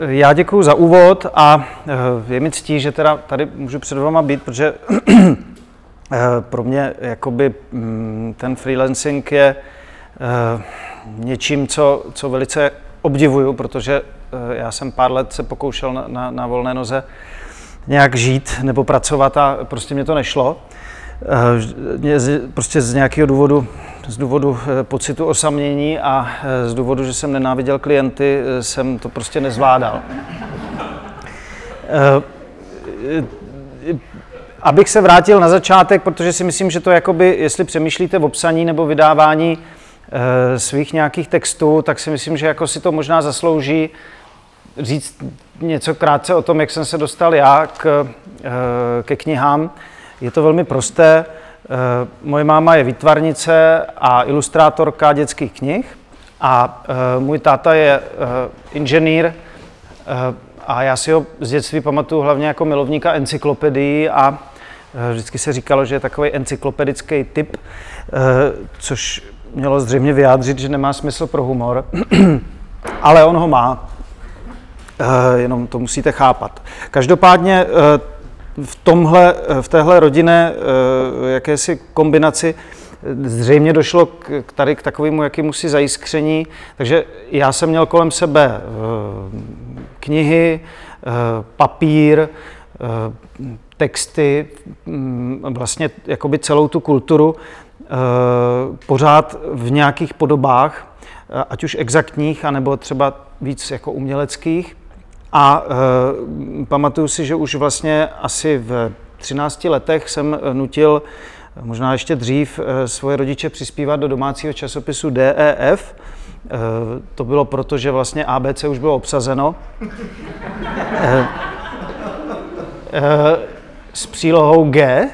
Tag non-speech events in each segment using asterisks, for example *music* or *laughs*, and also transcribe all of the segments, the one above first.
já děkuji za úvod a eh, je mi ctí, že teda tady můžu před váma být, protože eh, pro mě jakoby mm, ten freelancing je něčím, co, co velice obdivuju, protože já jsem pár let se pokoušel na, na, na volné noze nějak žít nebo pracovat a prostě mě to nešlo. Prostě z nějakého důvodu z důvodu eh, pocitu osamění a eh, z důvodu, že jsem nenáviděl klienty, eh, jsem to prostě nezvládal. Abych se vrátil na začátek, protože si myslím, že to jakoby, jestli přemýšlíte v obsaní nebo vydávání svých nějakých textů, tak si myslím, že jako si to možná zaslouží říct něco krátce o tom, jak jsem se dostal já k, ke knihám. Je to velmi prosté. Eh, moje máma je výtvarnice a ilustrátorka dětských knih a eh, můj táta je eh, inženýr a já si ho z dětství pamatuju hlavně jako milovníka encyklopedií a vždycky se říkalo, že je takový encyklopedický typ, což mělo zřejmě vyjádřit, že nemá smysl pro humor, *clears throat* ale on ho má. Jenom to musíte chápat. Každopádně v, tomhle, v téhle rodinné eh, jakési kombinaci zřejmě došlo k, tady k takovému jakému si zajiskření, takže já jsem měl kolem sebe eh, knihy, eh, papír, texty, mm, vlastně jakoby celou tu kulturu pořád v nějakých podobách, ať už exaktních, anebo třeba víc jako uměleckých. A e, pamatuju si, že už vlastně asi v 13 letech jsem nutil, možná ještě dřív, svoje rodiče přispívat do domácího časopisu DEF. E, to bylo proto, že vlastně ABC už bylo obsazeno. E, e, s přílohou G.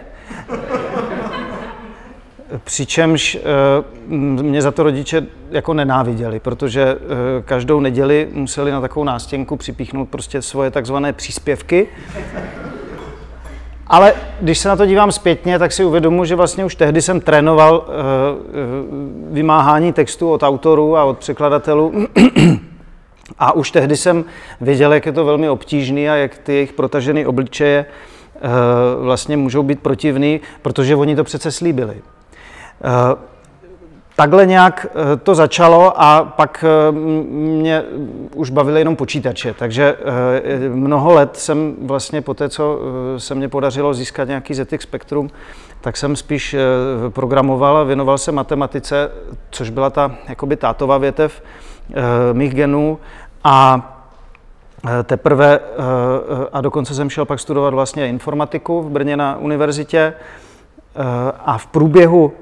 Přičemž eh, mě za to rodiče jako nenáviděli, protože eh, každou neděli museli na takovou nástěnku připíchnout prostě svoje takzvané příspěvky. Ale když se na to dívám zpětně, tak si uvědomuji, že vlastně už tehdy jsem trénoval eh, vymáhání textu od autorů a od překladatelů. *clears throat* A už tehdy jsem věděl, jak je to velmi obtížné a jak ty jejich protažené obličeje vlastně můžou být protivný, protože oni to přece slíbili. Eh, takhle nějak eh, to začalo a pak eh, mě už bavily jenom počítače, takže mnoho let jsem vlastně po té, co se mě podařilo získat nějaký ZX Spectrum, tak jsem spíš programoval a věnoval se matematice, což byla ta jakoby tátová větev mých genů a teprve, a dokonce jsem šel pak studovat vlastně informatiku v Brně na univerzitě a v průběhu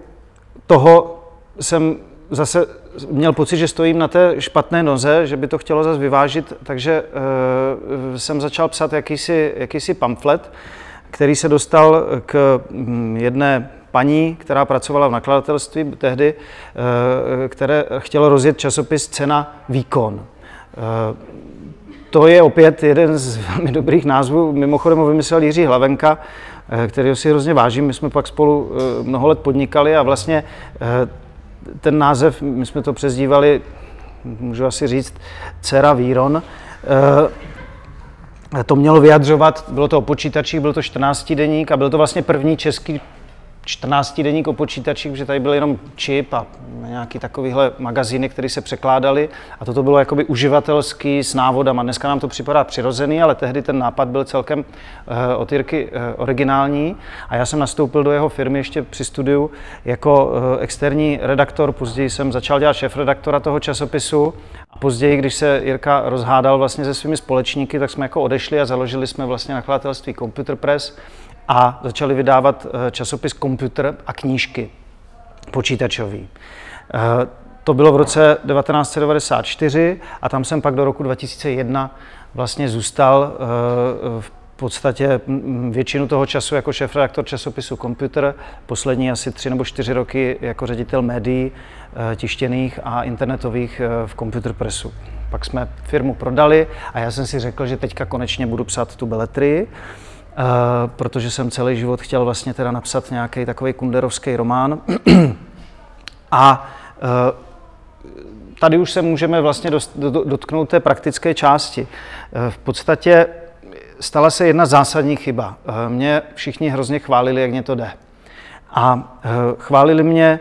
toho jsem zase měl pocit, že stojím na té špatné noze, že by to chtělo zase vyvážit, takže uh, jsem začal psát jakýsi, jakýsi pamflet, který se dostal k mm, jedné paní, která pracovala v nakladatelství tehdy, uh, které chtělo rozjet časopis Cena výkon. Uh, to je opět jeden z *laughs* velmi dobrých názvů. Mimochodem ho vymyslel Jiří Hlavenka, kterého si hrozně vážím. My jsme pak spolu eh, mnoho let podnikali a vlastně eh, ten název, my jsme to přezdívali, můžu asi říct, dcera Víron, to mělo vyjadřovat, bylo to o počítačích, byl to 14 deník a byl to vlastně první český 14 deník o počítačích, protože tady byl jenom čip a nějaký takovýhle magazíny, které se překládaly. A toto bylo jakoby uživatelský s návodama. Dneska nám to připadá přirozený, ale tehdy ten nápad byl celkem uh, od Jirky uh, originální. A já jsem nastoupil do jeho firmy ještě při studiu jako uh, externí redaktor, později jsem začal dělat šéf-redaktora toho časopisu. A později, když se Jirka rozhádal vlastně se svými společníky, tak jsme jako odešli a založili jsme vlastně nakladatelství Computer Press, a začali vydávat eh, časopis Computer a knížky počítačový. Eh, to bylo v roce 1994 a tam jsem pak do roku 2001 vlastně zůstal eh, v podstatě většinu toho času jako šéf-redaktor časopisu Computer, poslední asi tři nebo čtyři roky jako ředitel médií tištěných a internetových v Computer Pressu. Pak jsme firmu prodali a já jsem si řekl, že teďka konečně budu psát tu beletrii. Uh, protože jsem celý život chtěl vlastně teda napsat nějaký takový kunderovský román. *clears throat* a uh, tady už se můžeme vlastně dotknout té praktické části. V podstatě stala se jedna zásadní chyba. Mě všichni hrozně chválili, jak mě to jde. A chválili mě,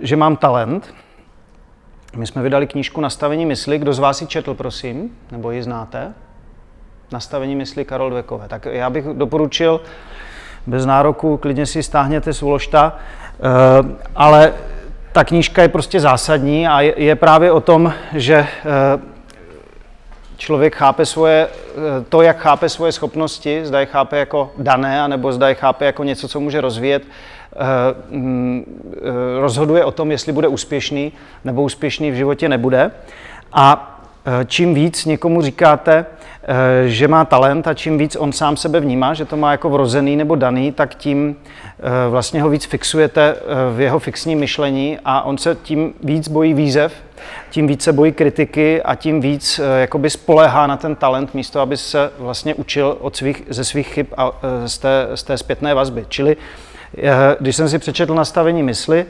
že mám talent. My jsme vydali knížku Nastavení mysli. Kdo z vás ji četl, prosím? Nebo ji znáte? Nastavení mysli Karol Dvekové. Tak já bych doporučil bez nároku, klidně si stáhněte z Uložta, ale ta knížka je prostě zásadní a je, právě o tom, že eh, člověk chápe svoje, eh, to, jak chápe svoje schopnosti, zda je chápe jako dané, anebo zda je chápe jako něco, co může rozvíjet, eh, mm, rozhoduje o tom, jestli bude úspěšný nebo úspěšný v životě nebude. A čím víc někomu říkáte, Eh, že má talent a čím víc on sám sebe vnímá, že to má jako vrozený nebo daný, tak tím eh, vlastně ho víc fixujete eh, v jeho fixním myšlení a on se tím víc bojí výzev, tím víc se bojí kritiky a tím víc jakoby spolehá na ten talent, místo aby se vlastně učil od svých, ze svých chyb a z té, z té zpětné vazby. Čili když jsem si přečetl nastavení mysli,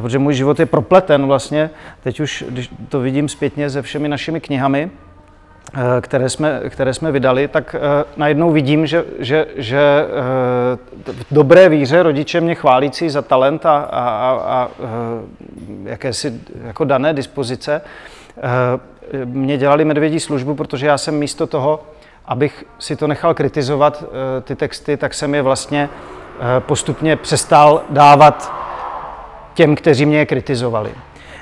protože můj život je propleten vlastně, teď už když to vidím zpětně se všemi našimi knihami, Eh, které jsme, které jsme vydali, tak uh, najednou vidím, že, že, že uh, v dobré víře rodiče mě chválící za talent a, a, a jakési jako dané dispozice, mě dělali medvědí službu, protože já jsem místo toho, abych si to nechal kritizovat, ty texty, tak jsem je vlastně postupně přestal dávat těm, kteří mě je kritizovali.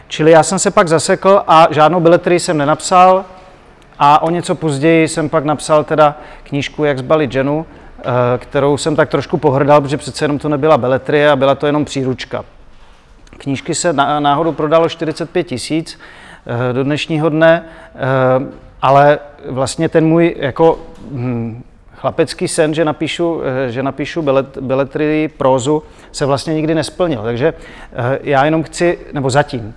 Čili já jsem se pak zasekl a žádnou beletrii jsem nenapsal, a o něco později jsem pak napsal teda knížku Jak zbalit ženu, eh, kterou jsem tak trošku pohrdal, protože přece jenom to nebyla beletrie a byla to jenom příručka. Knížky se náhodou prodalo 45 tisíc eh, do dnešního dne, eh, ale vlastně ten můj jako hm, chlapecký sen, že napíšu, že napíšu belet, beletrii, prózu, se vlastně nikdy nesplnil. Takže já jenom chci, nebo zatím,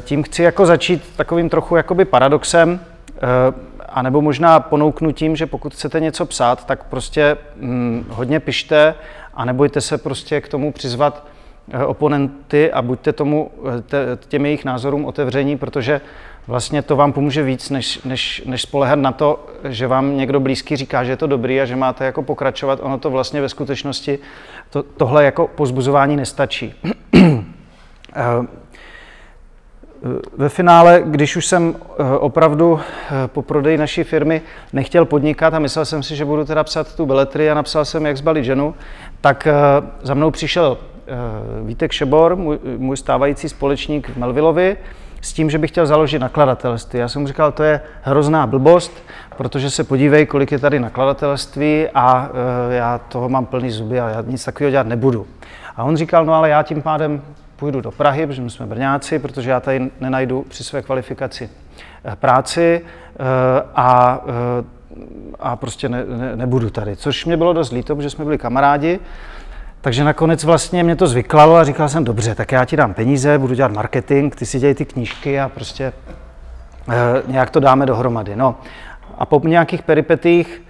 tím chci jako začít takovým trochu jakoby paradoxem, a nebo možná ponouknutím, že pokud chcete něco psát, tak prostě hm, hodně pište a nebojte se prostě k tomu přizvat eh, oponenty a buďte tomu, eh, těm jejich názorům otevření, protože vlastně to vám pomůže víc, než, než, než spolehat na to, že vám někdo blízký říká, že je to dobrý a že máte jako pokračovat. Ono to vlastně ve skutečnosti, to, tohle jako pozbuzování nestačí. *clears throat* Ve finále, když už jsem eh, opravdu eh, po prodeji naší firmy nechtěl podnikat a myslel jsem si, že budu teda psat tu beletry a napsal jsem, jak zbalit ženu, tak eh, za mnou přišel Vítek Šebor, můj, můj stávající společník v Melvillovi, s tím, že bych chtěl založit nakladatelství. Já jsem mu říkal, to je hrozná blbost, protože se podívej, kolik je tady nakladatelství a já toho mám plný zuby a já nic takového dělat nebudu. A on říkal, no ale já tím pádem půjdu do Prahy, protože my jsme Brňáci, protože já tady nenajdu při své kvalifikaci eh, práci eh, a, eh, a prostě ne, ne, nebudu tady. Což mě bylo dost líto, protože jsme byli kamarádi, takže nakonec vlastně mě to zvyklalo a říkal jsem, dobře, tak já ti dám peníze, budu dělat marketing, ty si dělej ty knížky a prostě nějak to dáme dohromady. No a po nějakých peripetích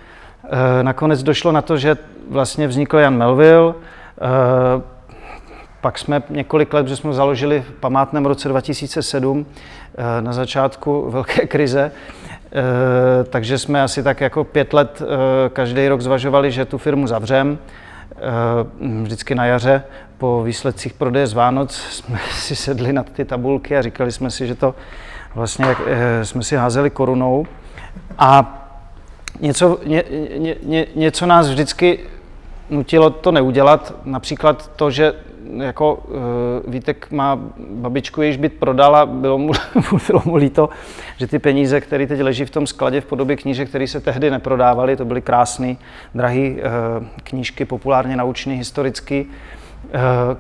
nakonec došlo na to, že vlastně vznikl Jan Melville, pak jsme několik let, že jsme založili v památném roce 2007 eh, na začátku *laughs* velké krize, eh, takže jsme asi tak jako pět let eh, každý rok zvažovali, že tu firmu zavřem. Vždycky na jaře po výsledcích prodeje z Vánoc *laughs* jsme si sedli nad ty tabulky a říkali jsme si, že to vlastně jsme si házeli korunou. A něco, ně, ně, něco nás vždycky nutilo to neudělat. Například to, že jako uh, Vítek má babičku, jejíž byt prodal a bylo mu, *laughs* bylo mu líto, že ty peníze, které teď leží v tom skladě v podobě knížek, které se tehdy neprodávaly, to byly krásné, drahé uh, knížky, populárně naučné, historické, uh,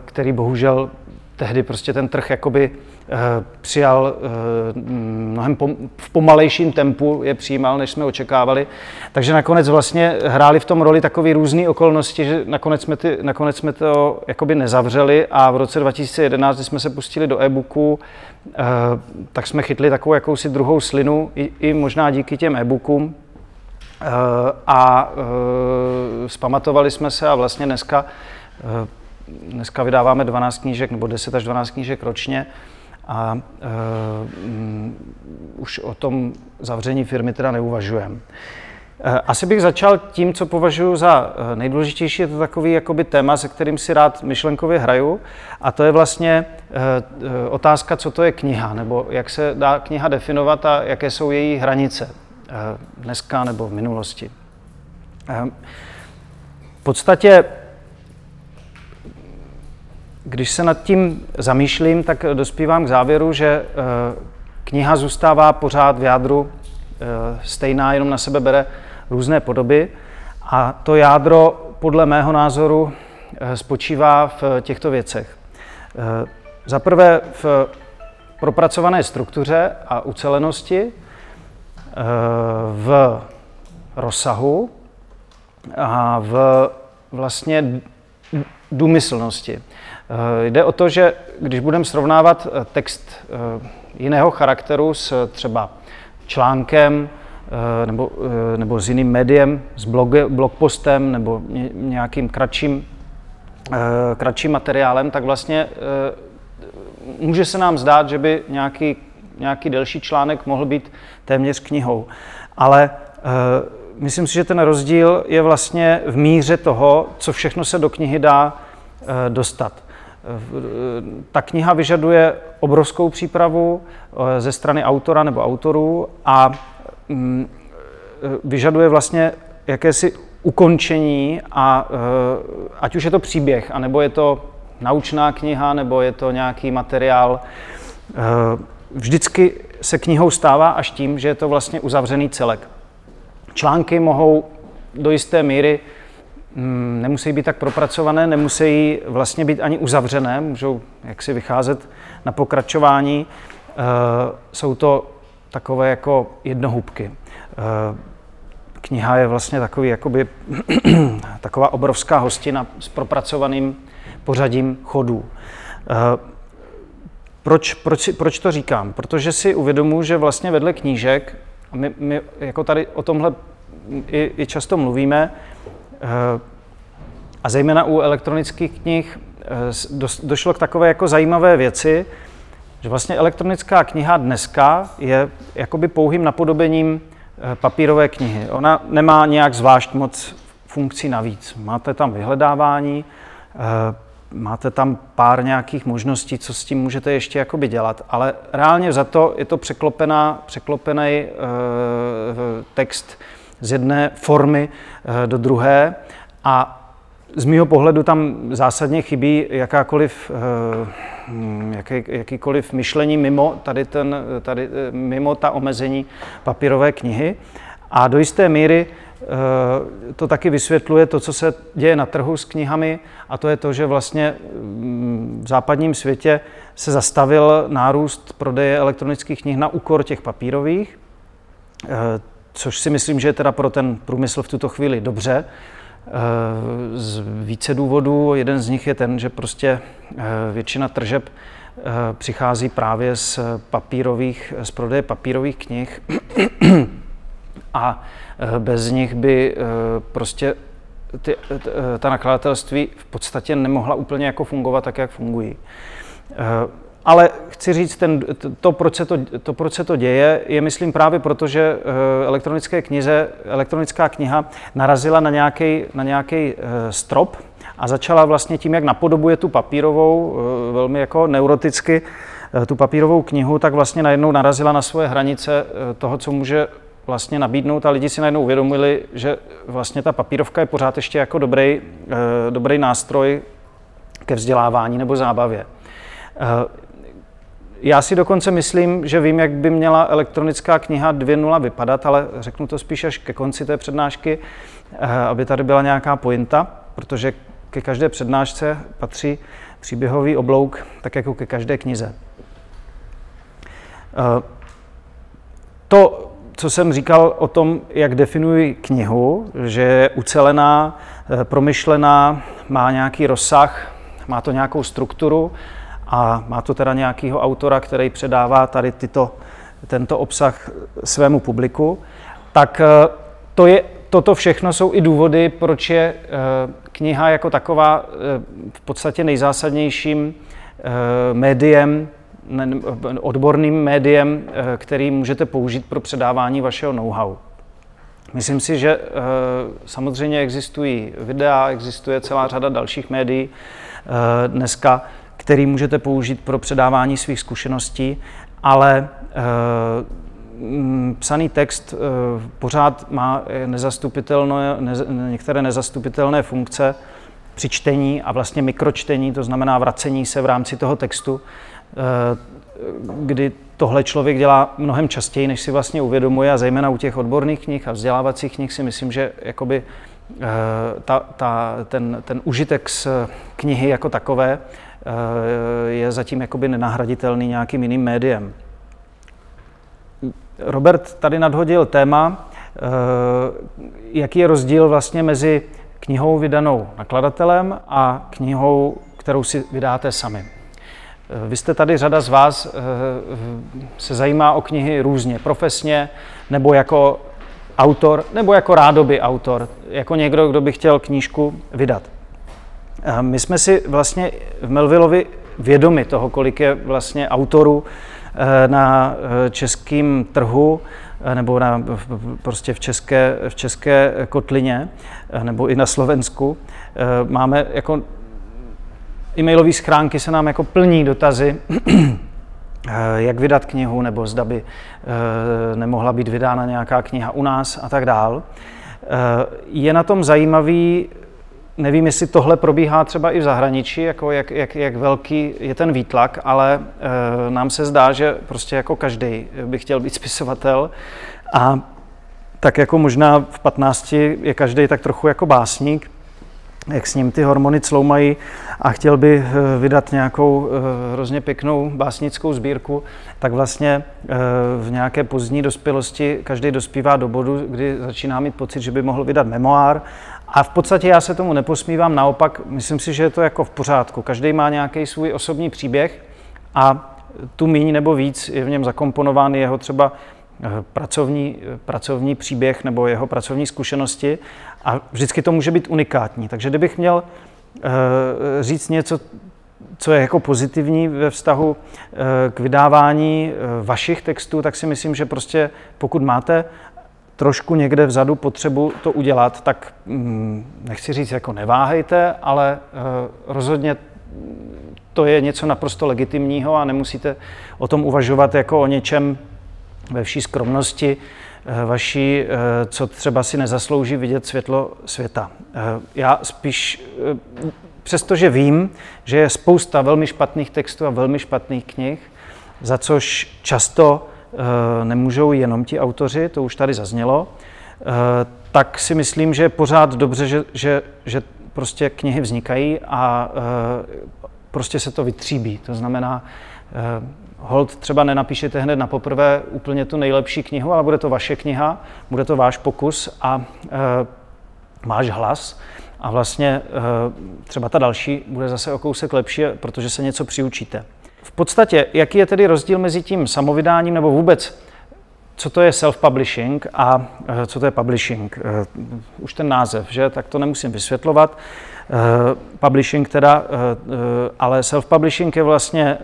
který bohužel tehdy prostě ten trh jakoby Eh, přijal eh, mnohem v pomalejším tempu, je přijímal, než jsme očekávali. Takže nakonec vlastně hráli v tom roli takové různé okolnosti, že nakonec jsme, ty, nakonec jsme to jakoby nezavřeli a v roce 2011, kdy jsme se pustili do e-booku, eh, tak jsme chytli takovou jakousi druhou slinu, i, i možná díky těm e-bookům, a zpamatovali jsme se a vlastně dneska, dneska vydáváme 12 knížek nebo 10 až 12 knížek ročně a um, už o tom zavření firmy teda neuvažujeme. Asi bych začal tím, co považuji za nejdůležitější, je to takový jakoby téma, se kterým si rád myšlenkově hraju, a to je vlastně otázka, co to je kniha, nebo jak se dá kniha definovat a jaké jsou její hranice dneska nebo v minulosti. V podstatě když se nad tím zamýšlím, tak dospívám k závěru, že eh, kniha zůstává pořád v jádru eh, stejná, jenom na sebe bere různé podoby. A to jádro podle mého názoru eh, spočívá v těchto věcech. Za prvé v propracované struktuře a ucelenosti, v rozsahu a v vlastně důmyslnosti. Eh, jde o to, že když budeme srovnávat eh, text eh, jiného charakteru s třeba článkem nebo, nebo s jiným médiem, s blog, blogpostem nebo nějakým kratším, kratším materiálem, tak vlastně může se nám zdát, že by nějaký, nějaký delší článek mohl být téměř knihou. Ale myslím si, že ten rozdíl je vlastně v míře toho, co všechno se do knihy dá dostat. Ta kniha vyžaduje obrovskou přípravu eh, ze strany autora nebo autorů a mm, eh, vyžaduje vlastně jakési ukončení, a, eh, ať už je to příběh, anebo je to naučná kniha, nebo je to nějaký materiál. Vždycky se knihou stává až tím, že je to vlastně uzavřený celek. Články mohou do jisté míry nemusí být tak propracované, nemusí vlastně být ani uzavřené, můžou jaksi vycházet na pokračování. Eh, jsou to takové jako jednohubky. Eh, kniha je vlastně takový, jakoby, *clears throat* taková obrovská hostina s propracovaným pořadím chodů. Eh, proč, proč, proč to říkám? Protože si uvědomuji, že vlastně vedle knížek, a my, my jako tady o tomhle i, i často mluvíme, a zejména u elektronických knih eh, došlo k takové jako zajímavé věci, že vlastně elektronická kniha dneska je jakoby pouhým napodobením eh, papírové knihy. Ona nemá nějak zvlášť moc funkcí navíc. Máte tam vyhledávání, máte tam pár nějakých možností, co s tím můžete ještě jakoby dělat, ale reálně za to je to překlopená, překlopený text z jedné formy eh, do druhé a z mého pohledu tam zásadně chybí jakákoliv, eh, hm, jaký, jakýkoliv myšlení mimo, tady ten, tady, eh, mimo ta omezení papírové knihy. A do jisté míry to taky vysvětluje to, co se děje na trhu s knihami, a to je to, že vlastně hm, v západním světě se zastavil nárůst prodeje elektronických knih na úkor těch papírových což si myslím, že je teda pro ten průmysl v tuto chvíli dobře. Eh, z více důvodů. Jeden z nich je ten, že prostě eh, většina tržeb eh, přichází právě z papírových, z prodeje papírových knih a bez nich by prostě ty, ta nakladatelství v podstatě nemohla úplně jako fungovat tak, jak fungují. Ale chci říct, ten, to, proč se to, to, proč se to děje, je myslím právě proto, že eh, elektronické knize, elektronická kniha narazila na nějaký na nějaký eh, strop a začala vlastně tím, jak napodobuje tu papírovou, eh, velmi jako neuroticky, tu papírovou knihu, tak vlastně najednou narazila na svoje hranice toho, co může vlastně nabídnout a lidi si najednou uvědomili, že vlastně ta papírovka je pořád ještě jako dobrý, dobrý nástroj ke vzdělávání nebo zábavě. Já si dokonce myslím, že vím, jak by měla elektronická kniha 2.0 vypadat, ale řeknu to spíš až ke konci té přednášky, eh, aby tady byla nějaká pointa, protože ke každé přednášce patří příběhový oblouk, tak jako ke každé knize. Eh, to, co jsem říkal o tom, jak definuji knihu, že je ucelená, eh, promyšlená, má nějaký rozsah, má to nějakou strukturu, a má to teda nějakého autora, který předává tady tyto, tento obsah svému publiku, tak eh, to je, toto všechno jsou i důvody, proč je eh, kniha jako taková eh, v podstatě nejzásadnějším médiem odborným médiem, který můžete použít pro předávání vašeho know-how. Myslím si, že samozřejmě existují videa, existuje celá řada dalších médií dneska, který můžete použít pro předávání svých zkušeností, ale Mm, psaný text eh, pořád má nezastupitelné, některé nezastupitelné funkce při čtení a vlastně mikročtení, to znamená vracení se v rámci toho textu, eh, kdy tohle člověk dělá mnohem častěji, než si vlastně uvědomuje a zejména u těch odborných knih a vzdělávacích knih si myslím, že jakoby eh, ta, ta, ten, ten užitek z knihy jako takové je zatím jakoby nenahraditelný nějakým jiným médiem. Robert tady nadhodil téma, eh, jaký je rozdíl vlastně mezi knihou vydanou nakladatelem a knihou, kterou si vydáte sami. Eh, vy jste tady, řada z vás eh, se zajímá o knihy různě, profesně, nebo jako autor, nebo jako rádoby autor, jako někdo, kdo by chtěl knížku vydat. My jsme si vlastně v Melvillovi vědomi toho, kolik je vlastně autorů, Eh, na eh, českém trhu eh, nebo na, prostě v české, v české kotlině nebo i na Slovensku. Máme jako e-mailové schránky se nám jako plní dotazy, *clears throat* jak vydat knihu, nebo zda by nemohla být vydána nějaká kniha u nás a tak dál. Je na tom zajímavý Nevím, jestli tohle probíhá třeba i v zahraničí, jako jak, jak, jak velký je ten výtlak, ale e, nám se zdá, že prostě jako každý by chtěl být spisovatel. A tak jako možná v 15 je každý tak trochu jako básník, jak s ním ty hormony cloumají a chtěl by eh, vydat nějakou eh, hrozně pěknou básnickou sbírku, tak vlastně v nějaké pozdní dospělosti každý dospívá do bodu, kdy začíná mít pocit, že by mohl vydat memoár a v podstatě já se tomu neposmívám, naopak myslím si, že je to jako v pořádku. Každý má nějaký svůj osobní příběh a tu míň nebo víc je v něm zakomponován jeho třeba eh, pracovní, eh, pracovní příběh nebo jeho pracovní zkušenosti a vždycky to může být unikátní. Takže kdybych měl uh, říct něco, co je jako pozitivní ve vztahu k vydávání vašich textů, tak si myslím, že prostě pokud máte trošku někde vzadu potřebu to udělat, tak hm, nechci říct jako neváhejte, ale uh, rozhodně to je něco naprosto legitimního a nemusíte o tom uvažovat jako o něčem ve vší skromnosti uh, vaší, uh, co třeba si nezaslouží vidět světlo světa. Já spíš, přestože vím, že je spousta velmi špatných textů a velmi špatných knih, za což často Eh, nemůžou jenom ti autoři, to už tady zaznělo, eh, tak si myslím, že je pořád dobře, že, že, že prostě knihy vznikají a eh, prostě se to vytříbí. To znamená, hold třeba nenapíšete hned na poprvé úplně tu nejlepší knihu, ale bude to vaše kniha, bude to váš pokus a váš hlas. A vlastně třeba ta další bude zase o kousek lepší, protože se něco přiučíte. V podstatě, jaký je tedy rozdíl mezi tím samovydáním nebo vůbec, co to je self-publishing a eh, co to je publishing? Eh, už ten název, že? Tak to nemusím vysvětlovat. Eh, publishing teda, ale self-publishing je vlastně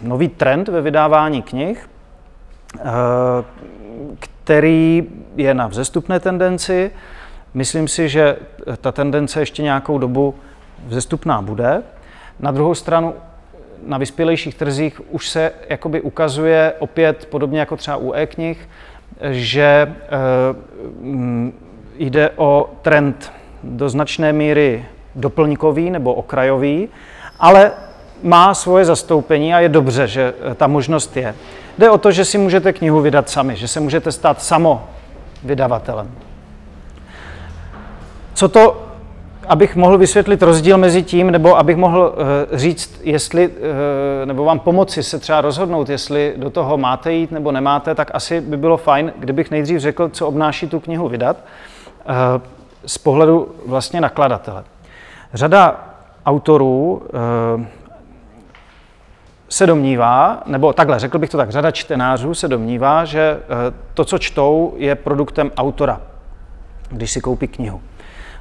nový trend ve vydávání knih, který je na vzestupné tendenci. Myslím si, že ta tendence ještě nějakou dobu vzestupná bude. Na druhou stranu na vyspělejších trzích už se jakoby ukazuje opět, podobně jako třeba u e-knih, že eh, jde o trend do značné míry doplňkový nebo okrajový, ale má svoje zastoupení a je dobře, že eh, ta možnost je. Jde o to, že si můžete knihu vydat sami, že se můžete stát samo vydavatelem. Co to abych mohl vysvětlit rozdíl mezi tím, nebo abych mohl uh, říct, jestli, uh, nebo vám pomoci se třeba rozhodnout, jestli do toho máte jít nebo nemáte, tak asi by bylo fajn, kdybych nejdřív řekl, co obnáší tu knihu vydat uh, z pohledu vlastně nakladatele. Řada autorů se domnívá, nebo takhle, řekl bych to tak, řada čtenářů se domnívá, že to, co čtou, je produktem autora, když si koupí knihu.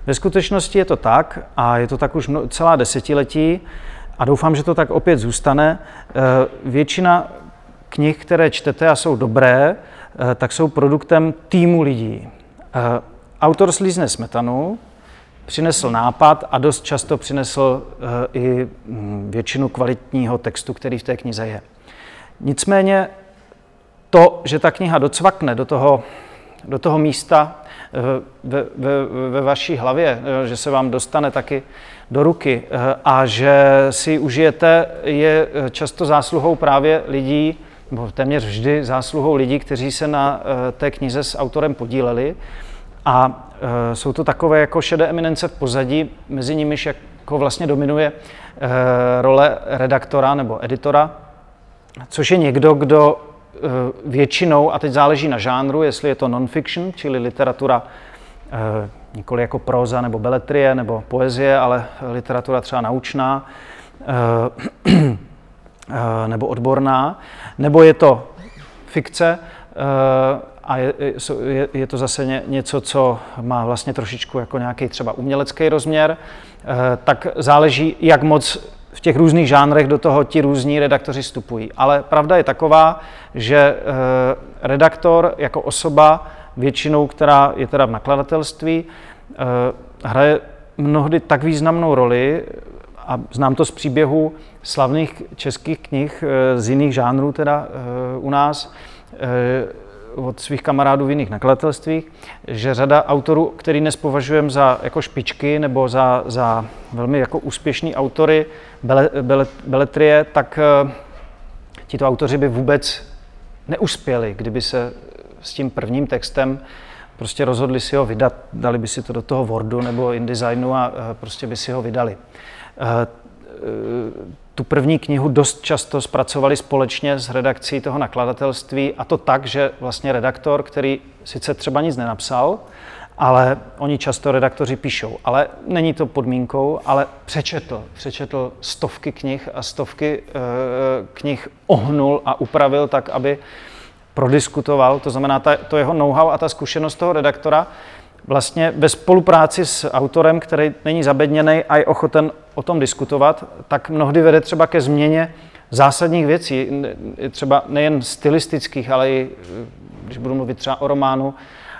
Ve skutečnosti je to tak, a je to tak už celá desetiletí, a doufám, že to tak opět zůstane. Většina knih, které čtete a jsou dobré, tak jsou produktem týmu lidí. Autor slízne smetanu, přinesl nápad a dost často přinesl i mm, většinu kvalitního textu, který v té knize je. Nicméně to, že ta kniha docvakne do toho, do toho místa eh, ve, ve, ve vaší hlavě, eh, že se vám dostane taky do ruky eh, a že si užijete, je často zásluhou právě lidí, nebo téměř vždy zásluhou lidí, kteří se na té knize s autorem podíleli. A jsou to takové jako šedé eminence v pozadí, mezi nimiž jako vlastně dominuje role redaktora nebo editora, což je někdo, kdo eh, většinou, a teď záleží na žánru, jestli je to non-fiction, čili literatura eh, nikoli jako proza nebo beletrie nebo poezie, ale literatura třeba naučná eh, *clears throat* nebo odborná, nebo je to fikce a je, je to zase něco, co má vlastně trošičku jako nějaký třeba umělecký rozměr, tak záleží, jak moc v těch různých žánrech do toho ti různí redaktoři vstupují. Ale pravda je taková, že eh, redaktor jako osoba, většinou, která je teda v nakladatelství, eh, hraje mnohdy tak významnou roli, a znám to z příběhu slavných českých knih eh, z jiných žánrů teda u nás, od svých kamarádů v jiných nakladatelstvích, že řada autorů, který dnes považujeme za jako špičky nebo za, za velmi jako úspěšní autory bele, bele, beletrie, tak uh, tito autoři by vůbec neuspěli, kdyby se s tím prvním textem prostě rozhodli si ho vydat, dali by si to do toho Wordu nebo InDesignu a uh, prostě by si ho vydali. Tu první knihu dost často zpracovali společně s redakcí toho nakladatelství a to tak, že vlastně redaktor, který sice třeba nic nenapsal, ale oni často redaktoři píšou, ale není to podmínkou, ale přečetl, přečetl stovky knih a stovky e, knih ohnul a upravil tak, aby prodiskutoval, to znamená ta, to jeho know-how a ta zkušenost toho redaktora vlastně ve spolupráci s autorem, který není zabedněný a je ochoten o tom diskutovat, tak mnohdy vede třeba ke změně zásadních věcí, třeba nejen stylistických, ale i, když budu mluvit třeba o románu,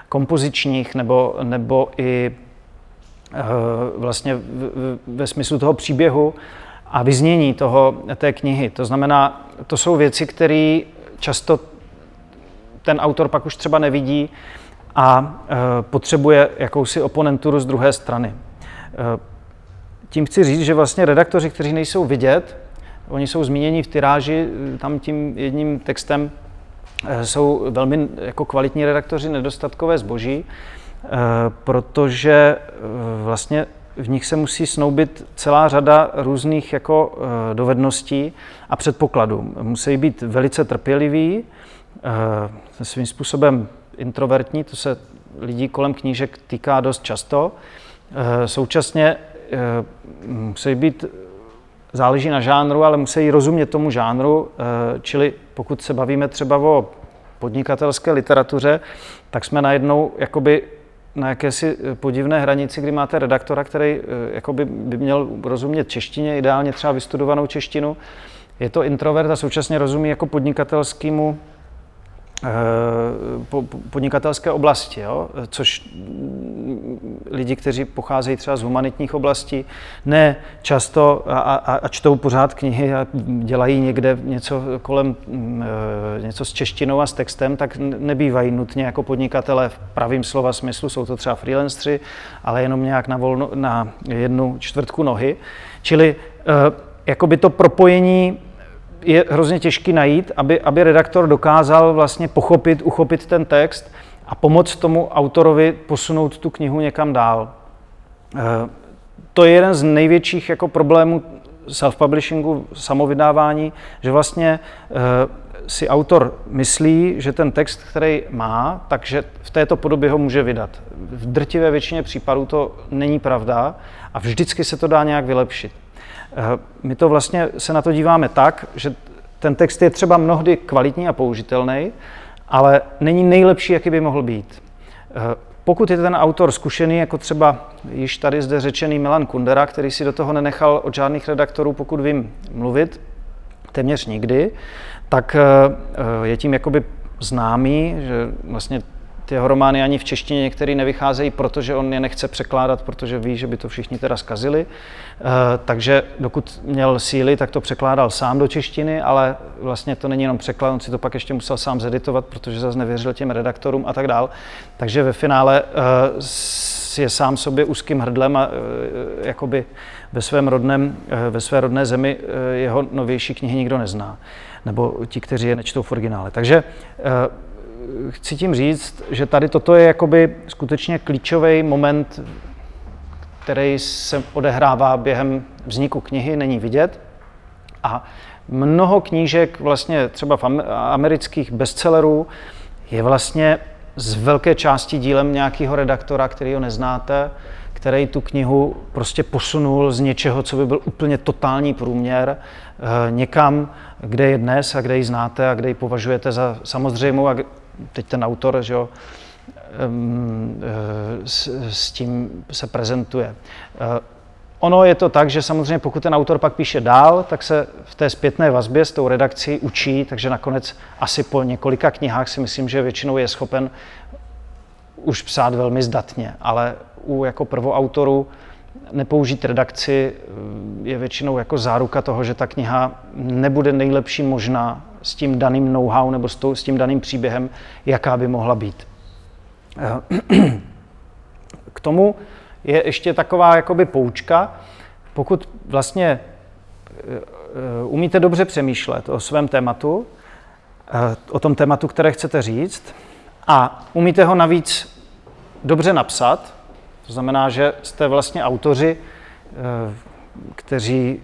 kompozičních nebo, nebo i e, vlastně ve smyslu toho příběhu a vyznění toho, té knihy. To znamená, to jsou věci, které často ten autor pak už třeba nevidí a e, potřebuje jakousi oponenturu z druhé strany. E, tím chci říct, že vlastně redaktoři, kteří nejsou vidět, oni jsou zmíněni v tyráži, tam tím jedním textem e, jsou velmi jako kvalitní redaktoři nedostatkové zboží, protože vlastně v nich se musí snoubit celá řada různých jako dovedností a předpokladů. Musí být velice trpěliví, svým způsobem introvertní, to se lidí kolem knížek týká dost často. Eh, současně eh, musí být, záleží na žánru, ale musí rozumět tomu žánru, eh, čili pokud se bavíme třeba o podnikatelské literatuře, tak jsme najednou jakoby na jakési podivné hranici, kdy máte redaktora, který jakoby by měl rozumět češtině, ideálně třeba vystudovanou češtinu. Je to introvert a současně rozumí jako podnikatelskému Eh, podnikatelské oblasti, jo? což lidi, kteří pocházejí třeba z humanitních oblastí, ne často a, a, a čtou pořád knihy a dělají někde něco kolem, e, něco s češtinou a s textem, tak nebývají nutně jako podnikatele v pravým slova smyslu, jsou to třeba freelancři, ale jenom nějak na, volno, na jednu čtvrtku nohy. Čili e, jakoby to propojení je hrozně těžký najít, aby, aby redaktor dokázal vlastně pochopit, uchopit ten text a pomoct tomu autorovi posunout tu knihu někam dál. Eh, to je jeden z největších jako problémů self-publishingu, samovydávání, že vlastně eh, si autor myslí, že ten text, který má, takže v této podobě ho může vydat. V drtivé většině případů to není pravda a vždycky se to dá nějak vylepšit. Eh, my to vlastně se na to díváme tak, že ten text je třeba mnohdy kvalitní a použitelný, ale není nejlepší, jaký by mohl být. Eh, pokud je ten autor zkušený, jako třeba již tady zde řečený Milan Kundera, který si do toho nenechal od žádných redaktorů, pokud vím, mluvit, téměř nikdy, tak je tím jakoby známý, že vlastně ty jeho romány ani v češtině některý nevycházejí, protože on je nechce překládat, protože ví, že by to všichni teda zkazili. Eh, takže dokud měl síly, tak to překládal sám do češtiny, ale vlastně to není jenom překlad, on si to pak ještě musel sám zeditovat, protože zase nevěřil těm redaktorům a tak dál. Takže ve finále eh, je sám sobě úzkým hrdlem a eh, jakoby ve svém rodném, ve své rodné zemi jeho novější knihy nikdo nezná. Nebo ti, kteří je nečtou v originále. Takže chci tím říct, že tady toto je jakoby skutečně klíčový moment, který se odehrává během vzniku knihy, není vidět. A mnoho knížek, vlastně třeba v amerických bestsellerů, je vlastně z velké části dílem nějakého redaktora, který ho neznáte, který tu knihu prostě posunul z něčeho, co by byl úplně totální průměr, eh, někam, kde je dnes a kde ji znáte a kde ji považujete za samozřejmou a teď ten autor, že jo, eh, s, s tím se prezentuje. Eh, ono je to tak, že samozřejmě pokud ten autor pak píše dál, tak se v té zpětné vazbě s tou redakcí učí, takže nakonec asi po několika knihách si myslím, že většinou je schopen už psát velmi zdatně, ale u jako prvoautoru nepoužít redakci eh, je většinou jako záruka toho, že ta kniha nebude nejlepší možná s tím daným know-how nebo s tím daným příběhem, jaká by mohla být. Eh, *clears throat* k tomu je ještě taková jakoby poučka, pokud vlastně eh, umíte dobře přemýšlet o svém tématu, o tom tématu, které chcete říct, a umíte ho navíc dobře napsat, to znamená, že jste vlastně autoři, eh, kteří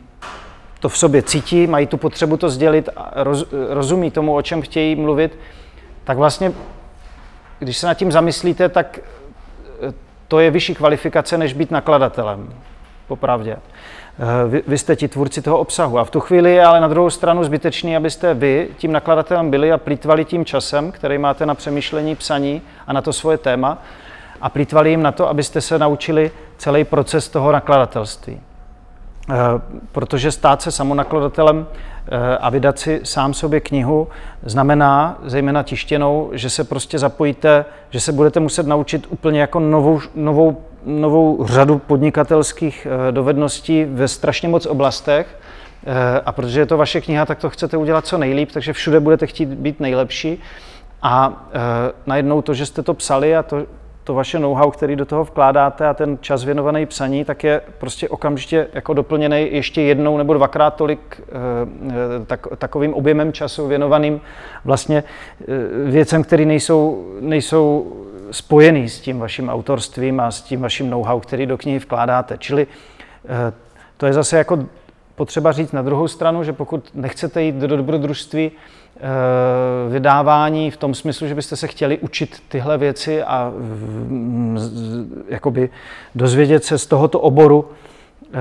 to v sobě cítí, mají tu potřebu to sdělit a roz, rozumí tomu, o čem chtějí mluvit, tak vlastně, když se nad tím zamyslíte, tak eh, to je vyšší kvalifikace, než být nakladatelem, popravdě. Eh, vy, vy jste ti tvůrci toho obsahu. A v tu chvíli je ale na druhou stranu zbytečný, abyste vy tím nakladatelem byli a plítvali tím časem, který máte na přemýšlení, psaní a na to svoje téma, a plýtvali jim na to, abyste se naučili celý proces toho nakladatelství. Eh, protože stát se samonakladatelem eh, a vydat si sám sobě knihu znamená, zejména tištěnou, že se prostě zapojíte, že se budete muset naučit úplně jako novou, novou, novou řadu podnikatelských eh, dovedností ve strašně moc oblastech. A protože je to vaše kniha, tak to chcete udělat co nejlíp, takže všude budete chtít být nejlepší. A najednou to, že jste to psali a to, to vaše know-how, který do toho vkládáte a ten čas věnovaný psaní, tak je prostě okamžitě jako doplněný ještě jednou nebo dvakrát tolik eh, tak, takovým objemem času věnovaným vlastně eh, věcem, které nejsou, nejsou spojený s tím vaším autorstvím a s tím vaším know-how, který do knihy vkládáte. Čili eh, to je zase jako potřeba říct na druhou stranu, že pokud nechcete jít do dobrodružství, Eh, vydávání v tom smyslu, že byste se chtěli učit tyhle věci a jakoby dozvědět se z tohoto oboru eh,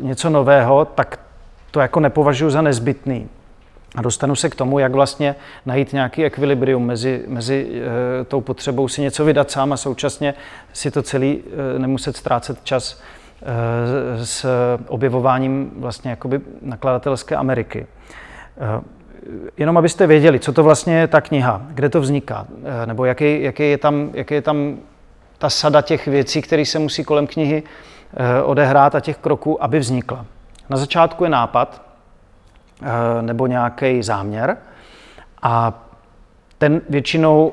něco nového, tak to jako nepovažuji za nezbytný. A dostanu se k tomu, jak vlastně najít nějaký ekvilibrium mezi, mezi e, tou potřebou si něco vydat sám a současně si to celý nemuset ztrácet čas s objevováním vlastně jakoby nakladatelské Ameriky. Jenom abyste věděli, co to vlastně je ta kniha, kde to vzniká, eh, nebo jaký, jaký, je, tam, jaký je tam ta sada těch věcí, které se musí kolem knihy eh, odehrát a těch kroků, aby vznikla. Na začátku je nápad eh, nebo nějaký záměr a ten většinou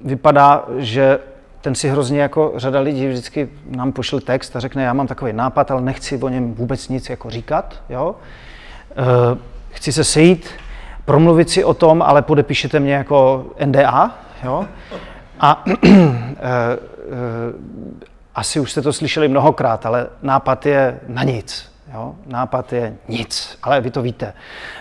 vypadá, že ten si hrozně jako řada lidí vždycky nám pošle text a řekne, já mám takový nápad, ale nechci o něm vůbec nic jako říkat. Jo? Chci se sejít promluvit si o tom, ale podepíšete mě jako NDA, jo? A e, *clears throat* e, asi už jste to slyšeli mnohokrát, ale nápad je na nic. Jo? Nápad je nic, ale vy to víte.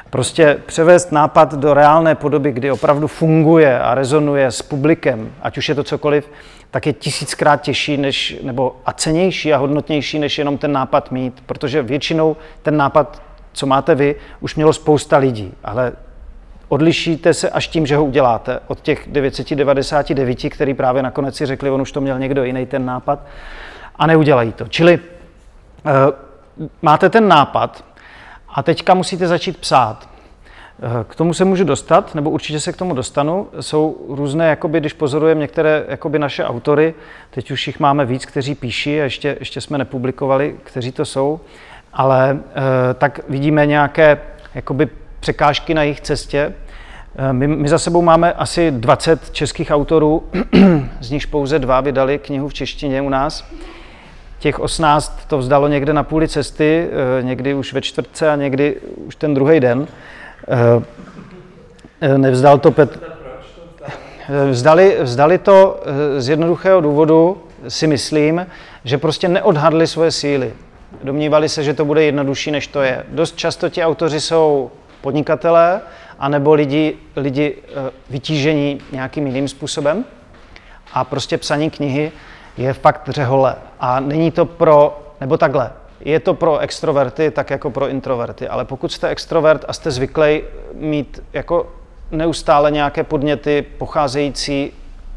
Prostě převést nápad do reálné podoby, kdy opravdu funguje a rezonuje s publikem, ať už je to cokoliv, tak je tisíckrát těžší než, nebo a cenější a hodnotnější, než jenom ten nápad mít, protože většinou ten nápad, co máte vy, už mělo spousta lidí, ale odlišíte se až tím, že ho uděláte od těch 999, který právě nakonec si řekli, on už to měl někdo jiný ten nápad a neudělají to. Čili uh, máte ten nápad a teďka musíte začít psát. Eh, k tomu se můžu dostat, nebo určitě se k tomu dostanu. Jsou různé, jakoby, když pozorujeme některé jakoby naše autory, teď už jich máme víc, kteří píší a ještě, ještě jsme nepublikovali, kteří to jsou, ale e, tak vidíme nějaké jakoby, překážky na jejich cestě. E, my, my za sebou máme asi 20 českých autorů, *clears throat* z nichž pouze dva vydali knihu v češtině u nás. Těch 18 to vzdalo někde na půli cesty, e, někdy už ve čtvrtce a někdy už ten druhý den. Eh, eh, nevzdal to Petr. Eh, vzdali, vzdali to z jednoduchého důvodu, si myslím, že prostě neodhadli svoje síly. Domnívali se, že to bude jednodušší, než to je. Dost často ti autoři jsou podnikatelé, anebo lidi, lidi vytížení nějakým jiným způsobem. A prostě psaní knihy je fakt řehole. A není to pro, nebo takhle, je to pro extroverty tak jako pro introverty, ale pokud jste extrovert a jste zvyklý mít jako neustále nějaké podněty pocházející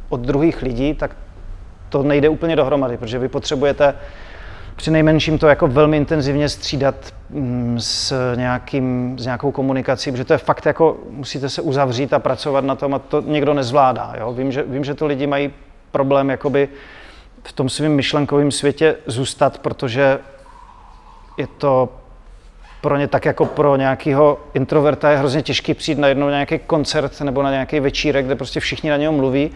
od druhých lidí, tak to nejde úplně dohromady, protože vy potřebujete při nejmenším to jako velmi intenzivně střídat mm, s, nějakým, s nějakou komunikací, protože to je fakt jako, musíte se uzavřít a pracovat na tom a to někdo nezvládá. Jo? Vím, že, vím, že to lidi mají problém jakoby v tom svém myšlenkovém světě zůstat, protože je to pro ně tak jako pro nějakého introverta je hrozně těžký přijít na jednou nějaký koncert nebo na nějaký večírek, kde prostě všichni na něho mluví,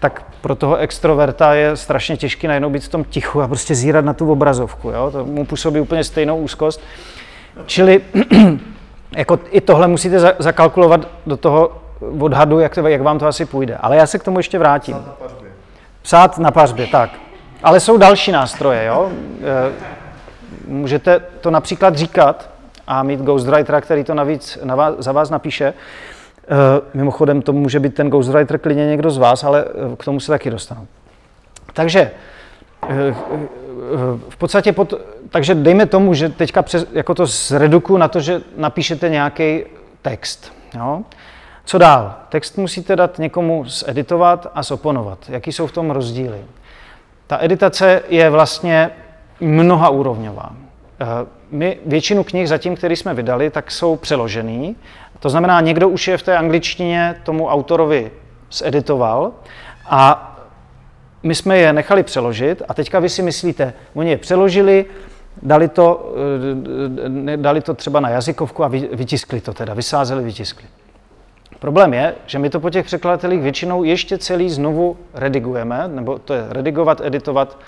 tak pro toho extroverta je strašně těžký najednou být v tom tichu a prostě zírat na tu obrazovku. Jo? To mu působí úplně stejnou úzkost. Čili *clears throat* jako i tohle musíte za, zakalkulovat do toho odhadu, jak, to, jak vám to asi půjde. Ale já se k tomu ještě vrátím. Psát na pařbě. Psát na pařbě, tak. Ale jsou další nástroje. Jo? E, Můžete to například říkat a mít ghostwritera, který to navíc na vás, za vás napíše. E, mimochodem, to může být ten ghostwriter klidně někdo z vás, ale eh, k tomu se taky dostanu. Takže e, v podstatě, pod, takže dejme tomu, že teďka přes, jako to zredukuju na to, že napíšete nějaký text. Jo? Co dál? Text musíte dát někomu zeditovat a zoponovat. Jaký jsou v tom rozdíly? Ta editace je vlastně mnoha úrovňová. Eh, my většinu knih zatím, které jsme vydali, tak jsou přeložený. To znamená, někdo už je v té angličtině tomu autorovi zeditoval a my jsme je nechali přeložit a teďka vy si myslíte, oni je přeložili, dali to, eh, dali to třeba na jazykovku a vytiskli to teda, vysázeli, vytiskli. Problém je, že my to po těch překladatelích většinou ještě celý znovu redigujeme, nebo to je redigovat, editovat,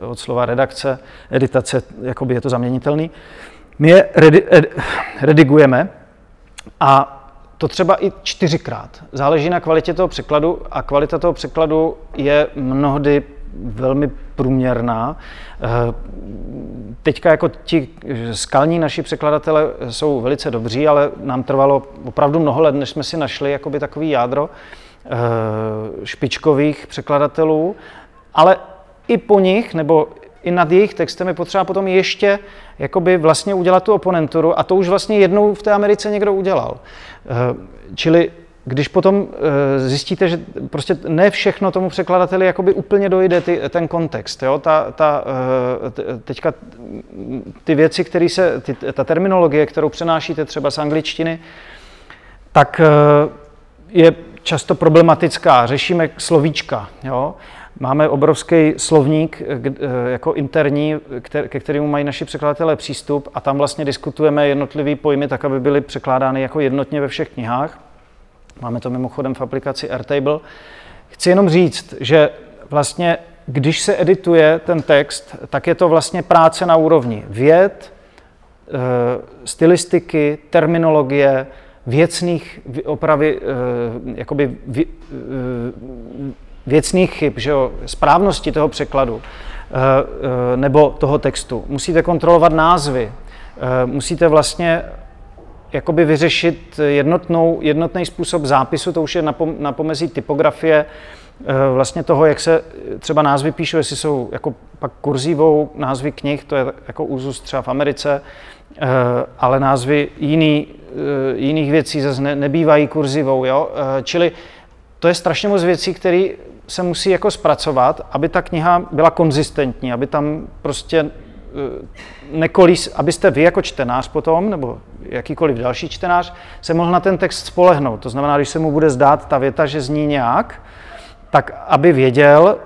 od slova redakce, editace, jakoby je to zaměnitelný. My je redi, ed, redigujeme a to třeba i čtyřikrát. Záleží na kvalitě toho překladu a kvalita toho překladu je mnohdy velmi průměrná. Eh, teďka jako ti skalní naši překladatelé jsou velice dobří, ale nám trvalo opravdu mnoho let, než jsme si našli jakoby takový jádro eh, špičkových překladatelů, ale i po nich, nebo i nad jejich textem je potřeba potom ještě jakoby vlastně udělat tu oponenturu a to už vlastně jednou v té Americe někdo udělal. Eh, čili když potom eh, zjistíte, že prostě ne všechno tomu překladateli jakoby úplně dojde ty, ten kontext, jo? Ta, ta, eh, teďka ty věci, které se, ty, ta terminologie, kterou přenášíte třeba z angličtiny, tak je často problematická. Řešíme slovíčka, jo? Máme obrovský slovník eh, eh, jako interní, ke kterému mají naši překladatelé přístup a tam vlastně diskutujeme jednotlivý pojmy tak, aby byly překládány jako jednotně ve všech knihách. Máme to mimochodem v aplikaci Airtable. Chci jenom říct, že vlastně když se edituje ten text, tak je to vlastně práce na úrovni věd, eh, stylistiky, terminologie, věcných opravy, jakoby věcných chyb, že jo, správnosti toho překladu eh, eh, nebo toho textu. Musíte kontrolovat názvy, eh, musíte vlastně jakoby vyřešit jednotnou, jednotný způsob zápisu, to už je na, pomezí typografie, vlastně toho, jak se třeba názvy píšou, jestli jsou jako pak kurzívou názvy knih, to je jako úzus třeba v Americe, ale názvy jiný, jiných věcí zase ne, nebývají kurzivou, jo? čili to je strašně moc věcí, které se musí jako zpracovat, aby ta kniha byla konzistentní, aby tam prostě nekolís, abyste vy jako čtenář potom, nebo jakýkoliv další čtenář, se mohl na ten text spolehnout. To znamená, když se mu bude zdát ta věta, že zní nějak, tak aby věděl,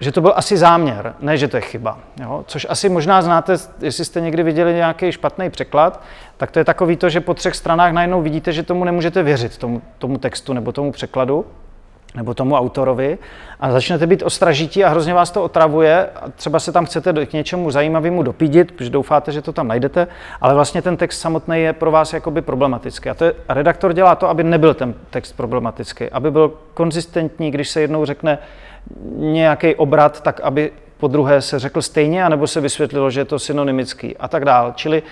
že to byl asi záměr, ne, že to je chyba. Jo? Což asi možná znáte, jestli jste někdy viděli nějaký špatný překlad, tak to je takový to, že po třech stranách najednou vidíte, že tomu nemůžete věřit, tomu, tomu textu nebo tomu překladu nebo tomu autorovi a začnete být ostražití a hrozně vás to otravuje a třeba se tam chcete k něčemu zajímavému dopídit, protože doufáte, že to tam najdete, ale vlastně ten text samotný je pro vás jakoby problematický. A to je, redaktor dělá to, aby nebyl ten text problematický, aby byl konzistentní, když se jednou řekne nějaký obrat, tak aby po druhé se řekl stejně, anebo se vysvětlilo, že je to synonymický a tak dál. Čili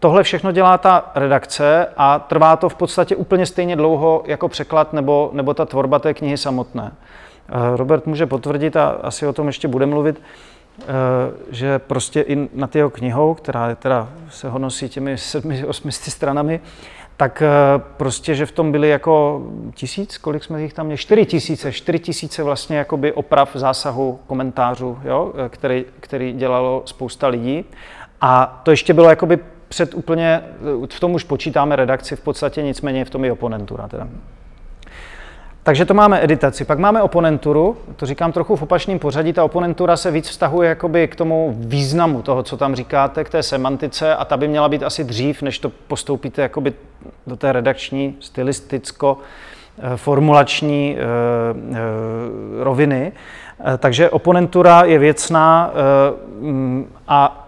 Tohle všechno dělá ta redakce a trvá to v podstatě úplně stejně dlouho jako překlad nebo, nebo ta tvorba té knihy samotné. Eh, Robert může potvrdit, a asi o tom ještě bude mluvit, eh, že prostě i nad jeho knihou, která teda se ho nosí těmi sedmi, osmisty stranami, tak eh, prostě, že v tom byly jako tisíc, kolik jsme jich tam měli? Čtyři tisíce, čtyři tisíce vlastně jakoby oprav, zásahu, komentářů, jo, který, který dělalo spousta lidí. A to ještě bylo jakoby před úplně, v tom už počítáme redakci v podstatě, nicméně v tom je oponentura. Teda. Takže to máme editaci. Pak máme oponenturu, to říkám trochu v opačném pořadí. Ta oponentura se víc vztahuje jakoby k tomu významu toho, co tam říkáte, k té semantice a ta by měla být asi dřív, než to postoupíte jakoby do té redakční, stylisticko, eh, formulační e, e, roviny. Takže oponentura je věcná a v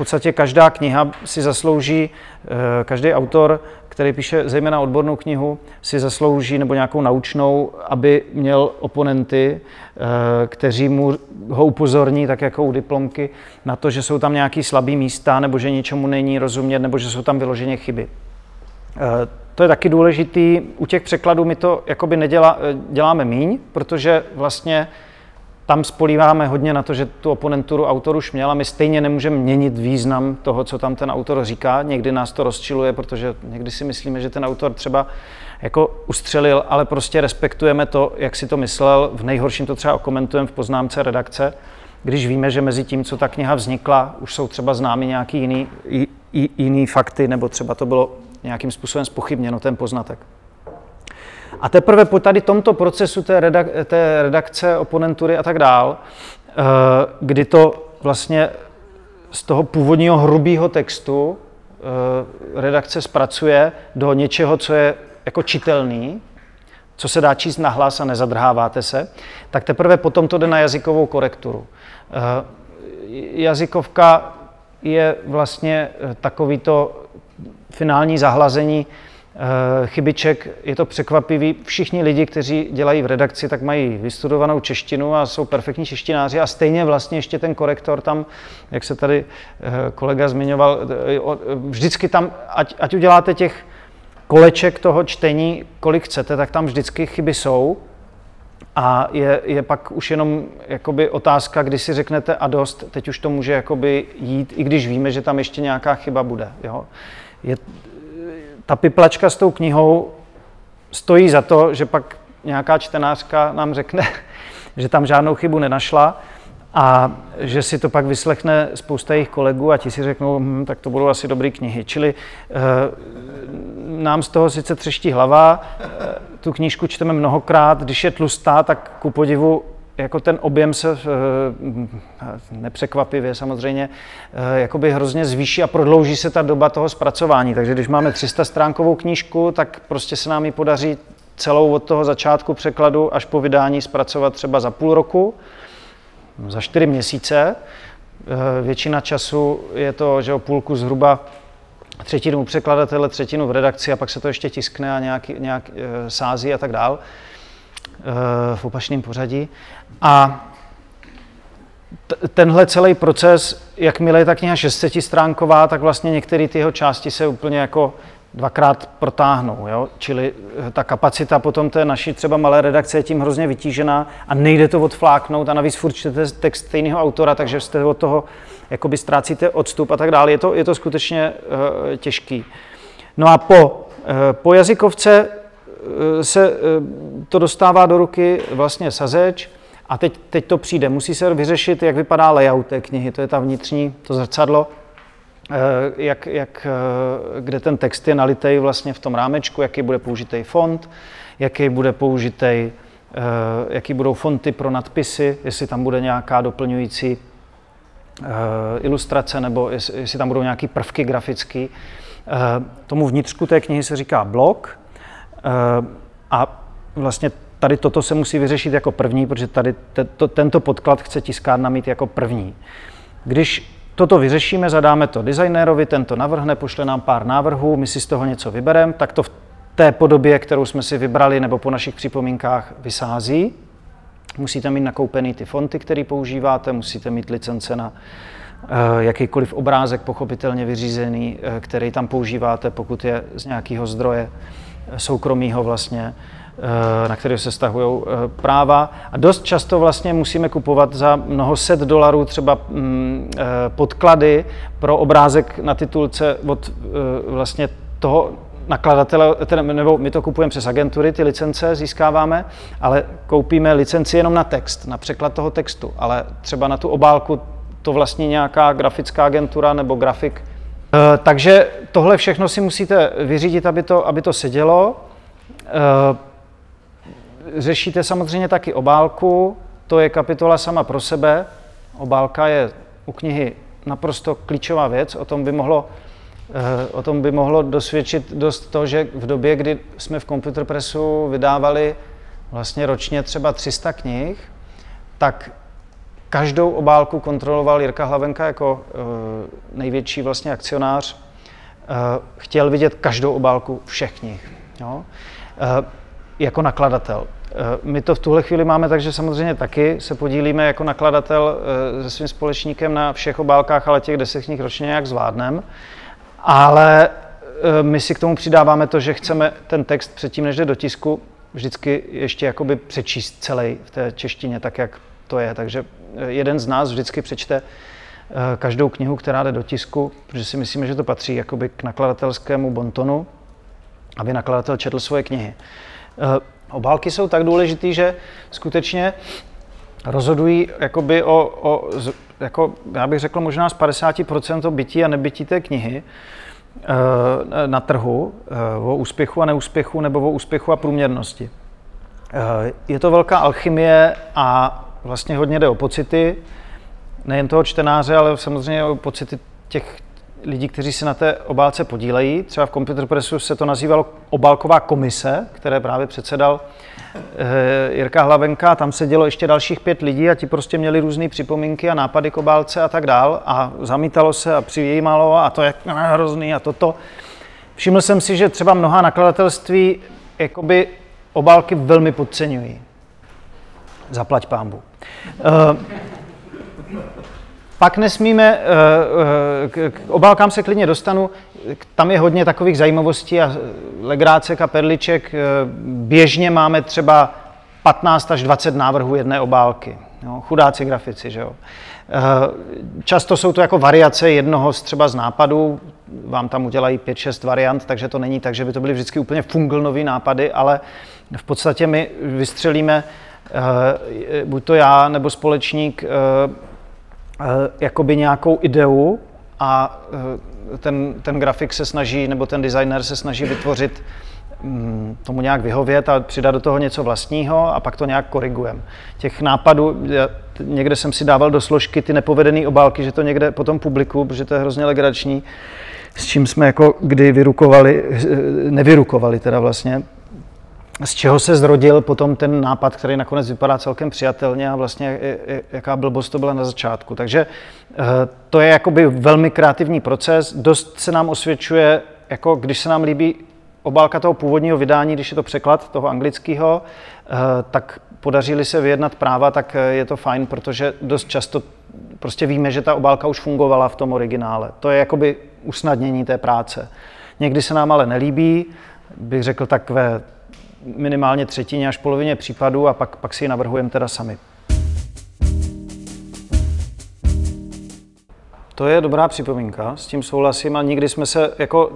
podstatě každá kniha si zaslouží, eh, každý autor, který píše zejména odbornou knihu, si zaslouží nebo nějakou naučnou, aby měl oponenty, eh, kteří mu ho upozorní, tak jako u diplomky, na to, že jsou tam nějaké slabé místa, nebo že ničemu není rozumět, nebo že jsou tam vyloženě chyby. Eh, to je taky důležitý. U těch překladů my to jakoby nedělá, děláme míň, protože vlastně tam spolíváme hodně na to, že tu oponenturu autor už měl a my stejně nemůžeme měnit význam toho, co tam ten autor říká. Někdy nás to rozčiluje, protože někdy si myslíme, že ten autor třeba jako ustřelil, ale prostě respektujeme to, jak si to myslel. V nejhorším to třeba okomentujeme v poznámce redakce, když víme, že mezi tím, co ta kniha vznikla, už jsou třeba známy nějaký jiný, jiný fakty, nebo třeba to bylo nějakým způsobem spochybněno, ten poznatek. A teprve po tady tomto procesu té, redak, té redakce, oponentury a tak dál, eh, kdy to vlastně z toho původního hrubého textu eh, redakce zpracuje do něčeho, co je jako čitelný, co se dá číst na hlas a nezadrháváte se, tak teprve potom to jde na jazykovou korekturu. Eh, jazykovka je vlastně takovýto finální zahlazení chybiček, je to překvapivý. Všichni lidi, kteří dělají v redakci, tak mají vystudovanou češtinu a jsou perfektní češtináři a stejně vlastně ještě ten korektor tam, jak se tady eh, kolega zmiňoval, eh, vždycky tam, ať, ať uděláte těch koleček toho čtení, kolik chcete, tak tam vždycky chyby jsou. A je, je pak už jenom jakoby otázka, kdy si řeknete a dost, teď už to může jakoby jít, i když víme, že tam ještě nějaká chyba bude. Jo? Je, ta piplačka s tou knihou stojí za to, že pak nějaká čtenářka nám řekne, *laughs* že tam žádnou chybu nenašla a že si to pak vyslechne spousta jejich kolegů a ti si řeknou, hm, tak to budou asi dobré knihy. Čili e, nám z toho sice třeští hlava, e, tu knížku čteme mnohokrát, když je tlustá, tak ku podivu jako ten objem se eh, nepřekvapivě samozřejmě eh, jakoby hrozně zvýší a prodlouží se ta doba toho zpracování. Takže když máme 300 stránkovou knížku, tak prostě se nám ji podaří celou od toho začátku překladu až po vydání zpracovat třeba za půl roku, za čtyři měsíce. Eh, většina času je to, že o půlku zhruba třetinu u překladatele, třetinu v redakci a pak se to ještě tiskne a nějak, nějak sází a tak dál v opačném pořadí. A tenhle celý proces, jakmile je ta kniha 600 stránková, tak vlastně některé ty jeho části se úplně jako dvakrát protáhnou. Jo? Čili eh, ta kapacita potom té naší třeba malé redakce je tím hrozně vytížená a nejde to odfláknout a navíc furt čtete text stejného autora, takže jste od toho jakoby ztrácíte odstup a tak dále. Je to, je to skutečně uh, těžký. No a po, uh, po jazykovce se uh, to dostává do ruky vlastně sazeč a teď, teď to přijde. Musí se vyřešit, jak vypadá layout té knihy, to je ta vnitřní, to zrcadlo, Eh, jak, jak, eh, kde ten text je nalitej vlastně v tom rámečku, jaký bude použitý font, jaký bude použitý, eh, jaký budou fonty pro nadpisy, jestli tam bude nějaká doplňující ilustrace nebo jestli tam budou nějaké prvky grafické. Tomu vnitřku té knihy se říká blok a vlastně tady toto se musí vyřešit jako první, protože tady tento podklad chce tiskárna mít jako první. Když Toto vyřešíme, zadáme to designérovi, ten to navrhne, pošle nám pár návrhů, my si z toho něco vybereme, tak to v té podobě, kterou jsme si vybrali nebo po našich připomínkách vysází. Musíte mít nakoupený ty fonty, které používáte, musíte mít licence na uh, jakýkoliv obrázek pochopitelně vyřízený, uh, který tam používáte, pokud je z nějakého zdroje soukromého vlastně. Eh, na které se stahují eh, práva. A dost často vlastně musíme kupovat za mnoho set dolarů třeba mm, eh, podklady pro obrázek na titulce od vlastně toho nakladatele, nebo my to kupujeme přes agentury, ty licence získáváme, ale koupíme licenci jenom na text, na překlad toho textu, ale třeba na tu obálku to vlastní nějaká grafická agentura nebo grafik. Takže tohle všechno si musíte vyřídit, aby to, aby to sedělo řešíte samozřejmě taky obálku, to je kapitola sama pro sebe. Obálka je u knihy naprosto klíčová věc, o tom by mohlo, eh, o tom by mohlo dosvědčit dost to, že v době, kdy jsme v Computer Pressu vydávali vlastně ročně třeba 300 knih, tak každou obálku kontroloval Jirka Hlavenka jako eh, největší vlastně akcionář. Eh, chtěl vidět každou obálku všech knih. Jo? Jako nakladatel. Eh, my to v tuhle chvíli máme tak, že samozřejmě taky se podílíme jako nakladatel eh, se svým společníkem na všech obálkách, ale těch deset knih ročně nějak zvládneme. Ale eh, my si k tomu přidáváme to, že chceme ten text předtím, než jde do tisku, vždycky ještě jakoby přečíst celý v té češtině, tak jak to je. Takže jeden z nás vždycky přečte každou knihu, která jde do tisku, protože si myslíme, že to patří jakoby k nakladatelskému bontonu, aby nakladatel četl svoje knihy. Obálky jsou tak důležité, že skutečně rozhodují jakoby o, o jako, já bych řekl možná z 50% o bytí a nebytí té knihy eh, na trhu, eh, o úspěchu a neúspěchu nebo o úspěchu a průměrnosti. Eh, je to velká alchymie a vlastně hodně jde o pocity, nejen toho čtenáře, ale samozřejmě o pocity těch lidí, kteří se na té obálce podílejí. Třeba v Computer Pressu se to nazývalo obálková komise, které právě předsedal eh, Jirka Hlavenka. Tam se dělo ještě dalších pět lidí a ti prostě měli různé připomínky a nápady k obálce a tak dál. A zamítalo se a přijímalo a to je hrozný a toto. Všiml jsem si, že třeba mnoha nakladatelství jakoby obálky velmi podceňují. Zaplať pámbu. Uh, pak nesmíme, eh, eh, k obálkám se klidně dostanu, tam je hodně takových zajímavostí a legrácek a perliček. Eh, běžně máme třeba 15 až 20 návrhů jedné obálky. Jo, chudáci grafici, že jo. Často jsou to jako variace jednoho z třeba z nápadů, vám tam udělají 5-6 variant, takže to není tak, že by to byly vždycky úplně funglnový nápady, ale v podstatě my vystřelíme buď to já nebo společník Eh, jakoby nějakou ideu a eh, ten, ten grafik se snaží, nebo ten designer se snaží vytvořit mm, tomu nějak vyhovět a přidat do toho něco vlastního a pak to nějak korigujeme. Těch nápadů, někde jsem si dával do složky ty nepovedené obálky, že to někde potom publiku, protože to je hrozně legrační, s čím jsme jako kdy vyrukovali, eh, nevyrukovali teda vlastně, z čeho se zrodil potom ten nápad, který nakonec vypadá celkem přijatelně a vlastně jaká blbost to byla na začátku. Takže eh, to je jakoby velmi kreativní proces, dost se nám osvědčuje, jako když se nám líbí obálka toho původního vydání, když je to překlad toho anglického, eh, tak podařili se vyjednat práva, tak eh, je to fajn, protože dost často prostě víme, že ta obálka už fungovala v tom originále. To je jakoby usnadnění té práce. Někdy se nám ale nelíbí, bych řekl tak ve minimálně třetině až polovině případů a pak, pak si ji navrhujeme teda sami. To je dobrá připomínka, s tím souhlasím a nikdy jsme se, jako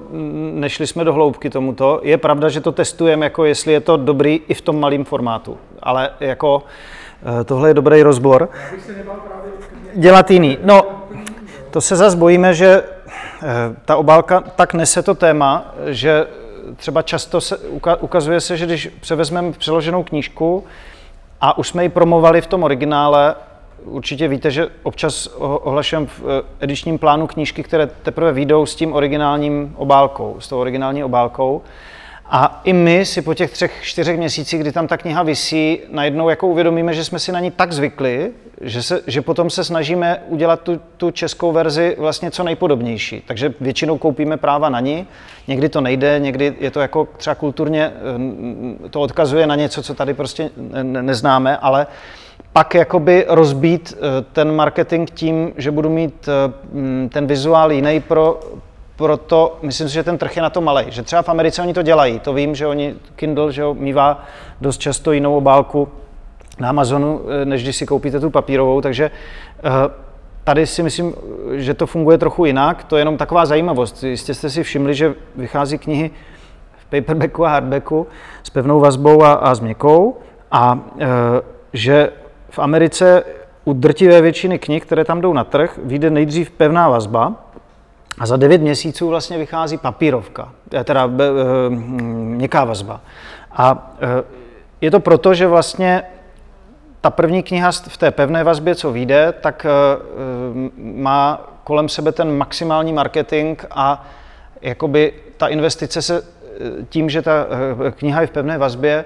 nešli jsme do hloubky tomuto. Je pravda, že to testujeme, jako jestli je to dobrý i v tom malém formátu, ale jako eh, tohle je dobrý rozbor. Dělat jiný. No, to se zase bojíme, že eh, ta obálka tak nese to téma, že třeba často se, ukazuje se, že když převezmeme přeloženou knížku a už jsme ji promovali v tom originále, určitě víte, že občas ohlašujeme v eh, edičním plánu knížky, které teprve výjdou s tím originálním obálkou, s tou originální obálkou. A i my si po těch třech, čtyřech měsících, kdy tam ta kniha visí, najednou jako uvědomíme, že jsme si na ní tak zvykli, že, se, že potom se snažíme udělat tu, tu českou verzi vlastně co nejpodobnější. Takže většinou koupíme práva na ní, někdy to nejde, někdy je to jako třeba kulturně, eh, to odkazuje na něco, co tady prostě neznáme, ale pak jakoby rozbít eh, ten marketing tím, že budu mít eh, ten vizuál jiný pro, proto myslím si, že ten trh je na to malý. Že třeba v Americe oni to dělají. To vím, že oni, Kindle, že ho mývá dost často jinou obálku na Amazonu, eh, než když si koupíte tu papírovou, takže tady si myslím, že to funguje trochu jinak. To je jenom taková zajímavost. Jistě jste si všimli, že vychází knihy v paperbacku a hardbacku s pevnou vazbou a, a s měkkou a e, že v Americe u drtivé většiny knih, které tam jdou na trh, vyjde nejdřív pevná vazba a za 9 měsíců vlastně vychází papírovka, eh, teda eh, měkká vazba. A eh, je to proto, že vlastně ta první kniha v té pevné vazbě, co vyjde, tak má kolem sebe ten maximální marketing a jakoby ta investice se tím, že ta kniha je v pevné vazbě,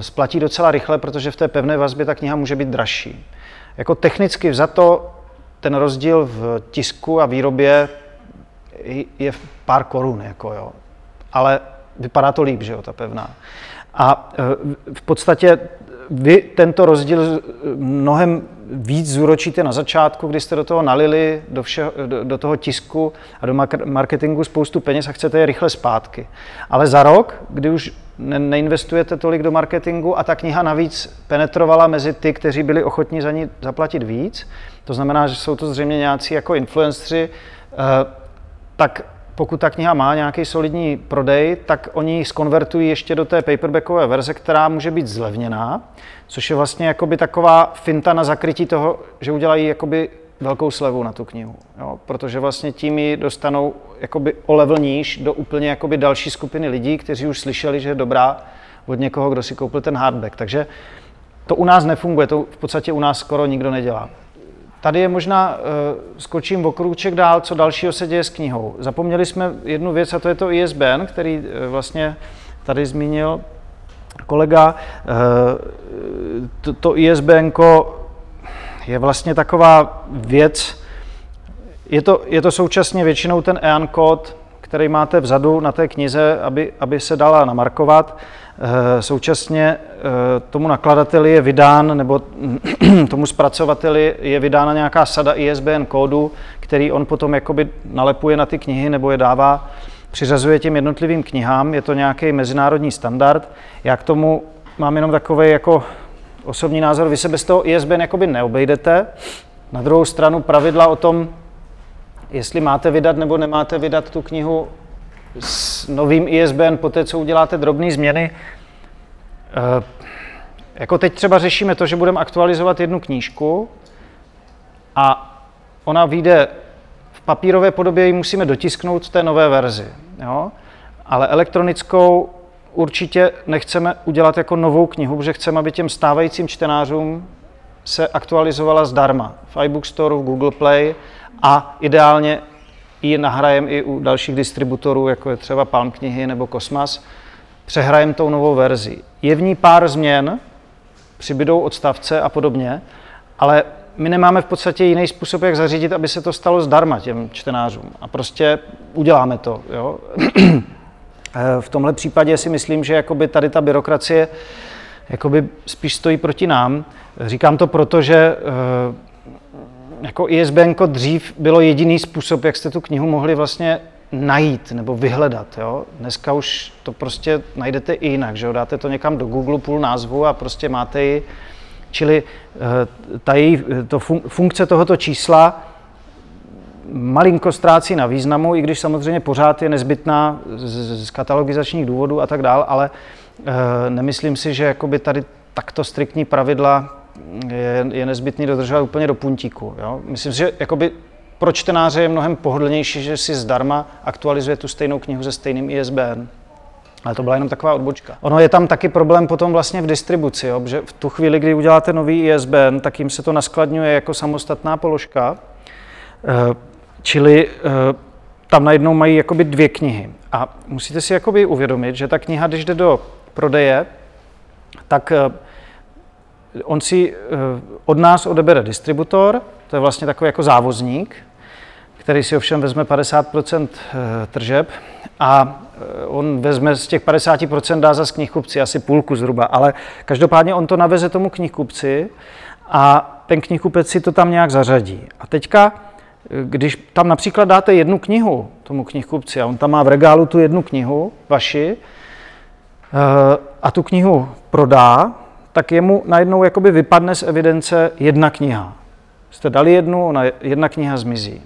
splatí docela rychle, protože v té pevné vazbě ta kniha může být dražší. Jako technicky vzato ten rozdíl v tisku a výrobě je pár korun, jako jo. ale vypadá to líp, že jo, ta pevná. A eh, v podstatě vy tento rozdíl mnohem víc zúročíte na začátku, kdy jste do toho nalili, do, vše, do, do toho tisku a do marketingu spoustu peněz a chcete je rychle zpátky. Ale za rok, kdy už ne, neinvestujete tolik do marketingu a ta kniha navíc penetrovala mezi ty, kteří byli ochotní za ní zaplatit víc, to znamená, že jsou to zřejmě nějací jako influenceri, eh, tak pokud ta kniha má nějaký solidní prodej, tak oni ji skonvertují ještě do té paperbackové verze, která může být zlevněná, což je vlastně jakoby taková finta na zakrytí toho, že udělají jakoby velkou slevu na tu knihu, jo? protože vlastně tím ji dostanou jakoby o level níž do úplně jakoby další skupiny lidí, kteří už slyšeli, že je dobrá od někoho, kdo si koupil ten hardback. Takže to u nás nefunguje, to v podstatě u nás skoro nikdo nedělá. Tady je možná, uh, skočím o krůček dál, co dalšího se děje s knihou. Zapomněli jsme jednu věc a to je to ISBN, který uh, vlastně tady zmínil kolega. Uh, to, to ISBN je vlastně taková věc, je to, je to současně většinou ten EAN kód, který máte vzadu na té knize, aby, aby se dala namarkovat. Eh, současně eh, tomu nakladateli je vydán, nebo *clears throat* tomu zpracovateli je vydána nějaká sada ISBN kódu, který on potom jakoby nalepuje na ty knihy nebo je dává, přiřazuje těm jednotlivým knihám. Je to nějaký mezinárodní standard. Já k tomu mám jenom takový jako osobní názor. Vy se bez toho ISBN jakoby neobejdete. Na druhou stranu pravidla o tom, jestli máte vydat nebo nemáte vydat tu knihu s novým ISBN po té, co uděláte drobné změny. Eh, jako teď třeba řešíme to, že budeme aktualizovat jednu knížku a ona vyjde v papírové podobě, ji musíme dotisknout té nové verzi. Jo? Ale elektronickou určitě nechceme udělat jako novou knihu, protože chceme, aby těm stávajícím čtenářům se aktualizovala zdarma v iBook Store, v Google Play a ideálně ji nahrajeme i u dalších distributorů, jako je třeba Palm knihy nebo Kosmas, přehrajeme tou novou verzi. Je v ní pár změn, přibydou odstavce a podobně, ale my nemáme v podstatě jiný způsob, jak zařídit, aby se to stalo zdarma těm čtenářům. A prostě uděláme to. Jo? v tomhle případě si myslím, že jakoby tady ta byrokracie jakoby spíš stojí proti nám. Říkám to proto, že eh, jako ISBN dřív bylo jediný způsob, jak jste tu knihu mohli vlastně najít nebo vyhledat. Jo? Dneska už to prostě najdete i jinak, že jo? dáte to někam do Google půl názvu a prostě máte ji. Čili eh, ta její, to funkce tohoto čísla malinko ztrácí na významu, i když samozřejmě pořád je nezbytná z, z katalogizačních důvodů a tak dál, ale e, nemyslím si, že jakoby tady takto striktní pravidla je, je nezbytný dodržovat úplně do puntíku. Jo? Myslím si, že jakoby pro čtenáře je mnohem pohodlnější, že si zdarma aktualizuje tu stejnou knihu se stejným ISBN. Ale to byla jenom taková odbočka. Ono je tam taky problém potom vlastně v distribuci, jo? že v tu chvíli, kdy uděláte nový ISBN, tak jim se to naskladňuje jako samostatná položka. Eh, čili eh, tam najednou mají jakoby dvě knihy. A musíte si jakoby uvědomit, že ta kniha, když jde do prodeje, tak eh, on si od nás odebere distributor, to je vlastně takový jako závozník, který si ovšem vezme 50% tržeb a on vezme z těch 50% dá za knihkupci asi půlku zhruba, ale každopádně on to naveze tomu knihkupci a ten knihkupec si to tam nějak zařadí. A teďka když tam například dáte jednu knihu tomu knihkupci a on tam má v regálu tu jednu knihu, vaši, eh, a tu knihu prodá, tak jemu najednou jakoby vypadne z evidence jedna kniha. Jste dali jednu, ona jedna kniha zmizí.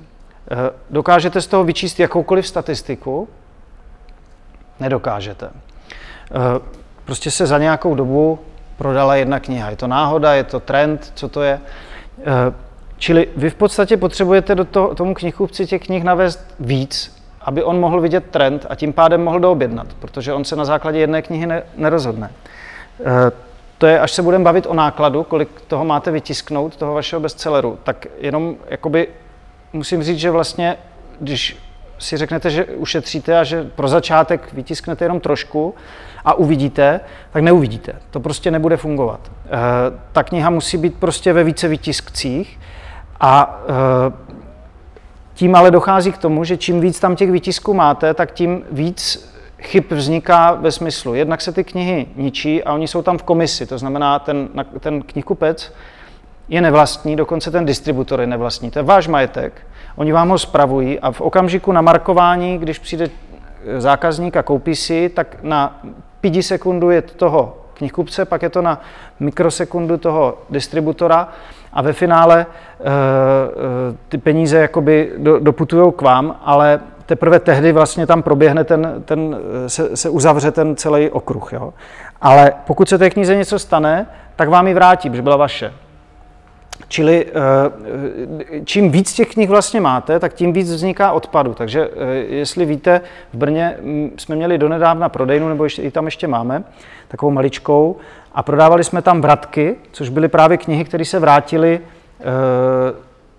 Eh, dokážete z toho vyčíst jakoukoliv statistiku? Nedokážete. Eh, prostě se za nějakou dobu prodala jedna kniha. Je to náhoda, je to trend, co to je? Čili vy v podstatě potřebujete do toho, tomu knihkupci těch knih navést víc, aby on mohl vidět trend a tím pádem mohl doobjednat, protože on se na základě jedné knihy ne, nerozhodne. E, to je, až se budeme bavit o nákladu, kolik toho máte vytisknout, toho vašeho bestselleru, tak jenom jakoby musím říct, že vlastně, když si řeknete, že ušetříte a že pro začátek vytisknete jenom trošku a uvidíte, tak neuvidíte. To prostě nebude fungovat. E, ta kniha musí být prostě ve více vytiskcích, a eh, tím ale dochází k tomu, že čím víc tam těch výtisků máte, tak tím víc chyb vzniká ve smyslu. Jednak se ty knihy ničí a oni jsou tam v komisi, to znamená, ten, ten knihkupec je nevlastní, dokonce ten distributor je nevlastní. To je váš majetek, oni vám ho spravují a v okamžiku namarkování, když přijde zákazník a koupí si, tak na pidi sekundu je toho knihkupce, pak je to na mikrosekundu toho distributora a ve finále uh, uh, ty peníze jakoby do, doputují k vám, ale teprve tehdy vlastně tam proběhne ten, ten se, se uzavře ten celý okruh. Jo? Ale pokud se té knize něco stane, tak vám ji vrátí, protože byla vaše. Čili eh, čím víc těch knih vlastně máte, tak tím víc vzniká odpadu. Takže jestli víte, v Brně hm, jsme měli donedávna prodejnu, nebo ještě, i tam ještě máme, takovou maličkou, a prodávali jsme tam vratky, což byly právě knihy, které se vrátily eh,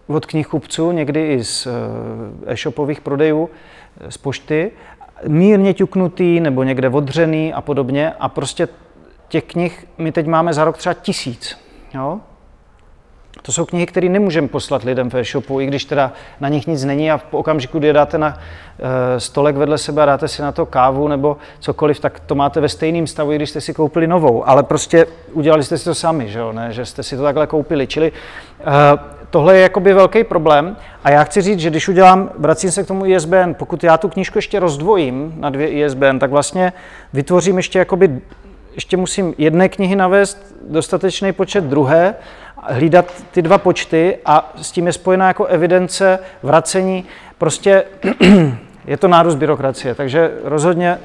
od knihkupců, někdy i z eh, e-shopových prodejů, eh, z pošty, mírně ťuknutý nebo někde odřený a podobně. A prostě těch knih my teď máme za rok třeba tisíc. Jo? To jsou knihy, které nemůžeme poslat lidem v e-shopu, i když teda na nich nic není a v okamžiku, kdy je dáte na e, stolek vedle sebe a dáte si na to kávu nebo cokoliv, tak to máte ve stejném stavu, i když jste si koupili novou. Ale prostě udělali jste si to sami, že, jo? Ne? že jste si to takhle koupili. Čili tohle je jakoby velký problém a já chci říct, že když udělám, vracím se k tomu ISBN, pokud já tu knížku ještě rozdvojím na dvě ISBN, tak vlastně vytvořím ještě jakoby ještě musím jedné knihy navést dostatečný počet druhé hlídat ty dva počty a s tím je spojená jako evidence, vracení. Prostě *clears throat* je to nárůst byrokracie, takže rozhodně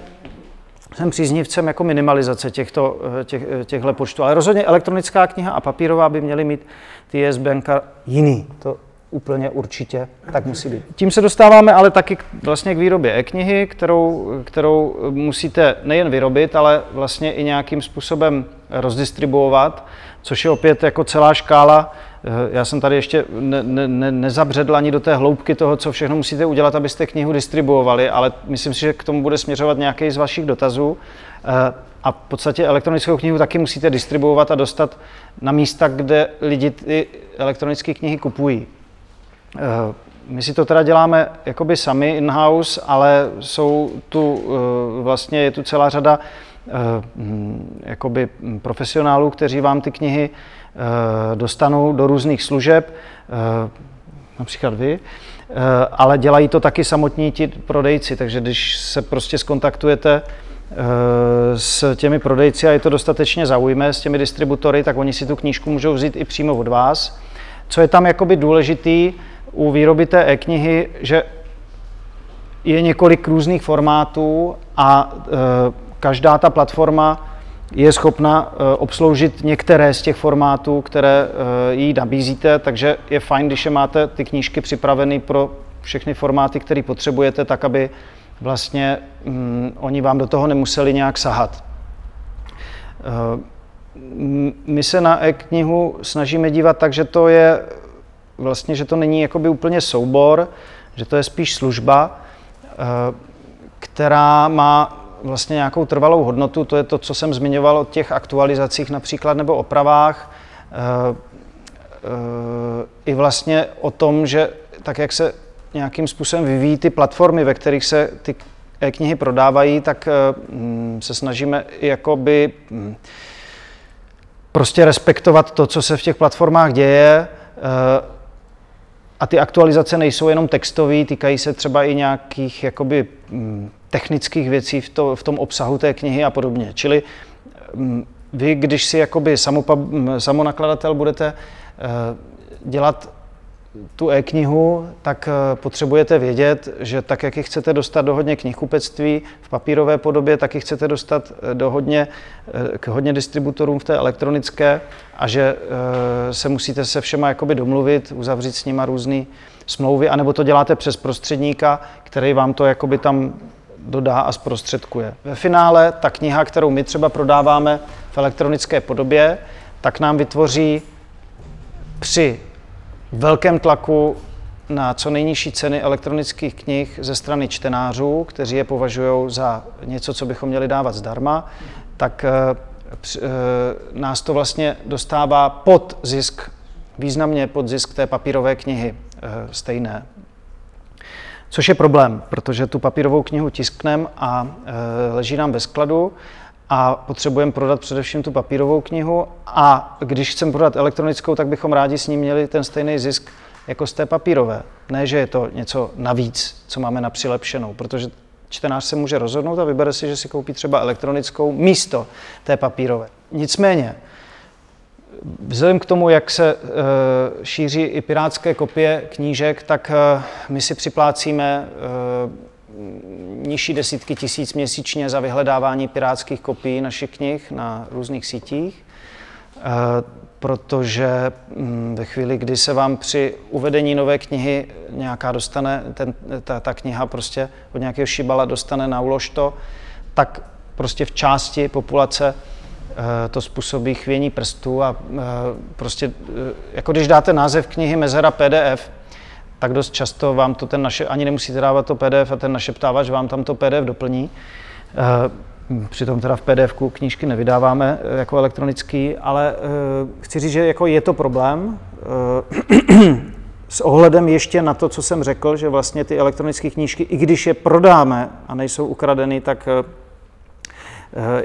jsem příznivcem jako minimalizace těchto, těch, těchto počtů. Ale rozhodně elektronická kniha a papírová by měly mít ty ISBN jiný. To úplně určitě tak musí být. Tím se dostáváme ale taky k, vlastně k výrobě e-knihy, kterou, kterou musíte nejen vyrobit, ale vlastně i nějakým způsobem rozdistribuovat což je opět jako celá škála. Eh, já jsem tady ještě ne, ne, nezabředl ani do té hloubky toho, co všechno musíte udělat, abyste knihu distribuovali, ale myslím si, že k tomu bude směřovat nějaký z vašich dotazů. Eh, a v podstatě elektronickou knihu taky musíte distribuovat a dostat na místa, kde lidi ty elektronické knihy kupují. Eh, my si to teda děláme jakoby sami in-house, ale jsou tu vlastně, je tu celá řada hm, jakoby profesionálů, kteří vám ty knihy dostanou do různých služeb. Eh, například vy, eh, ale dělají to taky samotní ti prodejci, takže když se prostě skontaktujete s těmi prodejci a je to dostatečně zaujme s těmi distributory, tak oni si tu knížku můžou vzít i přímo od vás. Co je tam jakoby důležitý u výroby té e-knihy, že je několik různých formátů a každá ta platforma je schopna eh, obsloužit některé z těch formátů, které eh, jí nabízíte, takže je fajn, když je máte ty knížky připraveny pro všechny formáty, které potřebujete, tak aby vlastně mm, oni vám do toho nemuseli nějak sahat. Eh, my se na e-knihu snažíme dívat tak, že to je vlastně, že to není jakoby úplně soubor, že to je spíš služba, která má vlastně nějakou trvalou hodnotu, to je to, co jsem zmiňoval o těch aktualizacích například nebo opravách, e, e, i vlastně o tom, že tak, jak se nějakým způsobem vyvíjí ty platformy, ve kterých se ty e-knihy prodávají, tak e, se snažíme jakoby hm, prostě respektovat to, co se v těch platformách děje. A ty aktualizace nejsou jenom textové, týkají se třeba i nějakých jakoby hm, technických věcí v, to, v tom obsahu té knihy a podobně. Čili mm, vy, když si jakoby samonakladatel budete eh, dělat tu e-knihu, tak eh, potřebujete vědět, že tak, jak ji chcete dostat do hodně knihkupectví v papírové podobě, tak ji chcete dostat eh, do hodně, k hodně distributorům v té elektronické a že se musíte se všema jakoby domluvit, uzavřít s nima různé smlouvy, anebo to děláte přes prostředníka, který vám to jakoby tam dodá a zprostředkuje. Ve finále ta kniha, kterou my třeba prodáváme v elektronické podobě, tak nám vytvoří při velkém tlaku na co nejnižší ceny elektronických knih ze strany čtenářů, kteří je považují za něco, co bychom měli dávat zdarma, tak e, e, nás to vlastně dostává pod zisk, významně pod zisk té papírové knihy e, stejné. Což je problém, protože tu papírovou knihu tiskneme a e, leží nám ve skladu a potřebujeme prodat především tu papírovou knihu a když chceme prodat elektronickou, tak bychom rádi s ní měli ten stejný zisk jako z té papírové. Ne, že je to něco navíc, co máme na přilepšenou, protože čtenář se může rozhodnout a vybere si, že si koupí třeba elektronickou místo té papírové. Nicméně, Vzhledem k tomu, jak se uh, šíří i pirátské kopie knížek, tak uh, my si připlácíme uh, nižší desítky tisíc měsíčně za vyhledávání pirátských kopií našich knih na různých sítích, protože um, ve chvíli, kdy se vám při uvedení nové knihy nějaká dostane, ten, ta, ta kniha prostě od nějakého šibala dostane na uložto, tak prostě v části populace Eh, to způsobí chvění prstů a eh, prostě, eh, jako když dáte název knihy Mezera PDF, tak dost často vám to ten naše, ani nemusíte dávat to PDF a ten našeptávač vám tam to PDF doplní. Přitom teda v pdf knížky nevydáváme jako elektronický, ale chci říct, že jako je to problém. *clears throat* S ohledem ještě na to, co jsem řekl, že vlastně ty elektronické knížky, i když je prodáme a nejsou ukradeny, tak Eh,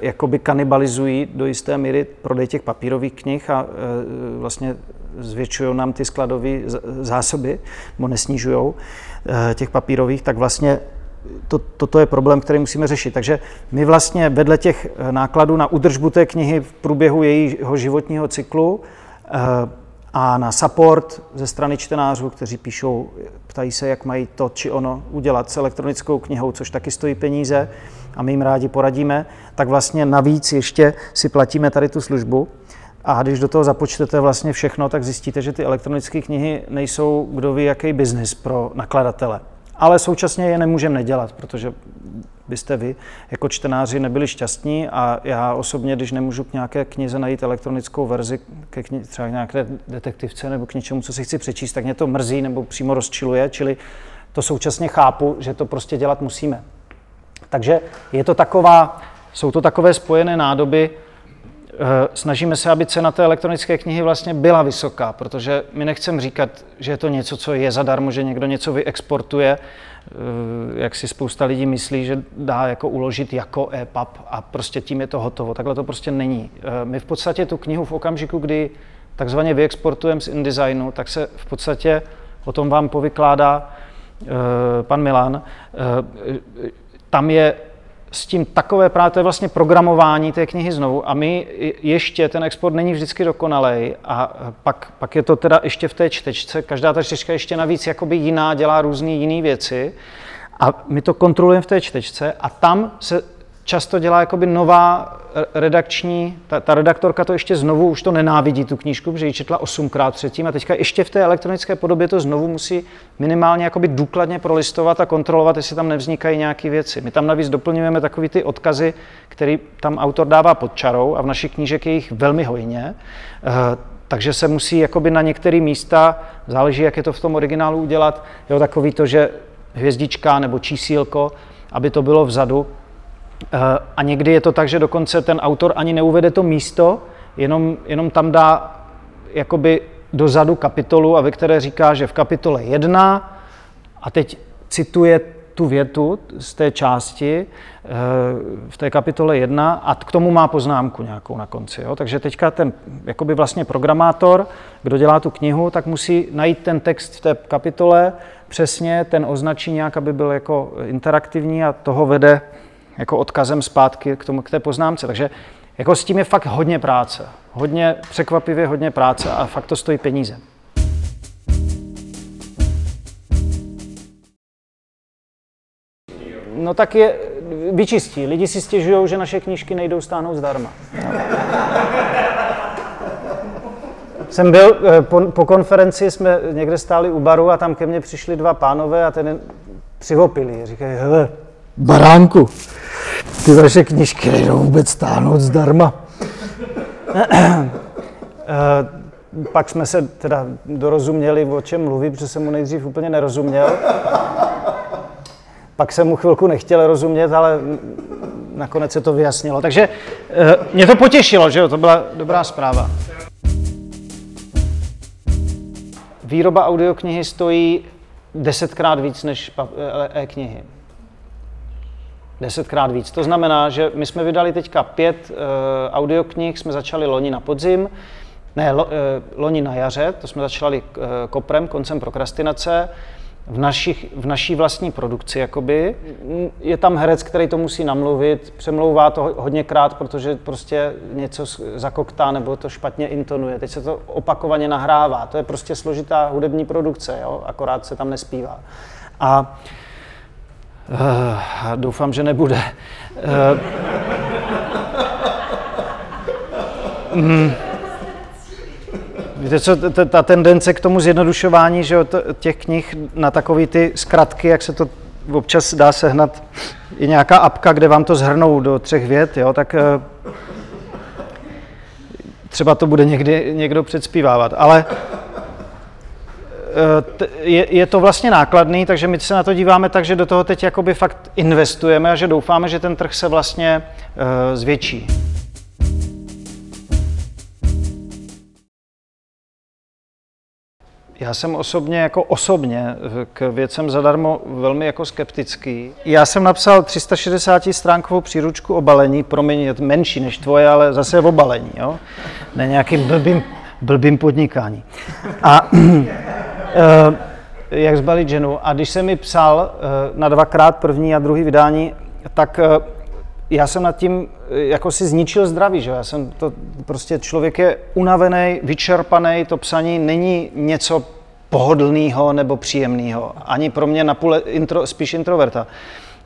jakoby kanibalizují do jisté míry prodej těch papírových knih a eh, vlastně zvětšují nám ty skladové zásoby, nebo nesnižují eh, těch papírových, tak vlastně to, toto je problém, který musíme řešit. Takže my vlastně vedle těch nákladů na udržbu té knihy v průběhu jejího životního cyklu a na support ze strany čtenářů, kteří píšou, ptají se, jak mají to či ono udělat s elektronickou knihou, což taky stojí peníze a my jim rádi poradíme, tak vlastně navíc ještě si platíme tady tu službu. A když do toho započtete vlastně všechno, tak zjistíte, že ty elektronické knihy nejsou kdo ví jaký biznis pro nakladatele. Ale současně je nemůžeme nedělat, protože byste vy jako čtenáři nebyli šťastní a já osobně, když nemůžu k nějaké knize najít elektronickou verzi, ke kni- třeba nějaké detektivce nebo k něčemu, co si chci přečíst, tak mě to mrzí nebo přímo rozčiluje, čili to současně chápu, že to prostě dělat musíme. Takže je to taková, jsou to takové spojené nádoby, snažíme se, aby cena té elektronické knihy vlastně byla vysoká, protože my nechceme říkat, že je to něco, co je zadarmo, že někdo něco vyexportuje, eh, jak si spousta lidí myslí, že dá jako uložit jako e-pub a prostě tím je to hotovo. Takhle to prostě není. Eh, my v podstatě tu knihu v okamžiku, kdy takzvaně vyexportujeme z InDesignu, tak se v podstatě o tom vám povykládá pan Milan. Tam je s tím takové právě, to je vlastně programování té knihy znovu a my ještě, ten export není vždycky dokonalej a pak, pak je to teda ještě v té čtečce, každá ta čtečka ještě navíc jakoby jiná, dělá různé jiné věci a my to kontrolujeme v té čtečce a tam se často dělá jakoby nová redakční, ta, ta redaktorka to ještě znovu, už to nenávidí tu knížku, protože ji četla osmkrát předtím a teďka ještě v té elektronické podobě to znovu musí minimálně jakoby důkladně prolistovat a kontrolovat, jestli tam nevznikají nějaké věci. My tam navíc doplňujeme takové ty odkazy, které tam autor dává pod čarou a v našich knížek je jich velmi hojně. Eh, takže se musí jakoby na některé místa, záleží, jak je to v tom originálu udělat, jo, takový to, že hvězdička nebo čísílko, aby to bylo vzadu, a někdy je to tak, že dokonce ten autor ani neuvede to místo, jenom, jenom tam dá jakoby dozadu kapitolu, a ve které říká, že v kapitole 1, a teď cituje tu větu z té části eh, v té kapitole 1 a k tomu má poznámku nějakou na konci. Jo? Takže teďka ten jakoby vlastně programátor, kdo dělá tu knihu, tak musí najít ten text v té kapitole přesně, ten označí nějak, aby byl jako interaktivní a toho vede jako odkazem zpátky k, tomu, k té poznámce. Takže jako s tím je fakt hodně práce. Hodně, překvapivě hodně práce a fakt to stojí peníze. No tak je, vyčistí. Lidi si stěžují, že naše knížky nejdou stáhnout zdarma. Jsem byl, eh, po, po konferenci jsme někde stáli u baru a tam ke mně přišli dva pánové a ten přivopili. Říkají, hele, baránku, ty vaše knižky nejdou vůbec stáhnout zdarma. Eh, pak jsme se teda dorozuměli, o čem mluví, protože jsem mu nejdřív úplně nerozuměl. Pak jsem mu chvilku nechtěl rozumět, ale nakonec se to vyjasnilo. Takže eh, mě to potěšilo, že jo, to byla dobrá zpráva. Výroba audioknihy stojí desetkrát víc než e-knihy desetkrát víc. To znamená, že my jsme vydali teďka pět uh, audioknih, jsme začali loni na podzim, ne, lo, uh, loni na jaře, to jsme začali uh, koprem, koncem prokrastinace, v, našich, v naší vlastní produkci jakoby. Je tam herec, který to musí namluvit, přemlouvá to hodněkrát, protože prostě něco zakoktá nebo to špatně intonuje. Teď se to opakovaně nahrává. To je prostě složitá hudební produkce, jo? akorát se tam nespívá. A uh, Uh, doufám, že nebude. Uh, mm, Víte co, ta tendence k tomu zjednodušování že těch knih na takové ty zkratky, jak se to občas dá sehnat, je nějaká apka, kde vám to zhrnou do třech vět, jo, tak uh, třeba to bude někdy někdo předspívávat. Ale Eh, je, je to vlastně nákladný, takže my se na to díváme tak, že do toho teď jakoby fakt investujeme a že doufáme, že ten trh se vlastně uh, zvětší. Já jsem osobně jako osobně eh, k věcem zadarmo velmi jako skeptický. Já jsem napsal 360 stránkovou příručku o balení, promiň, je menší než tvoje, ale zase v obalení, jo? Ne nějakým blbým, blbým podnikání. A *clears throat* jak zbalit ženu. A když jsem mi psal uh, na dvakrát první a druhý vydání, tak uh, já jsem nad tím jako si zničil zdraví, že já jsem to, prostě člověk je unavený, vyčerpaný, to psaní není něco pohodlného nebo příjemného. Ani pro mě napůl intro, spíš introverta.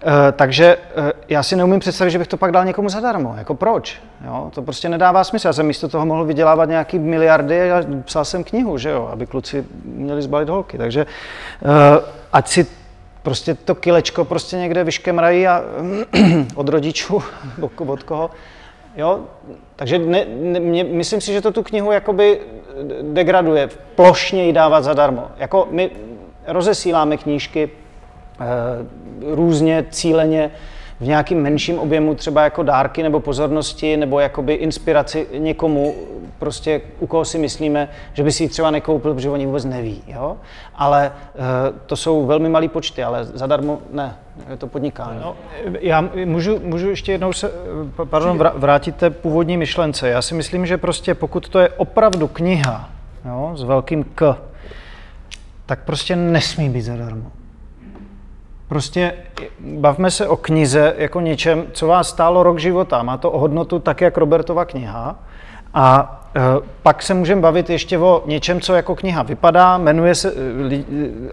Eh, takže uh, já si neumím představit, že bych to pak dal někomu zadarmo. Jako proč? Jo? To prostě nedává smysl. Já jsem místo toho mohl vydělávat nějaký miliardy a psal jsem knihu, že jo? aby kluci měli zbalit holky. Takže uh, ať si prostě to kilečko prostě někde vyškemrají a *clears throat* od rodičů, *laughs* od koho. Jo? Takže ne, ne, mě, myslím si, že to tu knihu jakoby degraduje, plošně ji dávat zadarmo. Jako my rozesíláme knížky Eh, různě cíleně v nějakým menším objemu, třeba jako dárky nebo pozornosti, nebo jakoby inspiraci někomu, prostě u koho si myslíme, že by si ji třeba nekoupil, protože oni vůbec neví. Jo? Ale uh, to jsou velmi malé počty, ale zadarmo ne, je to podnikání. No, já můžu, můžu ještě jednou se, pardon, vrátit té původní myšlence. Já si myslím, že prostě pokud to je opravdu kniha jo, s velkým K, tak prostě nesmí být zadarmo. Prostě bavme se o knize jako něčem, co vás stálo rok života. Má to hodnotu tak, jak Robertova kniha. A e, pak se můžeme bavit ještě o něčem, co jako kniha vypadá, jmenuje se, e, e,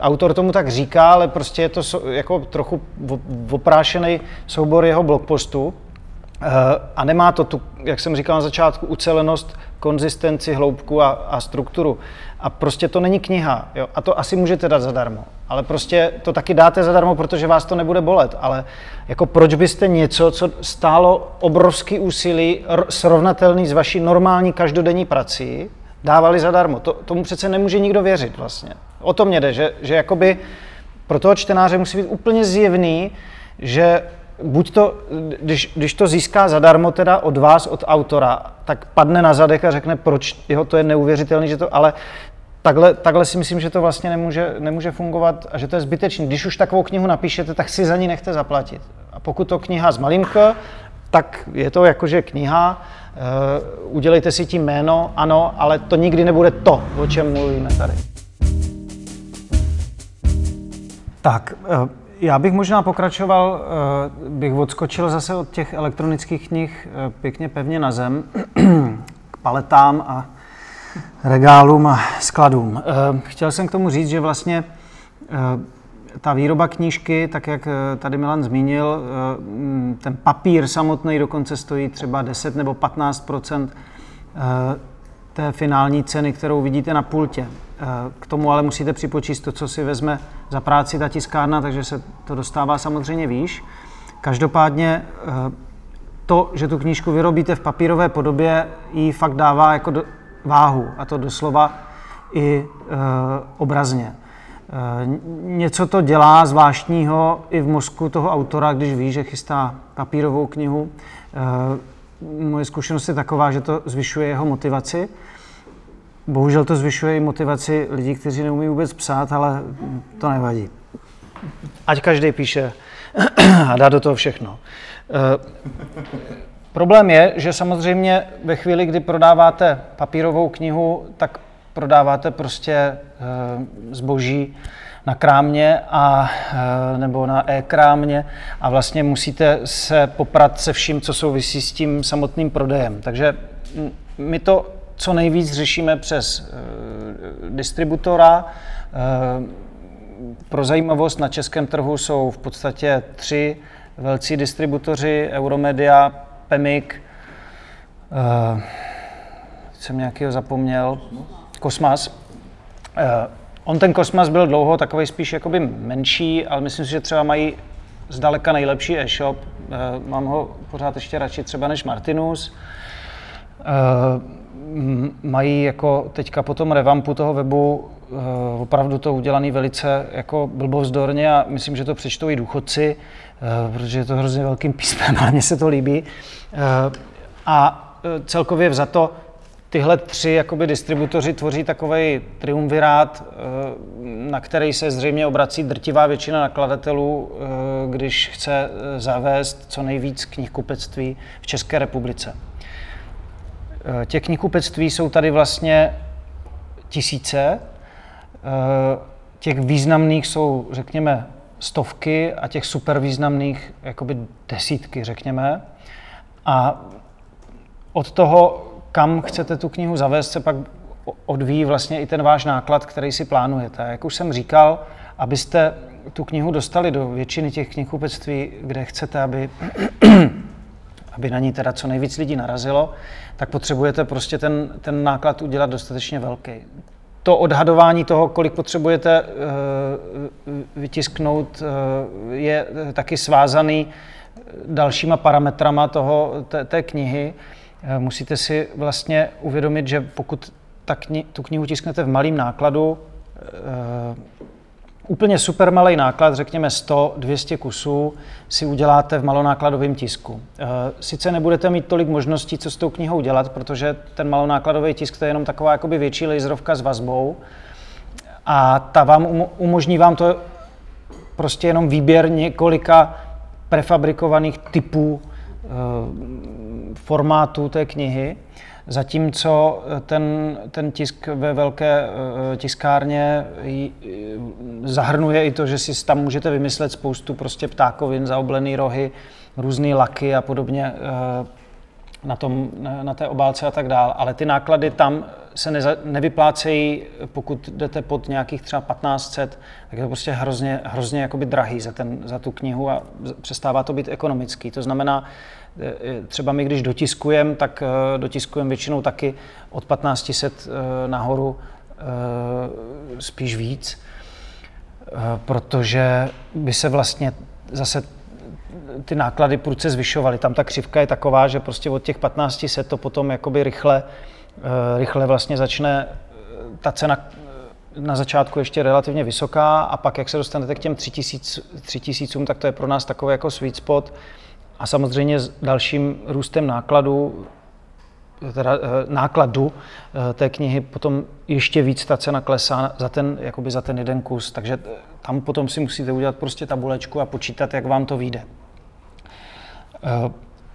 autor tomu tak říká, ale prostě je to so, jako trochu oprášený soubor jeho blogpostu. A nemá to tu, jak jsem říkal na začátku, ucelenost, konzistenci, hloubku a, a strukturu. A prostě to není kniha. Jo? A to asi můžete dát zadarmo. Ale prostě to taky dáte zadarmo, protože vás to nebude bolet. Ale jako proč byste něco, co stálo obrovský úsilí, srovnatelný s vaší normální každodenní prací, dávali zadarmo? To, tomu přece nemůže nikdo věřit vlastně. O to mě jde, že, že jakoby pro toho čtenáře musí být úplně zjevný, že buď to, když, když to získá zadarmo teda od vás, od autora, tak padne na zadek a řekne, proč jeho to je neuvěřitelný, že to, ale takhle, takhle si myslím, že to vlastně nemůže, nemůže fungovat a že to je zbytečné. Když už takovou knihu napíšete, tak si za ní nechte zaplatit. A pokud to kniha z malinka, tak je to jakože kniha, uh, udělejte si tím jméno, ano, ale to nikdy nebude to, o čem mluvíme tady. Tak, uh, já bych možná pokračoval, uh, bych odskočil zase od těch elektronických knih uh, pěkně pevně na zem, *clears throat* k paletám a regálům a skladům. Eh, chtěl jsem k tomu říct, že vlastně eh, ta výroba knížky, tak jak eh, tady Milan zmínil, ten papír samotný dokonce stojí třeba 10 nebo 15 té finální ceny, kterou vidíte na pultě. K tomu ale musíte připočíst to, co si vezme za práci ta tiskárna, takže se to dostává samozřejmě výš. Každopádně to, že tu knížku vyrobíte v papírové podobě, ji fakt dává jako do, váhu, a to doslova i e, obrazně. E, něco to dělá zvláštního i v mozku toho autora, když ví, že chystá papírovou knihu. E, moje zkušenost je taková, že to zvyšuje jeho motivaci. Bohužel to zvyšuje i motivaci lidí, kteří neumí vůbec psát, ale to nevadí. Ať každý píše *clears throat* a dá do toho všechno. E, Problém je, že samozřejmě ve chvíli, kdy prodáváte papírovou knihu, tak prodáváte prostě e, zboží na krámě a, e, nebo na e-krámě a vlastně musíte se poprat se vším, co souvisí s tím samotným prodejem. Takže my to co nejvíc řešíme přes e, distributora. Pro zajímavost na českém trhu jsou v podstatě tři velcí distributoři, Euromedia, Pemik, jsem nějakého zapomněl, Kosmas. On ten Kosmas byl dlouho takový spíš jakoby menší, ale myslím si, že třeba mají zdaleka nejlepší e-shop. Uh, mám ho pořád ještě radši třeba než Martinus. Uh, mají jako teďka po tom revampu toho webu uh, opravdu to udělané velice jako blbovzdorně a myslím, že to přečtou i důchodci, protože je to hrozně velkým písmem, *laughs* ale mně se to líbí. A celkově za to tyhle tři jakoby distributoři tvoří takový triumvirát, na který se zřejmě obrací drtivá většina nakladatelů, když chce zavést co nejvíc knihkupectví v České republice. Eh, těch knihkupectví jsou tady vlastně tisíce, eh, těch významných jsou, řekněme, stovky a těch super významných jakoby desítky, řekněme. A od toho, kam chcete tu knihu zavést, se pak odvíjí vlastně i ten váš náklad, který si plánujete. Jak už jsem říkal, abyste tu knihu dostali do většiny těch knihkupectví, kde chcete, aby *clears throat* aby na ní teda co nejvíc lidí narazilo, tak potřebujete prostě ten, ten náklad udělat dostatečně velký. To odhadování toho, kolik potřebujete uh, vytisknout, uh, je taky svázaný dalšíma parametrama toho, té, té knihy. Uh, musíte si vlastně uvědomit, že pokud ta kni- tu knihu tisknete v malém nákladu, Úplně super malý náklad, řekněme 100-200 kusů, si uděláte v malonákladovém tisku. Eh, sice nebudete mít tolik možností, co s tou knihou dělat, protože ten malonákladový tisk to je jenom taková jakoby větší laserovka s vazbou a ta vám umožní vám to prostě jenom výběr několika prefabrikovaných typů eh, formátů té knihy. Zatímco ten, ten tisk ve velké eh, tiskárně zahrnuje i to, že si tam můžete vymyslet spoustu prostě ptákovin, zaoblený rohy, různé laky a podobně eh, na, tom, na té obálce a tak dále. Ale ty náklady tam se neza, nevyplácejí, pokud jdete pod nějakých třeba 1500, tak je to prostě hrozně, hrozně jakoby drahý za, ten, za tu knihu a přestává to být ekonomický. To znamená, eh, třeba my, když dotiskujeme, tak dotiskujeme většinou taky od 1500 nahoru spíš víc, protože by se vlastně zase ty náklady prudce zvyšovaly. Tam ta křivka je taková, že prostě od těch 15 se to potom jakoby rychle, rychle vlastně začne ta cena na začátku ještě relativně vysoká a pak, jak se dostanete k těm 3000, 3000 tak to je pro nás takový jako sweet spot. A samozřejmě s dalším růstem nákladů teda, eh, nákladu eh, té knihy potom ještě víc ta cena klesá za ten, jakoby za ten jeden kus. Takže eh, tam potom si musíte udělat prostě tabulečku a počítat, jak vám to vyjde.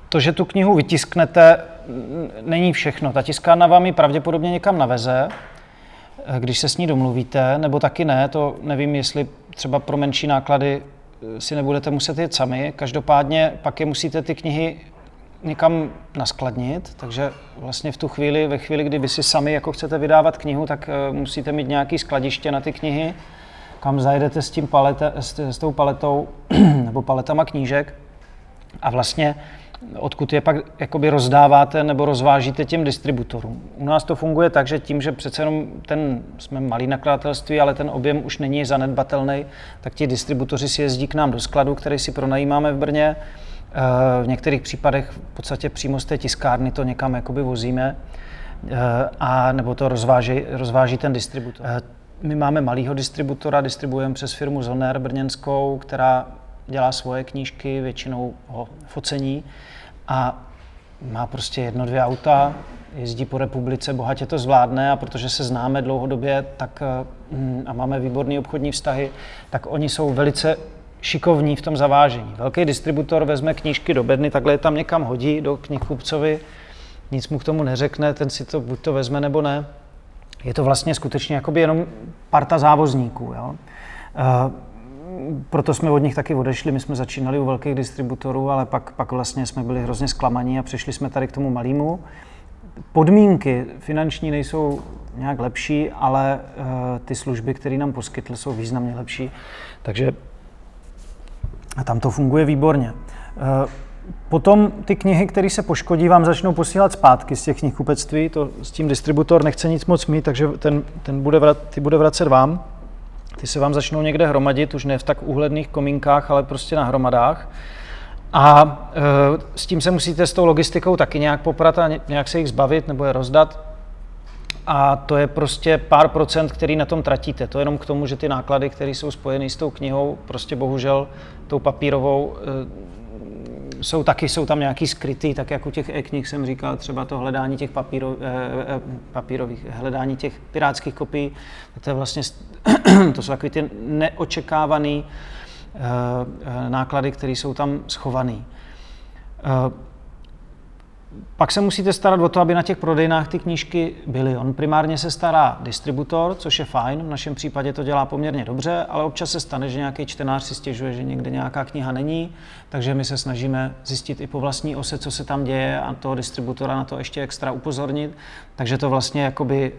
To, že tu knihu vytisknete, není všechno. Ta tiskárna vám ji pravděpodobně někam naveze, když se s ní domluvíte, nebo taky ne, to nevím, jestli třeba pro menší náklady si nebudete muset jít sami. Každopádně pak je musíte ty knihy někam naskladnit, takže vlastně v tu chvíli, ve chvíli, kdy vy si sami jako chcete vydávat knihu, tak uh, musíte mít nějaký skladiště na ty knihy, kam zajdete s, tím palete, s, s tou paletou *clears throat* nebo paletama knížek a vlastně odkud je pak jakoby rozdáváte nebo rozvážíte těm distributorům. U nás to funguje tak, že tím, že přece jenom ten, jsme malý nakladatelství, ale ten objem už není zanedbatelný, tak ti distributoři si jezdí k nám do skladu, který si pronajímáme v Brně, v některých případech v podstatě přímo z té tiskárny to někam jakoby vozíme eh, a nebo to rozváží, rozváží ten distributor. Eh, my máme malého distributora, distribuujeme přes firmu Zoner brněnskou, která dělá svoje knížky, většinou ho focení a má prostě jedno, dvě auta, jezdí po republice, bohatě to zvládne a protože se známe dlouhodobě tak, eh, mm, a máme výborné obchodní vztahy, tak oni jsou velice šikovní v tom zavážení. Velký distributor vezme knížky do bedny, takhle je tam někam hodí do knihkupcovi, nic mu k tomu neřekne, ten si to buď to vezme nebo ne. Je to vlastně skutečně jenom parta závozníků. Jo? Uh, proto jsme od nich taky odešli. My jsme začínali u velkých distributorů, ale pak, pak vlastně jsme byli hrozně zklamaní a přišli jsme tady k tomu malému. Podmínky finanční nejsou nějak lepší, ale uh, ty služby, které nám poskytly, jsou významně lepší. Takže a tam to funguje výborně. Eh, potom ty knihy, které se poškodí, vám začnou posílat zpátky z těch knihkupectví. To s tím distributor nechce nic moc mít, takže ten, ten bude, vrat, ty bude vracet vám. Ty se vám začnou někde hromadit, už ne v tak úhledných komínkách, ale prostě na hromadách. A e, s tím se musíte s tou logistikou taky nějak poprat a nějak se jich zbavit nebo je rozdat a to je prostě pár procent, který na tom tratíte. To je jenom k tomu, že ty náklady, které jsou spojeny s tou knihou, prostě bohužel tou papírovou, eh, jsou taky, jsou tam nějaký skrytý, tak jako těch e-knih jsem říkal, třeba to hledání těch papíro, eh, eh, papírových, hledání těch pirátských kopií, to je vlastně, *clears throat* to jsou takový ty neočekávané náklady, které jsou tam schované. Pak se musíte starat o to, aby na těch prodejnách ty knížky byly. On primárně se stará distributor, což je fajn, v našem případě to dělá poměrně dobře, ale občas se stane, že nějaký čtenář si stěžuje, že někde nějaká kniha není, takže my se snažíme zjistit i po vlastní ose, co se tam děje a toho distributora na to ještě extra upozornit. Takže to vlastně jakoby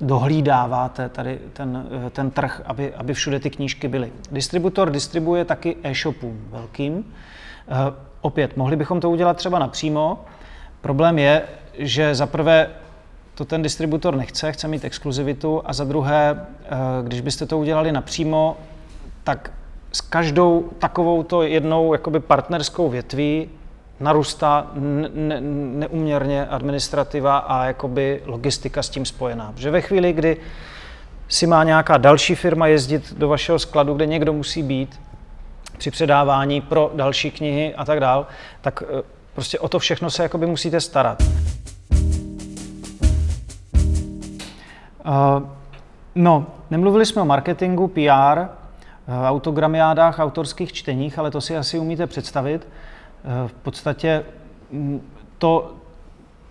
dohlídáváte tady ten, ten trh, aby, aby všude ty knížky byly. Distributor distribuje taky e-shopům velkým. Eh, opět, mohli bychom to udělat třeba napřímo, Problém je, že za prvé to ten distributor nechce, chce mít exkluzivitu a za druhé, eh, když byste to udělali napřímo, tak s každou takovou to jednou jakoby partnerskou větví narůstá ne- neuměrně administrativa a jakoby logistika s tím spojená. Že ve chvíli, kdy si má nějaká další firma jezdit do vašeho skladu, kde někdo musí být při předávání pro další knihy a tak dál, tak eh, Prostě o to všechno se jakoby musíte starat. Uh, no, nemluvili jsme o marketingu, PR, uh, autogramiádách, autorských čteních, ale to si asi umíte představit. Uh, v podstatě to,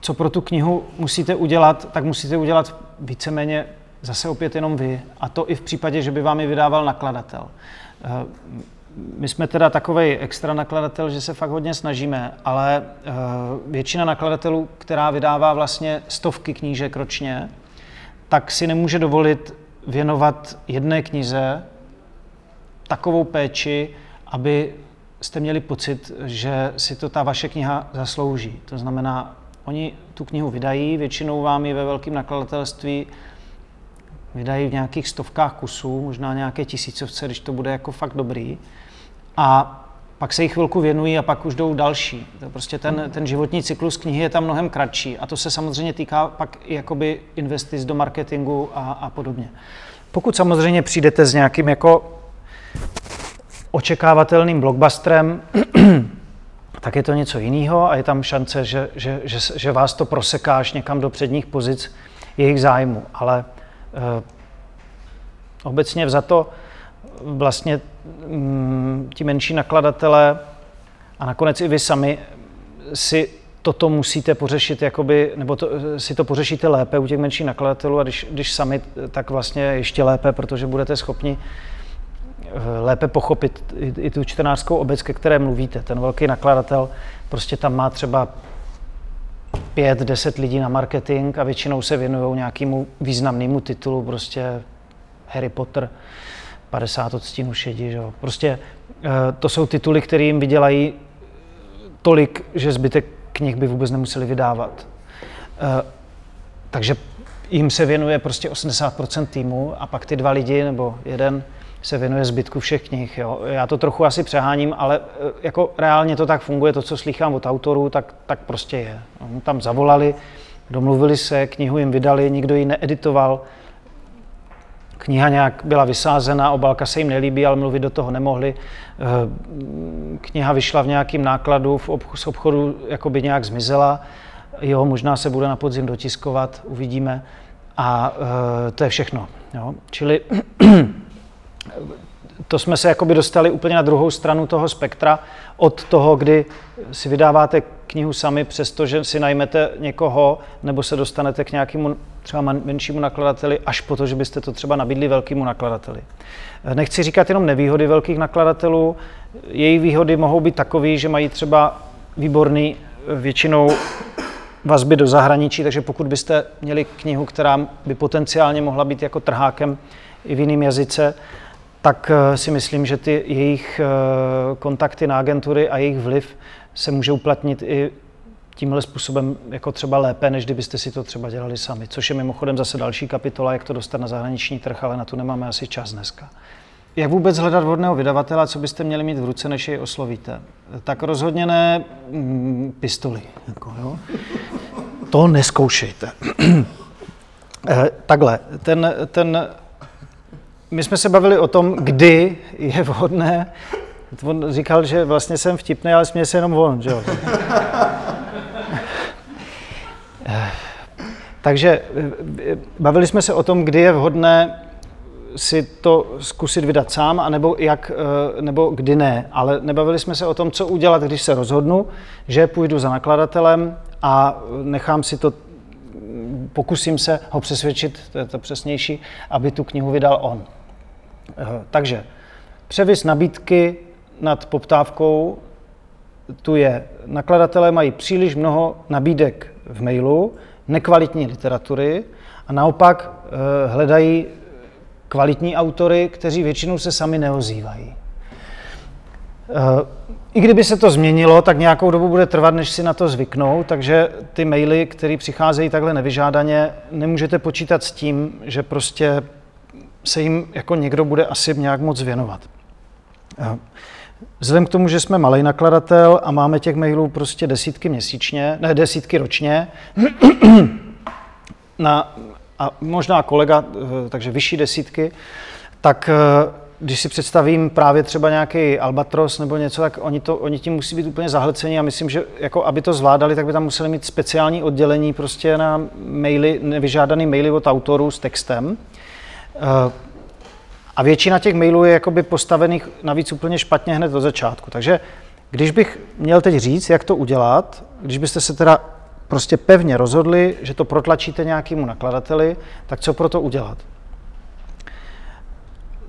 co pro tu knihu musíte udělat, tak musíte udělat víceméně zase opět jenom vy. A to i v případě, že by vám je vydával nakladatel. My jsme teda takový extra nakladatel, že se fakt hodně snažíme, ale eh, většina nakladatelů, která vydává vlastně stovky knížek ročně, tak si nemůže dovolit věnovat jedné knize takovou péči, aby jste měli pocit, že si to ta vaše kniha zaslouží. To znamená, oni tu knihu vydají, většinou vám ji ve velkém nakladatelství vydají v nějakých stovkách kusů, možná nějaké tisícovce, když to bude jako fakt dobrý. A pak se jich chvilku věnují a pak už jdou další. To prostě ten, ten životní cyklus knihy je tam mnohem kratší a to se samozřejmě týká pak jakoby investic do marketingu a, a podobně. Pokud samozřejmě přijdete s nějakým jako očekávatelným blockbusterem, *clears throat* tak je to něco jiného a je tam šance, že, že, že, že vás to proseká až někam do předních pozic jejich zájmu. Ale eh, obecně za to vlastně ti menší nakladatelé a nakonec i vy sami si toto musíte pořešit, jakoby, nebo to, si to pořešíte lépe u těch menších nakladatelů a když, když sami, tak vlastně ještě lépe, protože budete schopni eh, lépe pochopit i, i tu čtenářskou obec, ke které mluvíte. Ten velký nakladatel prostě tam má třeba pět, deset lidí na marketing a většinou se věnují nějakému významnému titulu, prostě Harry Potter, 50 odstínů šedi, že jo. Prostě eh, to jsou tituly, které jim vydělají tolik, že zbytek knih by vůbec nemuseli vydávat. Eh, takže jim se věnuje prostě 80% týmu a pak ty dva lidi nebo jeden se věnuje zbytku všech knih. Jo. Já to trochu asi přeháním, ale eh, jako reálně to tak funguje, to, co slychám od autorů, tak, tak prostě je. Oni tam zavolali, domluvili se, knihu jim vydali, nikdo ji needitoval, kniha nějak byla vysázena, obálka se jim nelíbí, ale mluvit do toho nemohli. Eh, kniha vyšla v nějakém nákladu, v obchodu, z obchodu jakoby nějak zmizela. Jo, možná se bude na podzim dotiskovat, uvidíme. A e, to je všechno. Jo. Čili to jsme se jakoby dostali úplně na druhou stranu toho spektra od toho, kdy si vydáváte knihu sami, přestože si najmete někoho, nebo se dostanete k nějakému třeba menšímu nakladateli, až po to, že byste to třeba nabídli velkému nakladateli. Nechci říkat jenom nevýhody velkých nakladatelů, její výhody mohou být takové, že mají třeba výborný většinou vazby do zahraničí, takže pokud byste měli knihu, která by potenciálně mohla být jako trhákem i v jiném jazyce, tak eh, si myslím, že ty jejich eh, kontakty na agentury a jejich vliv se může uplatnit i tímhle způsobem jako třeba lépe, než kdybyste si to třeba dělali sami. Což je mimochodem zase další kapitola, jak to dostat na zahraniční trh, ale na to nemáme asi čas dneska. Jak vůbec hledat vhodného vydavatele, co byste měli mít v ruce, než jej oslovíte? Tak rozhodně ne mm, pistoli. Jako, jo? To neskoušejte. *clears throat* Eh, takhle, ten, ten my jsme se bavili o tom, kdy je vhodné. On říkal, že vlastně jsem vtipný, ale směje se jenom on, že jo. Takže bavili jsme se o tom, kdy je vhodné si to zkusit vydat sám, anebo, jak, nebo kdy ne. Ale nebavili jsme se o tom, co udělat, když se rozhodnu, že půjdu za nakladatelem a nechám si to, pokusím se ho přesvědčit, to je to přesnější, aby tu knihu vydal on. Takže převis nabídky nad poptávkou tu je. Nakladatelé mají příliš mnoho nabídek v mailu, nekvalitní literatury a naopak eh, hledají kvalitní autory, kteří většinou se sami neozývají. Eh, I kdyby se to změnilo, tak nějakou dobu bude trvat, než si na to zvyknou, takže ty maily, které přicházejí takhle nevyžádaně, nemůžete počítat s tím, že prostě se jim jako někdo bude asi nějak moc věnovat. Vzhledem k tomu, že jsme malý nakladatel a máme těch mailů prostě desítky měsíčně, ne desítky ročně, *clears throat* na, a možná kolega, eh, takže vyšší desítky, tak eh, když si představím právě třeba nějaký Albatros nebo něco, tak oni, to, oni tím musí být úplně zahlceni a myslím, že jako aby to zvládali, tak by tam museli mít speciální oddělení prostě na maily, nevyžádaný maily od autorů s textem. Eh, a většina těch mailů je jakoby postavených navíc úplně špatně hned od začátku. Takže když bych měl teď říct, jak to udělat, když byste se teda prostě pevně rozhodli, že to protlačíte nějakému nakladateli, tak co pro to udělat?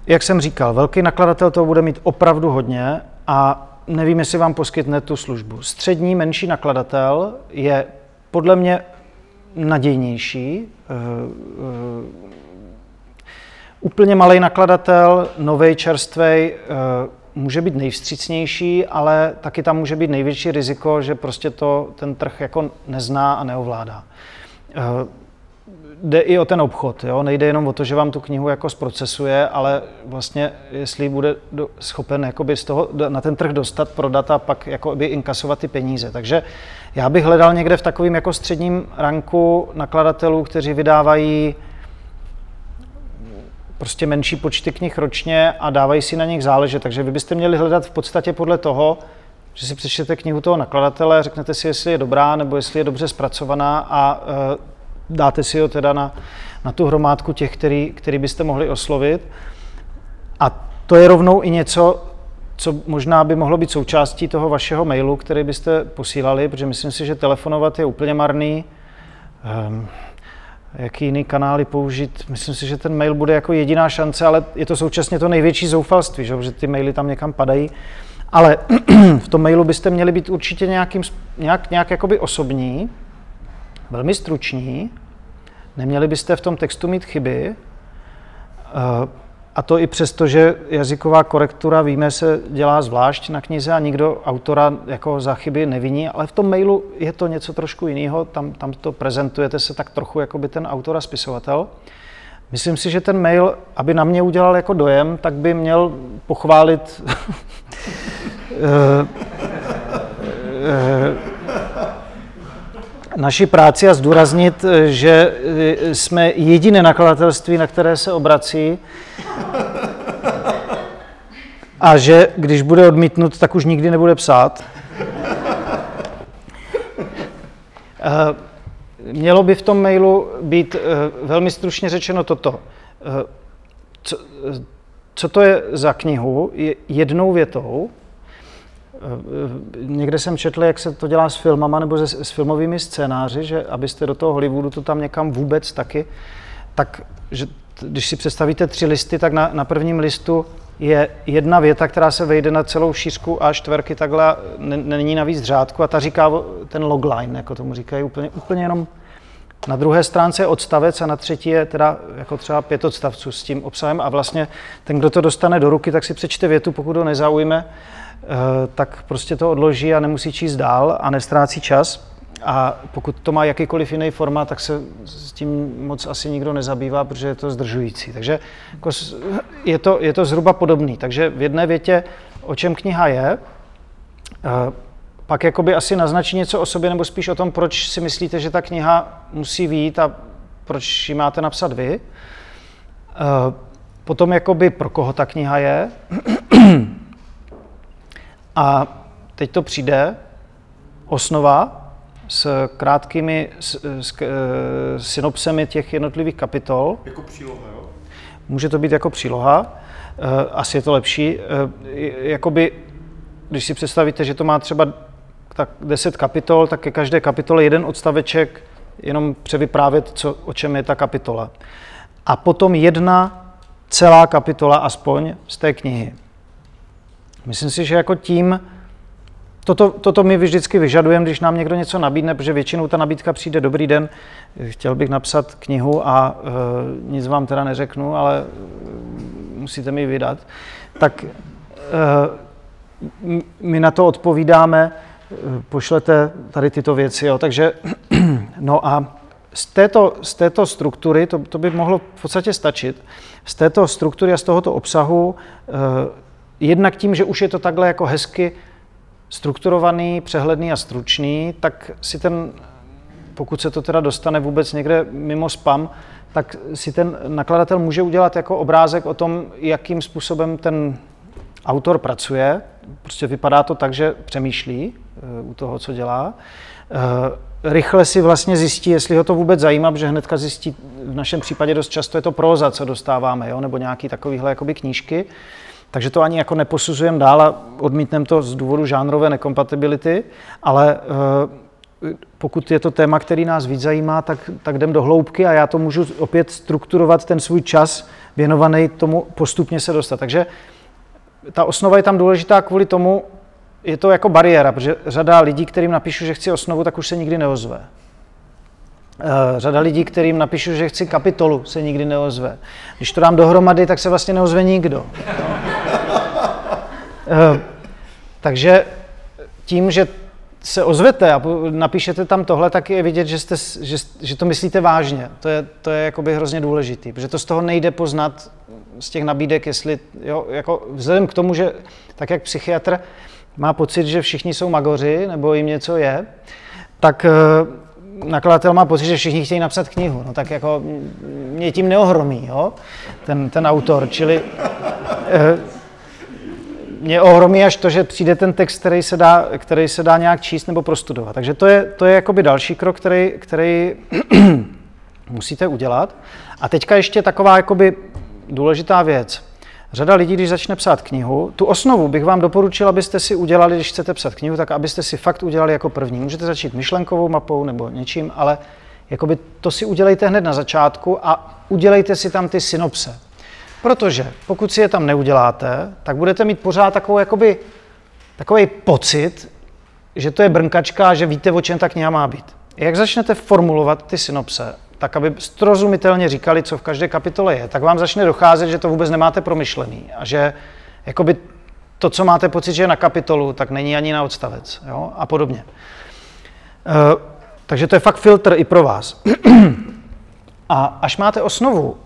Jak jsem říkal, velký nakladatel toho bude mít opravdu hodně a nevím, jestli vám poskytne tu službu. Střední, menší nakladatel je podle mě nadějnější. Eh, eh, úplně malý nakladatel, nový, čerstvý, eh, může být nejvstřícnější, ale taky tam může být největší riziko, že prostě to ten trh jako nezná a neovládá jde i o ten obchod. Jo? Nejde jenom o to, že vám tu knihu jako zprocesuje, ale vlastně, jestli bude schopen jakoby z toho na ten trh dostat, prodat a pak jakoby inkasovat ty peníze. Takže já bych hledal někde v takovém jako středním ranku nakladatelů, kteří vydávají prostě menší počty knih ročně a dávají si na nich záležet. Takže vy byste měli hledat v podstatě podle toho, že si přečtete knihu toho nakladatele, řeknete si, jestli je dobrá nebo jestli je dobře zpracovaná a e, dáte si ho teda na, na tu hromádku těch, který, který byste mohli oslovit. A to je rovnou i něco, co možná by mohlo být součástí toho vašeho mailu, který byste posílali, protože myslím si, že telefonovat je úplně marný. Um, jaký jiný kanály použít. Myslím si, že ten mail bude jako jediná šance, ale je to současně to největší zoufalství, že, že ty maily tam někam padají. Ale *clears throat* v tom mailu byste měli být určitě nějakým, nějak, nějak jakoby osobní, velmi struční, neměli byste v tom textu mít chyby, eh, a to i přesto, že jazyková korektura, víme, se dělá zvlášť na knize a nikdo autora jako za chyby neviní, ale v tom mailu je to něco trošku jiného, tam, tam to prezentujete se tak trochu jako by ten autor a spisovatel. Myslím si, že ten mail, aby na mě udělal jako dojem, tak by měl pochválit uh, *laughs* uh, naši práci a zdůraznit, že e, jsme jediné nakladatelství, na které se obrací a že když bude odmítnut, tak už nikdy nebude psát. E, mělo by v tom mailu být velmi stručně řečeno toto. Co, co to je za knihu? Jednou větou Eh, někde jsem četl, jak se to dělá s filmama nebo s, s filmovými scénáři, že abyste do toho Hollywoodu to tam někam vůbec taky, tak že když si představíte tři listy, tak na, na prvním listu je jedna věta, která se vejde na celou šířku a čtverky takhle není navíc řádku a ta říká ten logline, jako tomu říkají úplně, úplně jenom. Na druhé stránce je odstavec a na třetí je teda jako třeba pět odstavců s tím obsahem a vlastně ten, kdo to dostane do ruky, tak si přečte větu, pokud ho nezaujme tak prostě to odloží a nemusí číst dál a nestrácí čas. A pokud to má jakýkoliv jiný format, tak se s tím moc asi nikdo nezabývá, protože je to zdržující. Takže jako je, to, je to zhruba podobný. Takže v jedné větě, o čem kniha je, eh, pak jakoby asi naznačí něco o sobě, nebo spíš o tom, proč si myslíte, že ta kniha musí výjít a proč ji máte napsat vy. Eh, potom jakoby pro koho ta kniha je, a teď to přijde, osnova s krátkými s, s, eh, synopsemi těch jednotlivých kapitol. Jako příloha, jo? Může to být jako příloha, eh, asi je to lepší. Eh, jakoby, když si představíte, že to má třeba tak 10 kapitol, tak ke každé kapitole jeden odstaveček jenom převyprávět, co, o čem je ta kapitola. A potom jedna celá kapitola aspoň z té knihy. Myslím si, že jako tím, toto, toto my vždycky vyžadujeme, když nám někdo něco nabídne, protože většinou ta nabídka přijde, dobrý den, chtěl bych napsat knihu a e, nic vám teda neřeknu, ale e, musíte mi vydat, tak e, my na to odpovídáme, pošlete tady tyto věci. Jo. Takže, *clears throat* no a z této, z této struktury, to, to by mohlo v podstatě stačit, z této struktury a z tohoto obsahu e, jednak tím, že už je to takhle jako hezky strukturovaný, přehledný a stručný, tak si ten, pokud se to teda dostane vůbec někde mimo spam, tak si ten nakladatel může udělat jako obrázek o tom, jakým způsobem ten autor pracuje. Prostě vypadá to tak, že přemýšlí eh, u toho, co dělá. Eh, rychle si vlastně zjistí, jestli ho to vůbec zajímá, protože hnedka zjistí, v našem případě dost často je to próza, co dostáváme, jo? nebo nějaký takovýhle jakoby knížky. Takže to ani jako neposuzujeme dál a odmítneme to z důvodu žánrové nekompatibility, ale pokud je to téma, který nás víc zajímá, tak, tak jdem do hloubky a já to můžu opět strukturovat ten svůj čas věnovaný tomu postupně se dostat. Takže ta osnova je tam důležitá kvůli tomu, je to jako bariéra, protože řada lidí, kterým napíšu, že chci osnovu, tak už se nikdy neozve. Eh, řada lidí, kterým napíšu, že chci kapitolu, se nikdy neozve. Když to dám dohromady, tak se vlastně neozve nikdo. Eh, takže tím, že se ozvete a napíšete tam tohle, tak je vidět, že, jste, že, že to myslíte vážně. To je, to je jakoby hrozně důležitý, protože to z toho nejde poznat z těch nabídek, jestli, jo, jako vzhledem k tomu, že tak jak psychiatr má pocit, že všichni jsou magoři, nebo jim něco je, tak eh, nakladatel má pocit, že všichni chtějí napsat knihu. No tak jako mě tím neohromí, jo, ten, ten autor, čili eh, mě ohromí až to, že přijde ten text, který se dá, který se dá nějak číst nebo prostudovat. Takže to je, to je jakoby další krok, který, který *clears throat* musíte udělat. A teďka ještě taková jakoby důležitá věc. Řada lidí, když začne psát knihu, tu osnovu bych vám doporučil, abyste si udělali, když chcete psat knihu, tak abyste si fakt udělali jako první. Můžete začít myšlenkovou mapou nebo něčím, ale jakoby to si udělejte hned na začátku a udělejte si tam ty synopse. Protože pokud si je tam neuděláte, tak budete mít pořád takovou, jakoby, takový pocit, že to je brnkačka že víte, o čem ta kniha má být. Jak začnete formulovat ty synopse, tak aby strozumitelně říkali, co v každé kapitole je, tak vám začne docházet, že to vůbec nemáte promyšlený a že jakoby to, co máte pocit, že je na kapitolu, tak není ani na odstavec jo? a podobně. E, takže to je fakt filtr i pro vás. *clears throat* a až máte osnovu,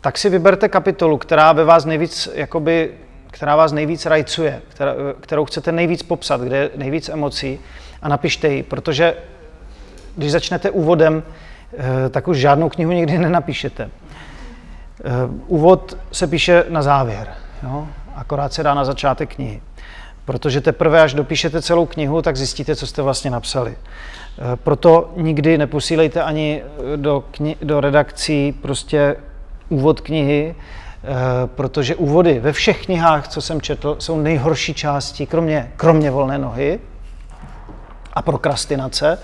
tak si vyberte kapitolu, která ve vás nejvíc, jakoby, která vás nejvíc rajcuje, která, kterou chcete nejvíc popsat, kde je nejvíc emocí a napište ji, protože když začnete úvodem, eh, tak už žádnou knihu nikdy nenapíšete. Eh, úvod se píše na závěr, jo? akorát se dá na začátek knihy. Protože teprve, až dopíšete celou knihu, tak zjistíte, co jste vlastně napsali. Eh, proto nikdy neposílejte ani do, kni- do redakcí prostě úvod knihy, eh, protože úvody ve všech knihách, co jsem četl, jsou nejhorší části, kromě, kromě volné nohy a prokrastinace.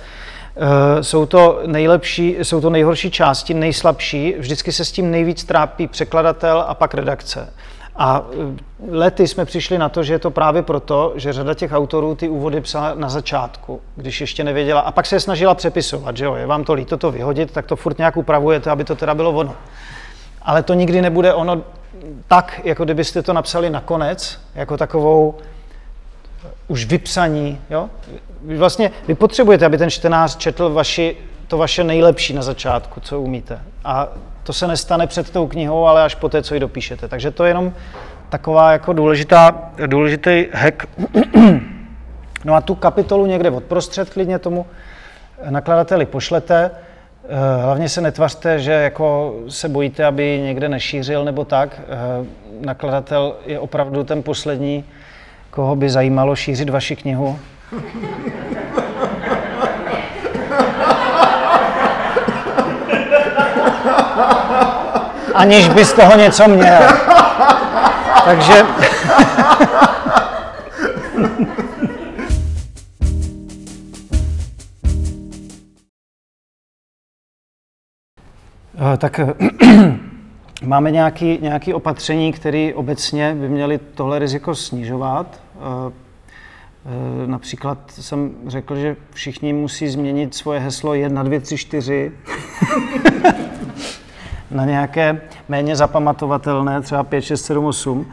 Eh, jsou to nejlepší, jsou to nejhorší části, nejslabší, vždycky se s tím nejvíc trápí překladatel a pak redakce. A eh, lety jsme přišli na to, že je to právě proto, že řada těch autorů ty úvody psala na začátku, když ještě nevěděla, a pak se je snažila přepisovat, že jo, je vám to líto to vyhodit, tak to furt nějak upravujete, aby to teda bylo ono ale to nikdy nebude ono tak, jako kdybyste to napsali nakonec, jako takovou už vypsaní. Jo? Vy vlastně vy potřebujete, aby ten čtenář četl vaši, to vaše nejlepší na začátku, co umíte. A to se nestane před tou knihou, ale až po té, co ji dopíšete. Takže to je jenom taková jako důležitá, důležitý hack. *clears throat* No a tu kapitolu někde odprostřed klidně tomu nakladateli pošlete, Eh, hlavně se netvařte, že jako se bojíte, aby někde nešířil nebo tak. Eh, nakladatel je opravdu ten poslední, koho by zajímalo šířit vaši knihu. Aniž by z toho něco měl. Takže... tak eh, *clears throat* máme nějaké nějaký opatření, které obecně by měly tohle riziko snižovat. Eh, například jsem řekl, že všichni musí změnit svoje heslo 1, 2, 3, 4 na nějaké méně zapamatovatelné, třeba 5, 6, 7, 8.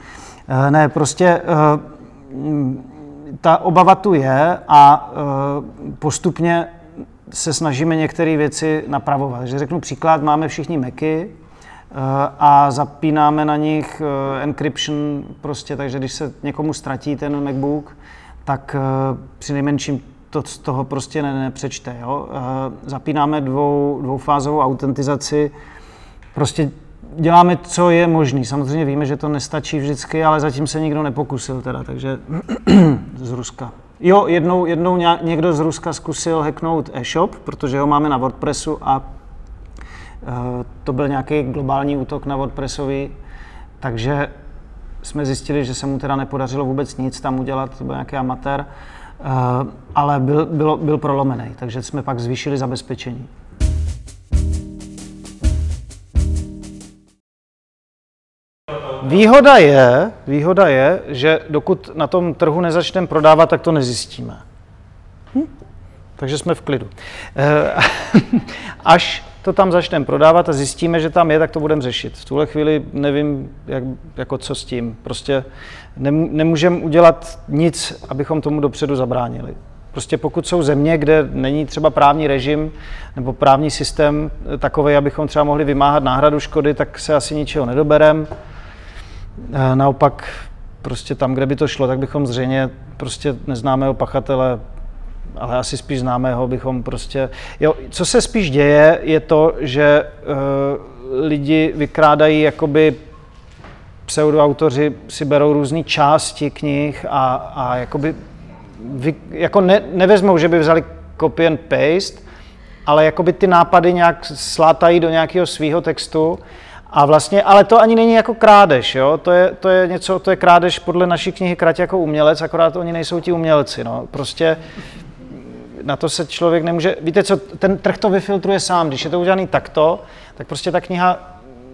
Ne, prostě ta obava tu je a postupně se snažíme některé věci napravovat. Takže řeknu příklad, máme všichni Macy eh, a zapínáme na nich eh, encryption prostě, takže když se někomu ztratí ten MacBook, tak eh, při nejmenším to z toho prostě ne, nepřečte. Jo? Zapínáme dvou, dvoufázovou autentizaci, prostě děláme, co je možné. Samozřejmě víme, že to nestačí vždycky, ale zatím se nikdo nepokusil teda, takže *clears throat* z Ruska. Jo, jednou, jednou někdo z Ruska zkusil hacknout e-shop, protože ho máme na WordPressu a uh, to byl nějaký globální útok na WordPressový, takže jsme zjistili, že se mu teda nepodařilo vůbec nic tam udělat, to byl nějaký amatér. ale byl, byl, byl prolomený, takže jsme pak zvýšili zabezpečení. Výhoda je, výhoda je, že dokud na tom trhu nezačneme prodávat, tak to nezjistíme. Hm? Takže jsme v klidu. Eh, *laughs* až to tam začneme prodávat a zjistíme, že tam je, tak to budeme řešit. V tuhle chvíli nevím, jak, jako co s tím. Prostě nemůžeme udělat nic, abychom tomu dopředu zabránili. Prostě pokud jsou země, kde není třeba právní režim nebo právní systém takový, abychom třeba mohli vymáhat náhradu škody, tak se asi ničeho nedobereme. Naopak prostě tam, kde by to šlo, tak bychom zřejmě prostě neznámého pachatele ale asi spíš známého bychom prostě... Jo, co se spíš děje, je to, že uh, lidi vykrádají jakoby pseudoautoři si berou různé části knih a, a jakoby vy, jako ne, nevezmou, že by vzali copy and paste, ale jakoby ty nápady nějak slátají do nějakého svého textu a vlastně, ale to ani není jako krádež, jo? To, je, to je něco, to je krádež podle naší knihy Krať jako umělec, akorát oni nejsou ti umělci, no. Prostě na to se člověk nemůže, víte co, ten trh to vyfiltruje sám, když je to udělané takto, tak prostě ta kniha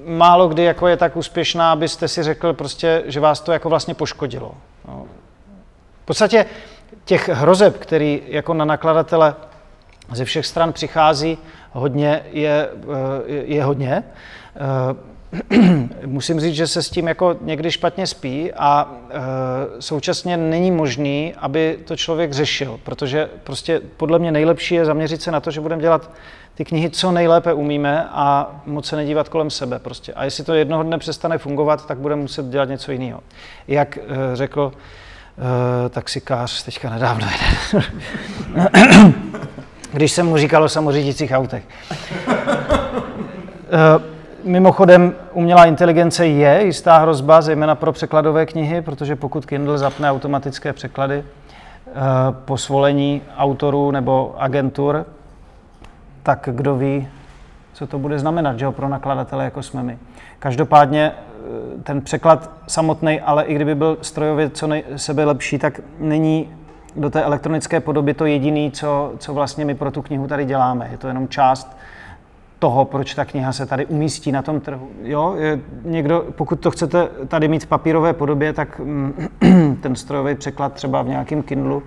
málo kdy jako je tak úspěšná, abyste si řekl prostě, že vás to jako vlastně poškodilo. No. V podstatě těch hrozeb, který jako na nakladatele ze všech stran přichází hodně, je, je, je hodně. *clears throat* musím říct, že se s tím jako někdy špatně spí a e, současně není možný, aby to člověk řešil, protože prostě podle mě nejlepší je zaměřit se na to, že budeme dělat ty knihy co nejlépe umíme a moc se nedívat kolem sebe prostě. A jestli to jednoho dne přestane fungovat, tak budeme muset dělat něco jiného. Jak e, řekl taxikář teďka nedávno *clears throat* když jsem mu říkal o samořídících autech. Mimochodem, umělá inteligence je jistá hrozba, zejména pro překladové knihy, protože pokud Kindle zapne automatické překlady eh, po svolení autorů nebo agentur, tak kdo ví, co to bude znamenat, že ho pro nakladatele jako jsme my. Každopádně eh, ten překlad samotný, ale i kdyby byl strojově co nej, sebe lepší, tak není do té elektronické podoby to jediné, co, co vlastně my pro tu knihu tady děláme. Je to jenom část toho, proč ta kniha se tady umístí na tom trhu. Jo, někdo, pokud to chcete tady mít v papírové podobě, tak mm, *clears throat* ten strojový překlad třeba v nějakém Kindlu,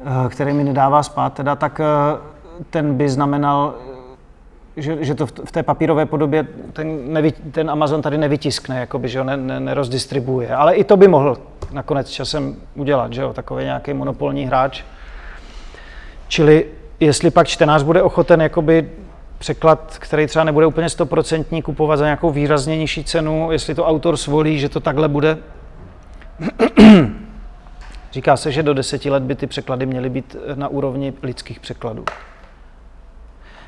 eh, který mi nedává spát, teda, tak eh, ten by znamenal, eh, že, že to v té papírové podobě ten, nevy, ten Amazon tady nevytiskne, jakoby, že ho ne, ne, nerozdistribuje. Ale i to by mohl nakonec časem udělat, že jo, takový nějaký monopolní hráč. Čili jestli pak čtenář bude ochoten jakoby překlad, který třeba nebude úplně stoprocentní, kupovat za nějakou výrazně nižší cenu, jestli to autor svolí, že to takhle bude. *clears throat* Říká se, že do deseti let by ty překlady měly být na úrovni lidských překladů.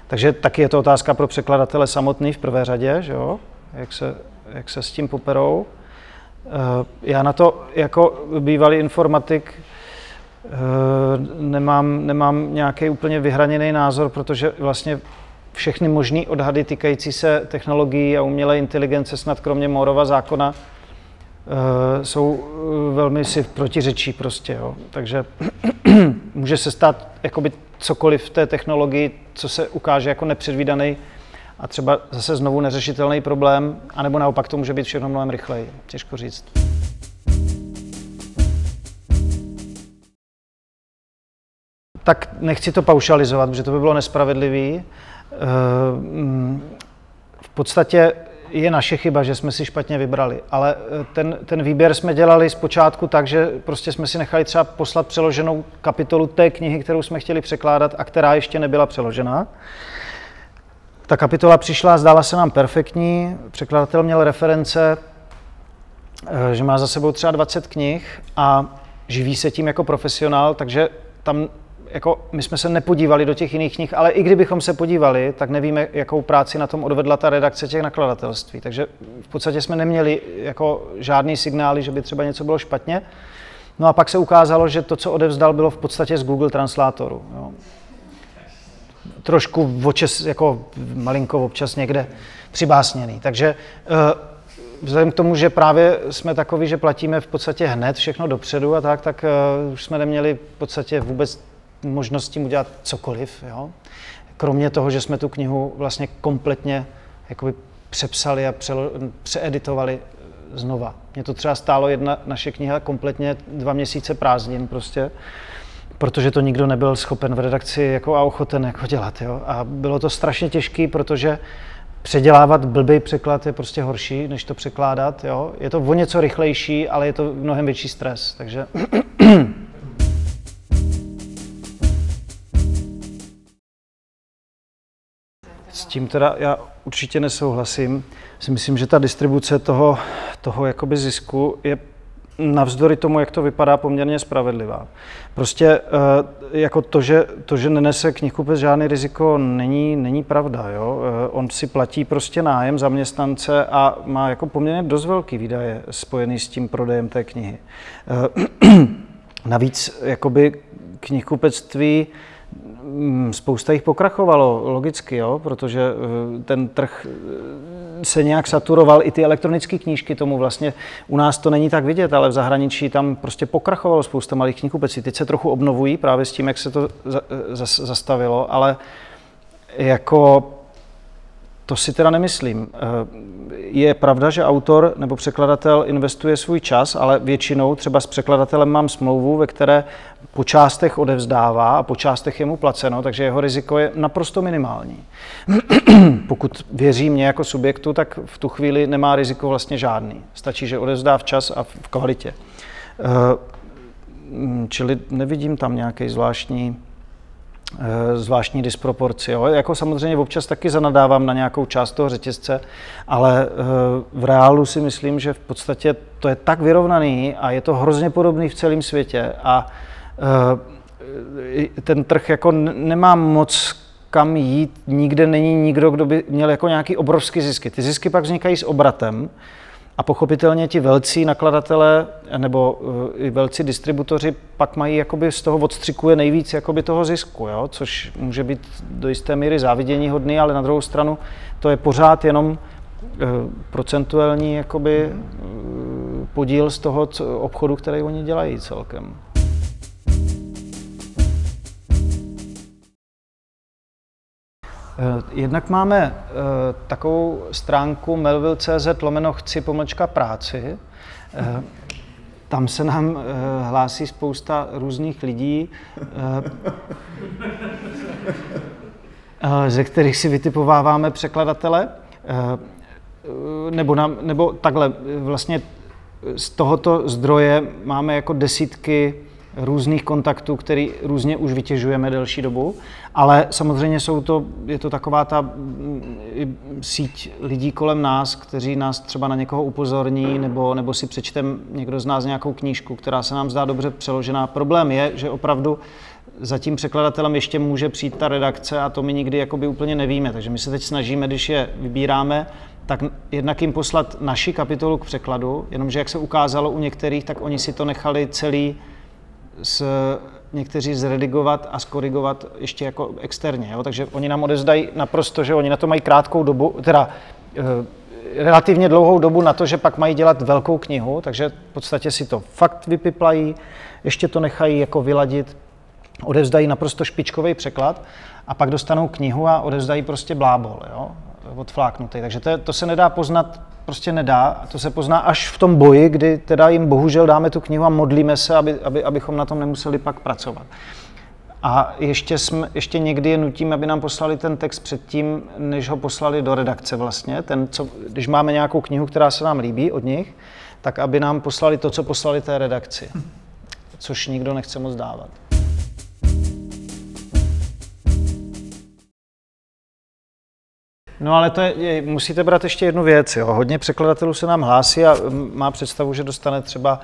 Takže taky je to otázka pro překladatele samotný v prvé řadě, že jo? Jak, se, jak se s tím poperou. Eh, já na to jako bývalý informatik eh, nemám, nemám nějaký úplně vyhraněný názor, protože vlastně všechny možné odhady týkající se technologií a umělé inteligence, snad kromě Morova zákona, eh, jsou eh, velmi si protiřečí prostě. Jo. Takže *clears throat* může se stát jakoby cokoliv v té technologii, co se ukáže jako nepředvídaný a třeba zase znovu neřešitelný problém, anebo naopak to může být všechno mnohem rychleji. Těžko říct. Tak nechci to paušalizovat, protože to by bylo nespravedlivý, v podstatě je naše chyba, že jsme si špatně vybrali, ale eh, ten, ten výběr jsme dělali zpočátku tak, že prostě jsme si nechali třeba poslat přeloženou kapitolu té knihy, kterou jsme chtěli překládat a která ještě nebyla přeložená. Ta kapitola přišla, zdála se nám perfektní, překladatel měl reference, eh, že má za sebou třeba 20 knih a živí se tím jako profesionál, takže tam jako my jsme se nepodívali do těch jiných knih, ale i kdybychom se podívali, tak nevíme, jakou práci na tom odvedla ta redakce těch nakladatelství. Takže v podstatě jsme neměli jako žádný signály, že by třeba něco bylo špatně. No a pak se ukázalo, že to, co odevzdal, bylo v podstatě z Google Translatoru. Jo. Trošku očes, jako malinko občas někde přibásněný. Takže uh, vzhledem k tomu, že právě jsme takový, že platíme v podstatě hned všechno dopředu a tak, tak uh, už jsme neměli v podstatě vůbec možnost tím udělat cokoliv. Jo? Kromě toho, že jsme tu knihu vlastně kompletně jakoby přepsali a přelo, přeeditovali znova. Mě to třeba stálo jedna naše kniha kompletně dva měsíce prázdnin prostě, protože to nikdo nebyl schopen v redakci jako a ochoten jako dělat. Jo? A bylo to strašně těžké, protože předělávat blbý překlad je prostě horší, než to překládat. Jo? Je to o něco rychlejší, ale je to mnohem větší stres. Takže *clears throat* tím teda já určitě nesouhlasím. Si myslím, že ta distribuce toho, toho jakoby zisku je navzdory tomu, jak to vypadá, poměrně spravedlivá. Prostě eh, jako to, že, to, že nenese knihkupec žádný riziko, není, není pravda. Jo? Eh, on si platí prostě nájem zaměstnance a má jako poměrně dost velký výdaje spojený s tím prodejem té knihy. Eh, *clears throat* navíc jakoby knihkupectví spousta jich pokrachovalo, logicky, jo, protože eh, ten trh eh, se nějak saturoval, i ty elektronické knížky tomu vlastně, u nás to není tak vidět, ale v zahraničí tam prostě pokrachovalo spousta malých knihkupecí. Teď se trochu obnovují právě s tím, jak se to eh, zastavilo, ale jako to si teda nemyslím. Je pravda, že autor nebo překladatel investuje svůj čas, ale většinou třeba s překladatelem mám smlouvu, ve které po částech odevzdává a po částech je mu placeno, takže jeho riziko je naprosto minimální. *clears throat* Pokud věří mě jako subjektu, tak v tu chvíli nemá riziko vlastně žádný. Stačí, že odevzdá v čas a v kvalitě. Eh, čili nevidím tam nějaký zvláštní, eh, zvláštní disproporci. Jo. Jako samozřejmě občas taky zanadávám na nějakou část toho řetězce, ale eh, v reálu si myslím, že v podstatě to je tak vyrovnaný a je to hrozně podobný v celém světě a Eh, ten trh jako nemá moc kam jít, nikde není nikdo, kdo by měl jako nějaký obrovský zisky. Ty zisky pak vznikají s obratem a pochopitelně ti velcí nakladatelé nebo eh, i velcí distributoři pak mají jakoby z toho odstřikuje nejvíc jakoby toho zisku, jo? což může být do jisté míry závidění hodný, ale na druhou stranu to je pořád jenom eh, procentuální jakoby podíl z toho obchodu, který oni dělají celkem. Jednak máme eh, takovou stránku melville.cz lomeno chci pomlčka práci. Eh, tam se nám hlásí spousta různých lidí, ze kterých si vytipováváme překladatele. Nebo, nám, nebo takhle, vlastně z tohoto zdroje máme jako desítky různých kontaktů, který různě už vytěžujeme delší dobu, ale samozřejmě jsou to, je to taková ta mm, síť lidí kolem nás, kteří nás třeba na někoho upozorní, nebo, nebo si přečtem někdo z nás nějakou knížku, která se nám zdá dobře přeložená. Problém je, že opravdu za tím překladatelem ještě může přijít ta redakce a to my nikdy jakoby úplně nevíme. Takže my se teď snažíme, když je vybíráme, tak jednak jim poslat naši kapitolu k překladu, jenomže jak se ukázalo u některých, tak oni si to nechali celý s, někteří zredigovat a skorigovat ještě jako externě. Jo? Takže oni nám odezdají naprosto, že oni na to mají krátkou dobu, teda e, relativně dlouhou dobu na to, že pak mají dělat velkou knihu, takže v podstatě si to fakt vypiplají, ještě to nechají jako vyladit, odevzdají naprosto špičkový překlad a pak dostanou knihu a odevzdají prostě blábol, jo? Odfláknutý. Takže to, to se nedá poznat prostě nedá. To se pozná až v tom boji, kdy teda jim bohužel dáme tu knihu a modlíme se, aby, aby, abychom na tom nemuseli pak pracovat. A ještě, jsme, ještě někdy je nutím, aby nám poslali ten text předtím, než ho poslali do redakce vlastně. Ten, co, když máme nějakou knihu, která se nám líbí od nich, tak aby nám poslali to, co poslali té redakci. Což nikdo nechce moc dávat. No ale to je, musíte brát ještě jednu věc. Jo. Hodně překladatelů se nám hlásí a má představu, že dostane třeba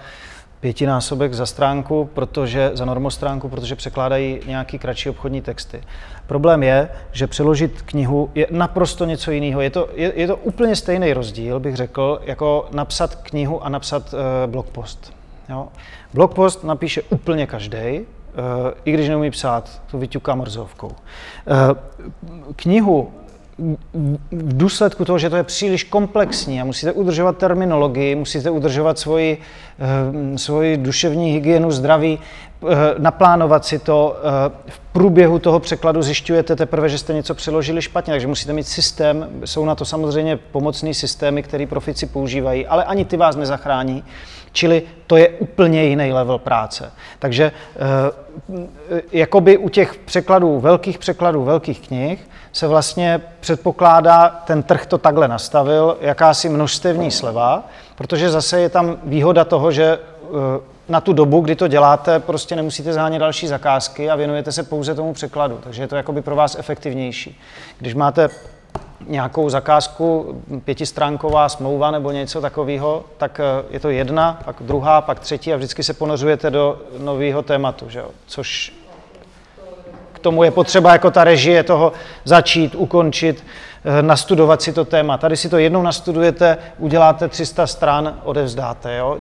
pětinásobek za stránku, protože, za normostránku, protože překládají nějaký kratší obchodní texty. Problém je, že přeložit knihu je naprosto něco jiného. Je to, je, je to úplně stejný rozdíl, bych řekl, jako napsat knihu a napsat uh, blogpost. Jo? Blogpost napíše úplně každý, uh, i když neumí psát, to vyťuká mrzovkou. Uh, knihu v důsledku toho, že to je příliš komplexní a musíte udržovat terminologii, musíte udržovat svoji, eh, svoji duševní hygienu, zdraví, eh, naplánovat si to. Eh, v průběhu toho překladu zjišťujete teprve, že jste něco přeložili špatně, takže musíte mít systém. Jsou na to samozřejmě pomocné systémy, které profici používají, ale ani ty vás nezachrání. Čili to je úplně jiný level práce. Takže jakoby u těch překladů, velkých překladů, velkých knih, se vlastně předpokládá, ten trh to takhle nastavil, jakási množstevní sleva, protože zase je tam výhoda toho, že eh, na tu dobu, kdy to děláte, prostě nemusíte zhánět další zakázky a věnujete se pouze tomu překladu, takže je to jakoby pro vás efektivnější. Když máte nějakou zakázku, pětistránková smlouva nebo něco takového, tak eh, je to jedna, pak druhá, pak třetí a vždycky se ponořujete do nového tématu, že jo? což tomu je potřeba jako ta režie toho začít, ukončit, eh, nastudovat si to téma. Tady si to jednou nastudujete, uděláte 300 stran, odevzdáte. Jo?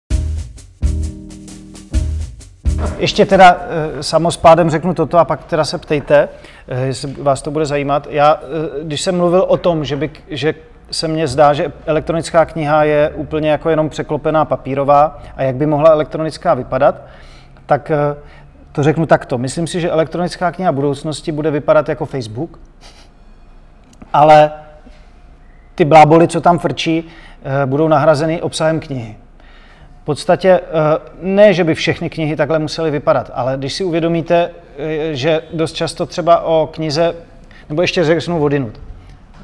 Ještě teda eh, samospádem řeknu toto a pak teda se ptejte, eh, jestli vás to bude zajímat. Já, když jsem mluvil o tom, že, by, že se mně zdá, že elektronická kniha je úplně jako jenom překlopená papírová a jak by mohla elektronická vypadat, tak to řeknu takto. Myslím si, že elektronická kniha budoucnosti bude vypadat jako Facebook, ale ty bláboli, co tam frčí, eh, budou nahrazeny obsahem knihy. Podstatě eh, ne, že by všechny knihy takhle musely vypadat, ale když si uvědomíte, eh, že dost často třeba o knize, nebo ještě řeknu vodinut.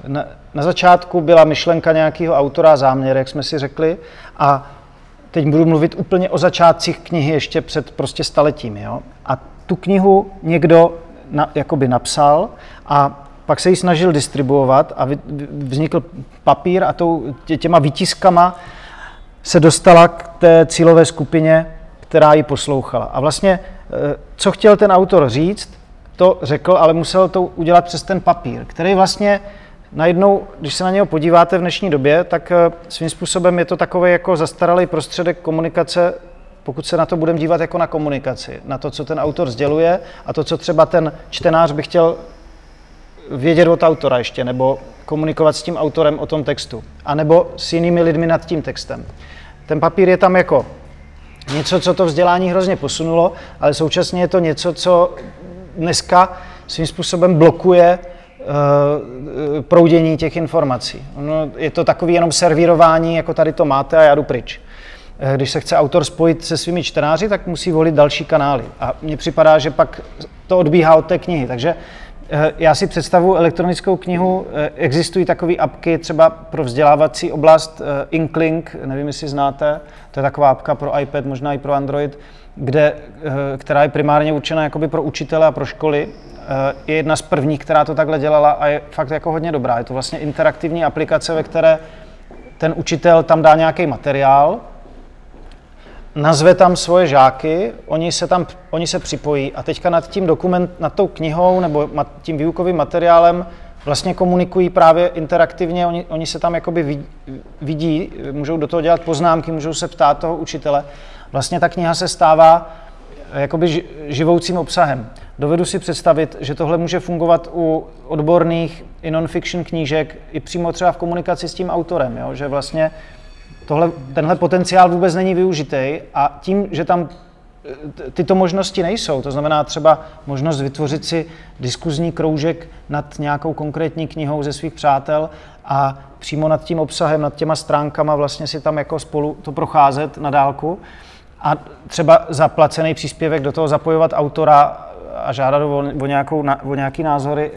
Na, na začátku byla myšlenka nějakého autora, záměr, jak jsme si řekli, a teď budu mluvit úplně o začátcích knihy ještě před prostě staletím. Jo? A tu knihu někdo na, jakoby napsal a pak se ji snažil distribuovat a vznikl papír a tou, tě, těma výtiskama se dostala k té cílové skupině, která ji poslouchala. A vlastně, eh, co chtěl ten autor říct, to řekl, ale musel to udělat přes ten papír, který vlastně najednou, když se na něho podíváte v dnešní době, tak eh, svým způsobem je to takový jako zastaralý prostředek komunikace, pokud se na to budeme dívat jako na komunikaci, na to, co ten autor sděluje a to, co třeba ten čtenář by chtěl vědět od autora ještě, nebo komunikovat s tím autorem o tom textu, anebo s jinými lidmi nad tím textem. Ten papír je tam jako něco, co to vzdělání hrozně posunulo, ale současně je to něco, co dneska svým způsobem blokuje Eh, proudění těch informací. No, je to takový jenom servírování, jako tady to máte a já jdu pryč. Eh, když se chce autor spojit se svými čtenáři, tak musí volit další kanály. A mně připadá, že pak to odbíhá od té knihy. Takže já si představu elektronickou knihu, existují takové apky třeba pro vzdělávací oblast, Inkling, nevím, jestli znáte, to je taková apka pro iPad, možná i pro Android, kde, která je primárně určena jakoby pro učitele a pro školy. Eh, je jedna z prvních, která to takhle dělala a je fakt jako hodně dobrá. Je to vlastně interaktivní aplikace, ve které ten učitel tam dá nějaký materiál, nazve tam svoje žáky, oni se tam oni se připojí a teďka nad tím dokument, nad tou knihou nebo tím výukovým materiálem vlastně komunikují právě interaktivně, oni, oni se tam jakoby vidí, můžou do toho dělat poznámky, můžou se ptát toho učitele. Vlastně ta kniha se stává jakoby živoucím obsahem. Dovedu si představit, že tohle může fungovat u odborných i non-fiction knížek, i přímo třeba v komunikaci s tím autorem, jo? že vlastně tohle, tenhle potenciál vůbec není využitý a tím, že tam e, tyto možnosti nejsou, to znamená třeba možnost vytvořit si diskuzní kroužek nad nějakou konkrétní knihou ze svých přátel a přímo nad tím obsahem, nad těma stránkama vlastně si tam jako spolu to procházet na dálku a třeba zaplacený příspěvek do toho zapojovat autora a žádat o, nějakou, o nějaký názory,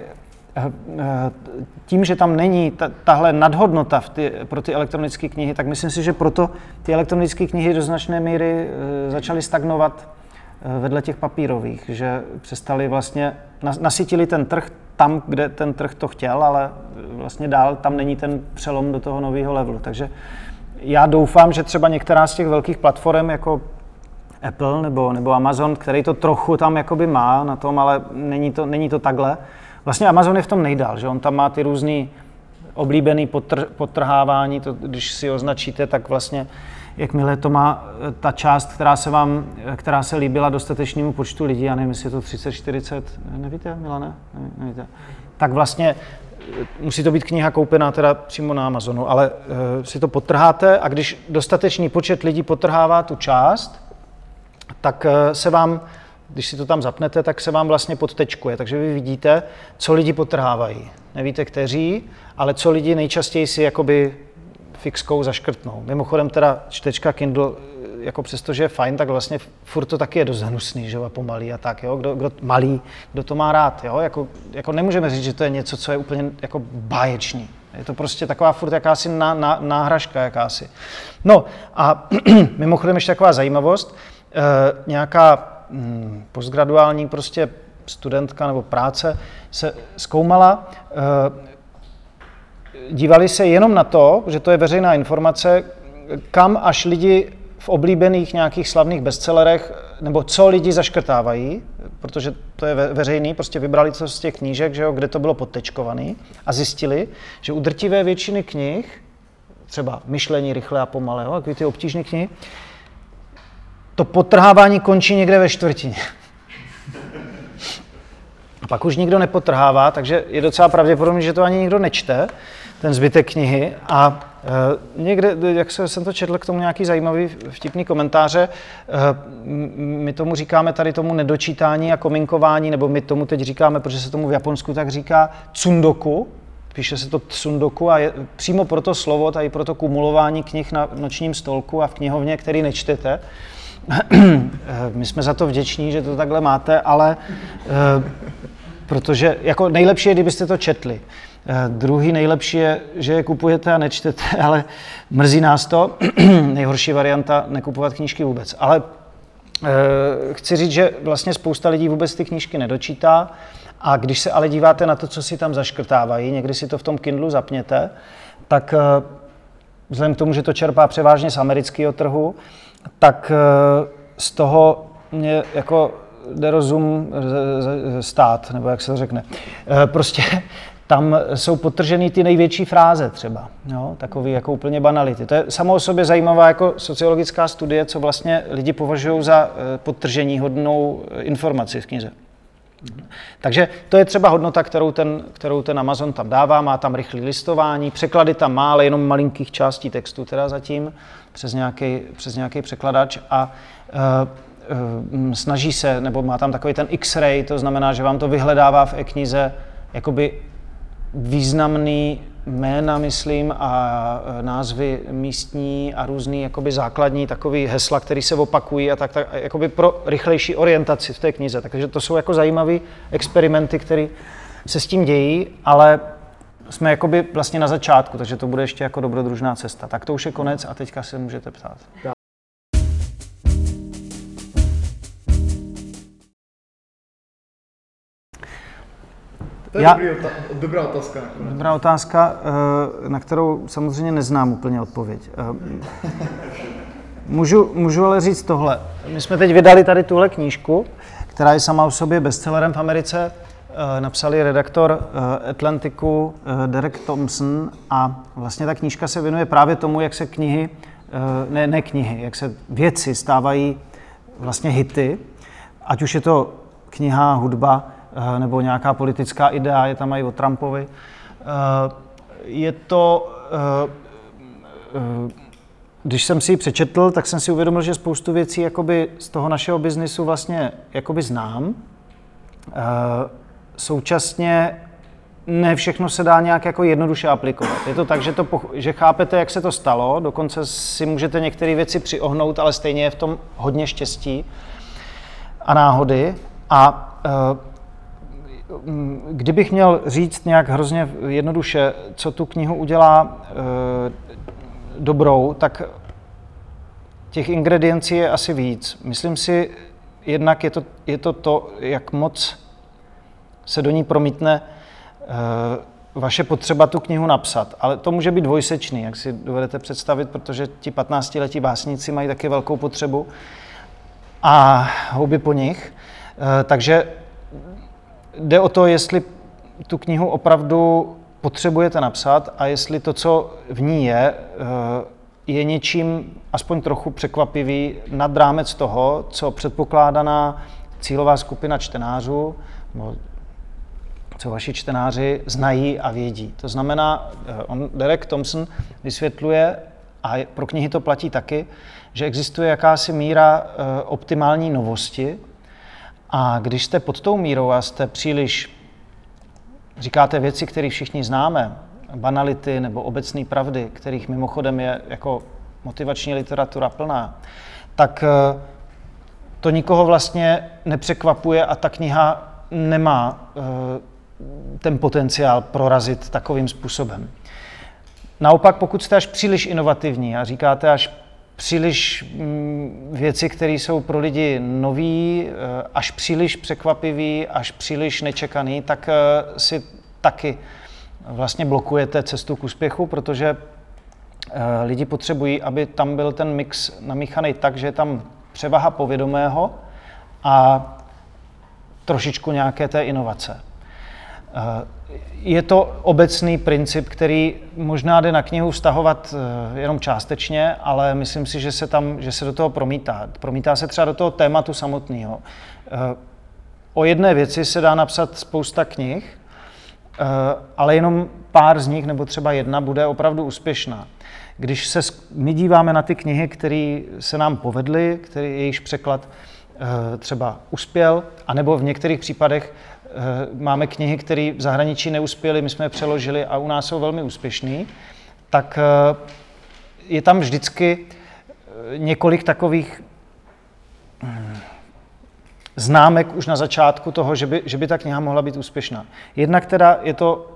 tím, že tam není ta, tahle nadhodnota v ty, pro ty elektronické knihy, tak myslím si, že proto ty elektronické knihy do značné míry eh, začaly stagnovat vedle těch papírových, že přestali vlastně, nasytili ten trh tam, kde ten trh to chtěl, ale vlastně dál tam není ten přelom do toho nového levelu. Takže já doufám, že třeba některá z těch velkých platform, jako Apple nebo, nebo Amazon, který to trochu tam jakoby má na tom, ale není to, není to takhle. Vlastně Amazon je v tom nejdál, že on tam má ty různý oblíbený potr, potrhávání, to, když si označíte, tak vlastně jakmile to má eh, ta část, která se vám, eh, která se líbila dostatečnému počtu lidí, já nevím, jestli je to 30, 40, nevíte, Milane? Nevíte. tak vlastně musí to být kniha koupená teda přímo na Amazonu, ale uh, si to potrháte a když dostatečný počet lidí potrhává tu část, tak uh, se vám, když si to tam zapnete, tak se vám vlastně podtečkuje. Takže vy vidíte, co lidi potrhávají. Nevíte, kteří, ale co lidi nejčastěji si jakoby fixkou zaškrtnou. Mimochodem teda čtečka Kindle jako přesto, že je fajn, tak vlastně furt to taky je dost hnusný, že jo, pomalý a tak, jo, kdo, kdo malý, kdo to má rád, jo, jako, jako nemůžeme říct, že to je něco, co je úplně jako báječný. Je to prostě taková furt jakási ná, ná, náhražka jakási. No a *clears throat* mimochodem ještě taková zajímavost, e, nějaká postgraduální prostě studentka nebo práce se zkoumala, e, dívali se jenom na to, že to je veřejná informace, kam až lidi v oblíbených nějakých slavných bestsellerech, nebo co lidi zaškrtávají, protože to je veřejný, prostě vybrali to z těch knížek, že jo, kde to bylo podtečkované a zjistili, že u drtivé většiny knih, třeba myšlení rychle a pomalé, takové ty obtížné knihy, to potrhávání končí někde ve čtvrtině. A pak už nikdo nepotrhává, takže je docela pravděpodobné, že to ani nikdo nečte, ten zbytek knihy. A e, někde, jak se, jsem to četl k tomu nějaký zajímavý vtipný komentáře, e, my tomu říkáme tady tomu nedočítání a kominkování, nebo my tomu teď říkáme, protože se tomu v Japonsku tak říká tsundoku, píše se to tsundoku a je, přímo pro to slovo, tady pro to kumulování knih na nočním stolku a v knihovně, který nečtete, my jsme za to vděční, že to takhle máte, ale e, protože jako nejlepší je, kdybyste to četli. Eh, druhý nejlepší je, že je kupujete a nečtete, *laughs* ale mrzí nás to. *clears throat* Nejhorší varianta nekupovat knížky vůbec. Ale eh, chci říct, že vlastně spousta lidí vůbec ty knížky nedočítá a když se ale díváte na to, co si tam zaškrtávají, někdy si to v tom Kindlu zapněte, tak eh, vzhledem k tomu, že to čerpá převážně z amerického trhu, tak z toho mě jako jde rozum stát, nebo jak se to řekne. Prostě *laughs* tam jsou potržený ty největší fráze třeba, jo, takový jako úplně banality. To je samo o sobě zajímavá jako sociologická studie, co vlastně lidi považují za eh, podtržení hodnou eh, informaci v knize. Takže to je třeba hodnota, kterou ten, kterou ten Amazon tam dává, má tam rychlé listování, překlady tam má, ale jenom malinkých částí textu teda zatím, přes nějaký, přes nějaký překladač a uh, uh, snaží se, nebo má tam takový ten X-ray, to znamená, že vám to vyhledává v e-knize jakoby významný jména, myslím, a názvy místní a různý jakoby základní takový hesla, které se opakují a tak, tak jakoby pro rychlejší orientaci v té knize. Takže to jsou jako zajímavé experimenty, které se s tím dějí, ale jsme jakoby vlastně na začátku, takže to bude ještě jako dobrodružná cesta. Tak to už je konec a teďka se můžete ptát. To je Já, dobrý, dobrá otázka. Dobrá otázka, eh, na kterou samozřejmě neznám úplně odpověď. Eh, můžu, můžu ale říct tohle. My jsme teď vydali tady tuhle knížku, která je sama o sobě bestsellerem v Americe. Eh, napsali redaktor Atlantiku Derek Thompson a vlastně ta knížka se věnuje právě tomu, jak se knihy, ne, ne knihy, jak se věci stávají vlastně hity, ať už je to kniha, hudba, Eh, nebo nějaká politická idea, je tam i o Trumpovi. Eh, je to, eh, když jsem si ji přečetl, tak jsem si uvědomil, že spoustu věcí jakoby z toho našeho biznisu vlastně jakoby znám. Současně ne všechno se dá nějak jako jednoduše aplikovat. Je to tak, že, to, že chápete, jak se to stalo, dokonce si můžete některé věci přiohnout, ale stejně je v tom hodně štěstí a náhody. A Mm, kdybych měl říct nějak hrozně jednoduše, co tu knihu udělá e, dobrou, tak těch ingrediencí je asi víc. Myslím si, jednak je to, je to to, jak moc se do ní promítne e, vaše potřeba tu knihu napsat. Ale to může být dvojsečný, jak si dovedete představit, protože ti 15-letí básníci mají taky velkou potřebu a houby po nich. E, takže jde o to, jestli tu knihu opravdu potřebujete napsat a jestli to, co v ní je, eh, je něčím aspoň trochu překvapivý nad rámec toho, co předpokládaná cílová skupina čtenářů, co vaši čtenáři znají a vědí. To znamená, eh, on, Derek Thompson vysvětluje, a pro knihy to platí taky, že existuje jakási míra eh, optimální novosti a když jste pod tou mírou a jste příliš, říkáte věci, které všichni známe, banality nebo obecné pravdy, kterých mimochodem je jako motivační literatura plná, tak eh, to nikoho vlastně nepřekvapuje a ta kniha nemá ten potenciál prorazit takovým způsobem. Naopak, pokud jste až příliš inovativní a říkáte až příliš mm, věci, které jsou pro lidi nový, eh, až příliš překvapivý, až příliš nečekaný, tak eh, si taky vlastně blokujete cestu k úspěchu, protože eh, lidi potřebují, aby tam byl ten mix namíchaný tak, že je tam převaha povědomého a trošičku nějaké té inovace. Eh, je to obecný princip, který možná jde na knihu vztahovat eh, jenom částečně, ale myslím si, že se, tam, že se do toho promítá. Promítá se třeba do toho tématu samotného. Eh, o jedné věci se dá napsat spousta knih, ale jenom pár z nich, nebo třeba jedna, bude opravdu úspěšná. Když se my díváme na ty knihy, které se nám povedly, který jejichž překlad třeba uspěl, anebo v některých případech Eh, máme knihy, které v zahraničí neuspěly, my jsme je přeložili a u nás jsou velmi úspěšný, tak eh, je tam vždycky eh, několik takových hm, známek už na začátku toho, že by, že by ta kniha mohla být úspěšná. Jednak teda je to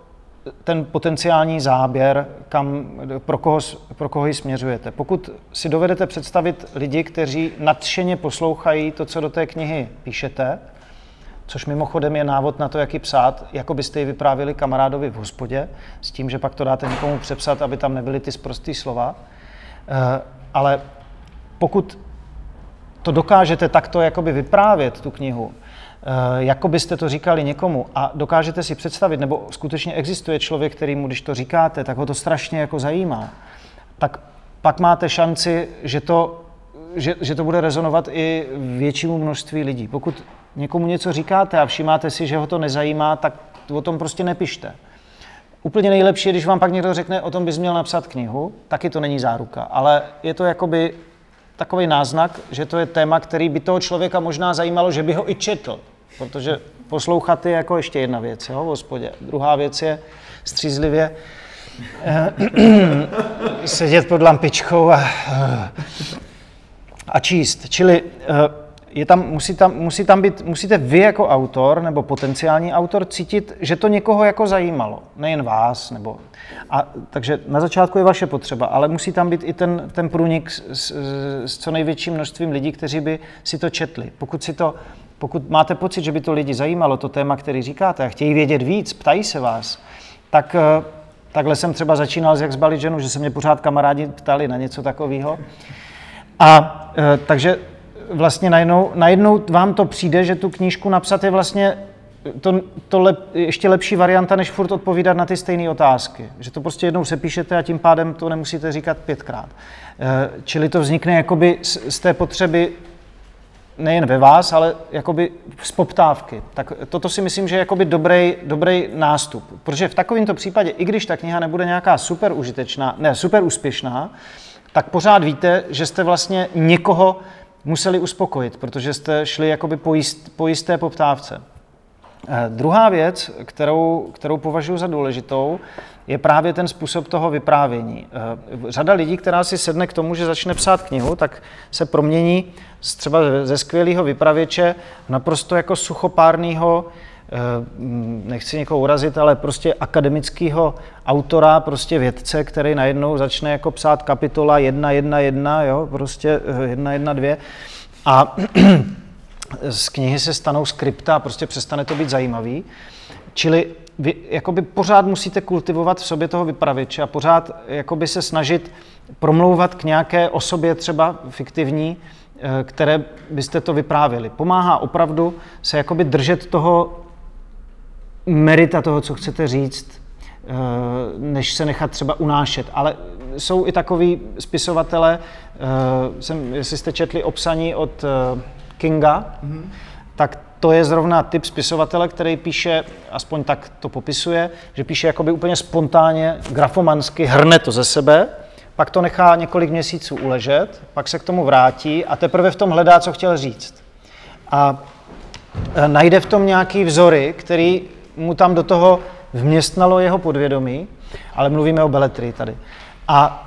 ten potenciální záběr, kam, pro, koho, pro koho ji směřujete. Pokud si dovedete představit lidi, kteří nadšeně poslouchají to, co do té knihy píšete, což mimochodem je návod na to, jak ji psát, jako byste ji vyprávěli kamarádovi v hospodě, s tím, že pak to dáte někomu přepsat, aby tam nebyly ty sprostý slova. Eh, ale pokud to dokážete takto jakoby vyprávět, tu knihu, eh, jako byste to říkali někomu a dokážete si představit, nebo skutečně existuje člověk, kterýmu, když to říkáte, tak ho to strašně jako zajímá, tak pak máte šanci, že to, že, že to bude rezonovat i většímu množství lidí. Pokud někomu něco říkáte a všimáte si, že ho to nezajímá, tak o tom prostě nepište. Úplně nejlepší když vám pak někdo řekne, o tom bys měl napsat knihu, taky to není záruka, ale je to jakoby takový náznak, že to je téma, který by toho člověka možná zajímalo, že by ho i četl, protože poslouchat je jako ještě jedna věc, jo, v hospodě. Druhá věc je střízlivě eh, *clears throat* sedět pod lampičkou a, a číst. Čili eh, je tam, musí, tam, musí tam být, musíte vy jako autor nebo potenciální autor cítit, že to někoho jako zajímalo, nejen vás. Nebo, a, takže na začátku je vaše potřeba, ale musí tam být i ten, ten průnik s, s, s co největším množstvím lidí, kteří by si to četli. Pokud, si to, pokud máte pocit, že by to lidi zajímalo, to téma, který říkáte, a chtějí vědět víc, ptají se vás, tak eh, takhle jsem třeba začínal s Jak zbalit ženu, že se mě pořád kamarádi ptali na něco takového. A e, takže vlastně najednou, najednou vám to přijde, že tu knížku napsat je vlastně to, to lep, ještě lepší varianta, než furt odpovídat na ty stejné otázky. Že to prostě jednou sepíšete a tím pádem to nemusíte říkat pětkrát. Eh, čili to vznikne jakoby z, z té potřeby nejen ve vás, ale jakoby z poptávky. Tak toto si myslím, že je jakoby dobrý, dobrý nástup. Protože v takovémto případě, i když ta kniha nebude nějaká super užitečná, ne, super úspěšná, tak pořád víte, že jste vlastně někoho museli uspokojit, protože jste šli jakoby po, jist, po jisté poptávce. Eh, druhá věc, kterou, kterou považuji za důležitou, je právě ten způsob toho vyprávění. Eh, řada lidí, která si sedne k tomu, že začne psát knihu, tak se promění z třeba ze skvělého vypravěče naprosto jako suchopárného nechci někoho urazit, ale prostě akademického autora, prostě vědce, který najednou začne jako psát kapitola 1, 1, 1, jo, prostě 1, 1, 2 a *clears throat* z knihy se stanou skripta prostě přestane to být zajímavý. Čili vy jakoby pořád musíte kultivovat v sobě toho vypravěče a pořád jakoby se snažit promlouvat k nějaké osobě třeba fiktivní, eh, které byste to vyprávěli. Pomáhá opravdu se jakoby držet toho merita toho, co chcete říct, eh, než se nechat třeba unášet. Ale jsou i takový spisovatele, eh, jsem, jestli jste četli obsaní od eh, Kinga, mm-hmm. tak to je zrovna typ spisovatele, který píše, aspoň tak to popisuje, že píše jakoby úplně spontánně, grafomansky, hrne to ze sebe, pak to nechá několik měsíců uležet, pak se k tomu vrátí a teprve v tom hledá, co chtěl říct. A najde v tom nějaký vzory, který mu tam do toho vměstnalo jeho podvědomí, ale mluvíme o beletrii tady. A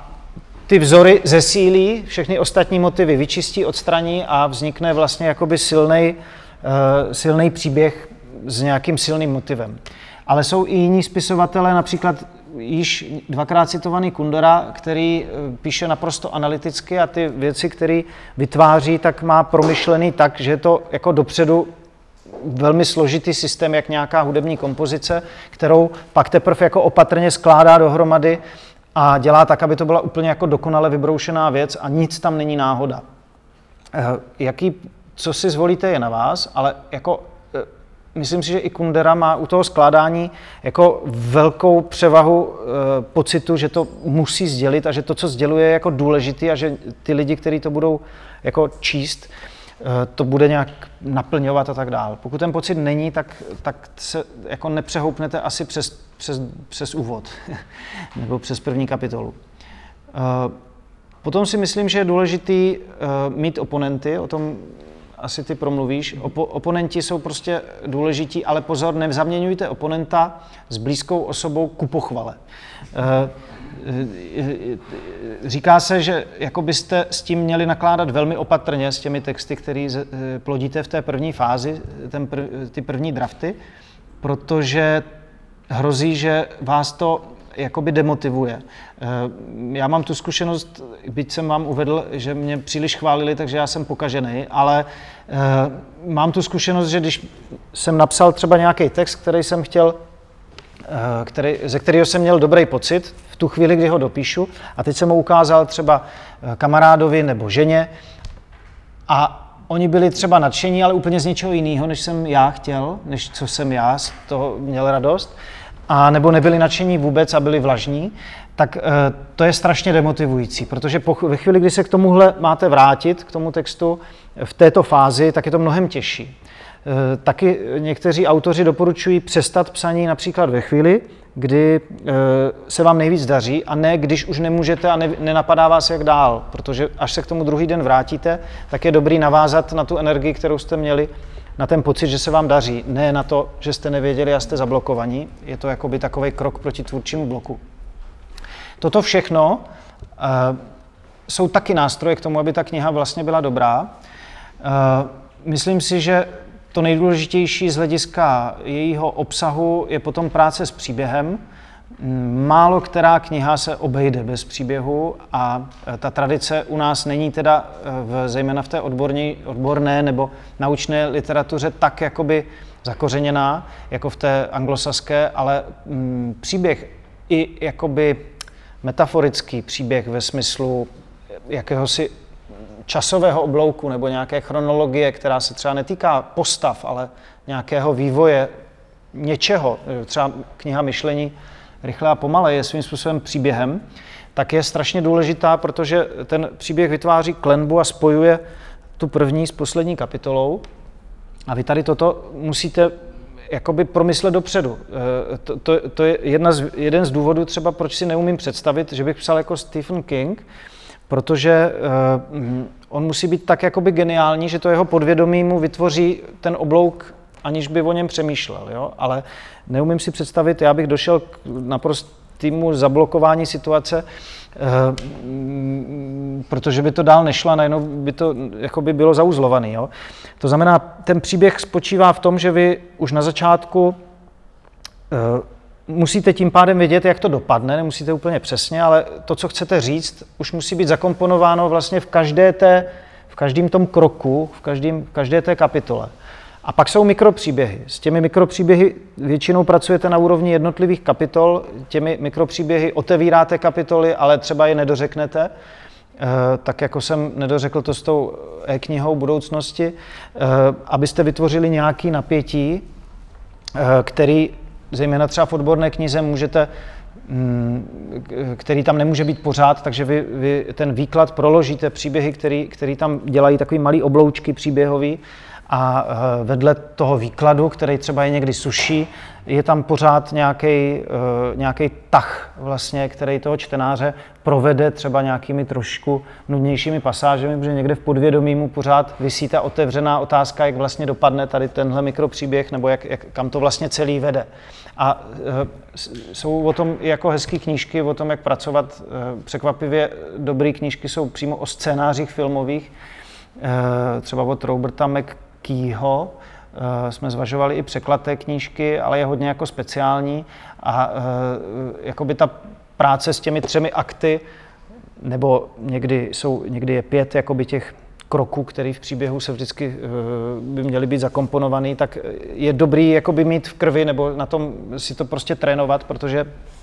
ty vzory zesílí, všechny ostatní motivy vyčistí, odstraní a vznikne vlastně jakoby silný uh, silnej příběh s nějakým silným motivem. Ale jsou i jiní spisovatelé, například již dvakrát citovaný Kundera, který eh, píše naprosto analyticky a ty věci, které vytváří, tak má promyšlený tak, že je to jako dopředu velmi složitý systém, jak nějaká hudební kompozice, kterou pak teprve jako opatrně skládá dohromady a dělá tak, aby to byla úplně jako dokonale vybroušená věc a nic tam není náhoda. Eh, jaký, co si zvolíte, je na vás, ale jako eh, myslím si, že i Kundera má u toho skládání jako velkou převahu e, pocitu, že to musí sdělit a že to, co sděluje, je jako důležitý a že ty lidi, kteří to budou jako číst, to bude nějak naplňovat a tak dále. Pokud ten pocit není, tak, tak se jako nepřehoupnete asi přes přes, přes úvod *laughs* nebo přes první kapitolu. Eh, potom si myslím, že je důležitý eh, mít oponenty, o tom asi ty promluvíš. Opo- oponenti jsou prostě důležití, ale pozor, nezaměňujte oponenta s blízkou osobou ku pochvale. Eh, říká se, že jako byste s tím měli nakládat velmi opatrně s těmi texty, které plodíte v té první fázi, ten prv, ty první drafty, protože hrozí, že vás to jakoby demotivuje. Eh, já mám tu zkušenost, byť jsem vám uvedl, že mě příliš chválili, takže já jsem pokažený, ale eh, mám tu zkušenost, že když jsem napsal třeba nějaký text, který jsem chtěl, eh, který, ze kterého jsem měl dobrý pocit v tu chvíli, kdy ho dopíšu, a teď jsem ho ukázal třeba kamarádovi nebo ženě. A oni byli třeba nadšení, ale úplně z něčeho jiného, než jsem já chtěl, než co jsem já z toho měl radost, a nebo nebyli nadšení vůbec a byli vlažní, tak e, to je strašně demotivující, protože po, ve chvíli, kdy se k tomuhle máte vrátit, k tomu textu v této fázi, tak je to mnohem těžší. E, taky někteří autoři doporučují přestat psaní například ve chvíli, kdy e, se vám nejvíc daří a ne když už nemůžete a ne, nenapadá vás jak dál, protože až se k tomu druhý den vrátíte, tak je dobrý navázat na tu energii, kterou jste měli, na ten pocit, že se vám daří, ne na to, že jste nevěděli a jste zablokovaní. Je to jakoby takový krok proti tvůrčímu bloku. Toto všechno uh, jsou taky nástroje k tomu, aby ta kniha vlastně byla dobrá. Uh, myslím si, že to nejdůležitější z hlediska jejího obsahu je potom práce s příběhem. Málo která kniha se obejde bez příběhu a ta tradice u nás není teda e, v, zejména v té odborní, odborné nebo naučné literatuře tak jakoby zakořeněná, jako v té anglosaské, ale mm, příběh i jakoby metaforický příběh ve smyslu jakéhosi časového oblouku nebo nějaké chronologie, která se třeba netýká postav, ale nějakého vývoje něčeho, třeba kniha myšlení rychle a pomale je svým způsobem příběhem, tak je strašně důležitá, protože ten příběh vytváří klenbu a spojuje tu první s poslední kapitolou. A vy tady toto musíte jakoby promyslet dopředu. Eh, to, to, to je jedna z, jeden z důvodů třeba, proč si neumím představit, že bych psal jako Stephen King, protože uh, on musí být tak jakoby geniální, že to jeho podvědomí mu vytvoří ten oblouk, aniž by o něm přemýšlel. Jo? Ale neumím si představit, já bych došel k naprostému zablokování situace, uh, protože by to dál nešlo a najednou by to jakoby bylo zauzlovaný. Jo? To znamená, ten příběh spočívá v tom, že vy už na začátku uh, musíte tím pádem vědět, jak to dopadne, nemusíte úplně přesně, ale to, co chcete říct, už musí být zakomponováno vlastně v každé té, v každém tom kroku, v, každém, v každé té kapitole. A pak jsou mikropříběhy. S těmi mikropříběhy většinou pracujete na úrovni jednotlivých kapitol, těmi mikropříběhy otevíráte kapitoly, ale třeba je nedořeknete, eh, tak jako jsem nedořekl to s tou e-knihou budoucnosti, eh, abyste vytvořili nějaký napětí, eh, který zejména třeba v odborné knize můžete mm, který tam nemůže být pořád, takže vy, vy ten výklad proložíte příběhy, který, který tam dělají takový malý obloučky příběhový a eh, vedle toho výkladu, který třeba je někdy suší, je tam pořád nějaký nějaký tah, vlastně, který toho čtenáře provede třeba nějakými trošku nudnějšími pasážemi, protože někde v podvědomí mu pořád vysí ta otevřená otázka, jak vlastně dopadne tady tenhle mikropříběh, nebo jak, jak, kam to vlastně celý vede. A e, jsou o tom jako hezké knížky, o tom, jak pracovat. Překvapivě dobré knížky jsou přímo o scénářích filmových, třeba od Roberta e, jsme zvažovali i překlad té knížky, ale je hodně jako speciální. A e, jakoby ta práce s těmi třemi akty, nebo někdy, jsou, někdy je pět jakoby těch kroků, který v příběhu se vždycky eh, by měly být zakomponovaný, tak je dobrý jakoby mít v krvi nebo na tom si to prostě trénovat, protože eh, eh,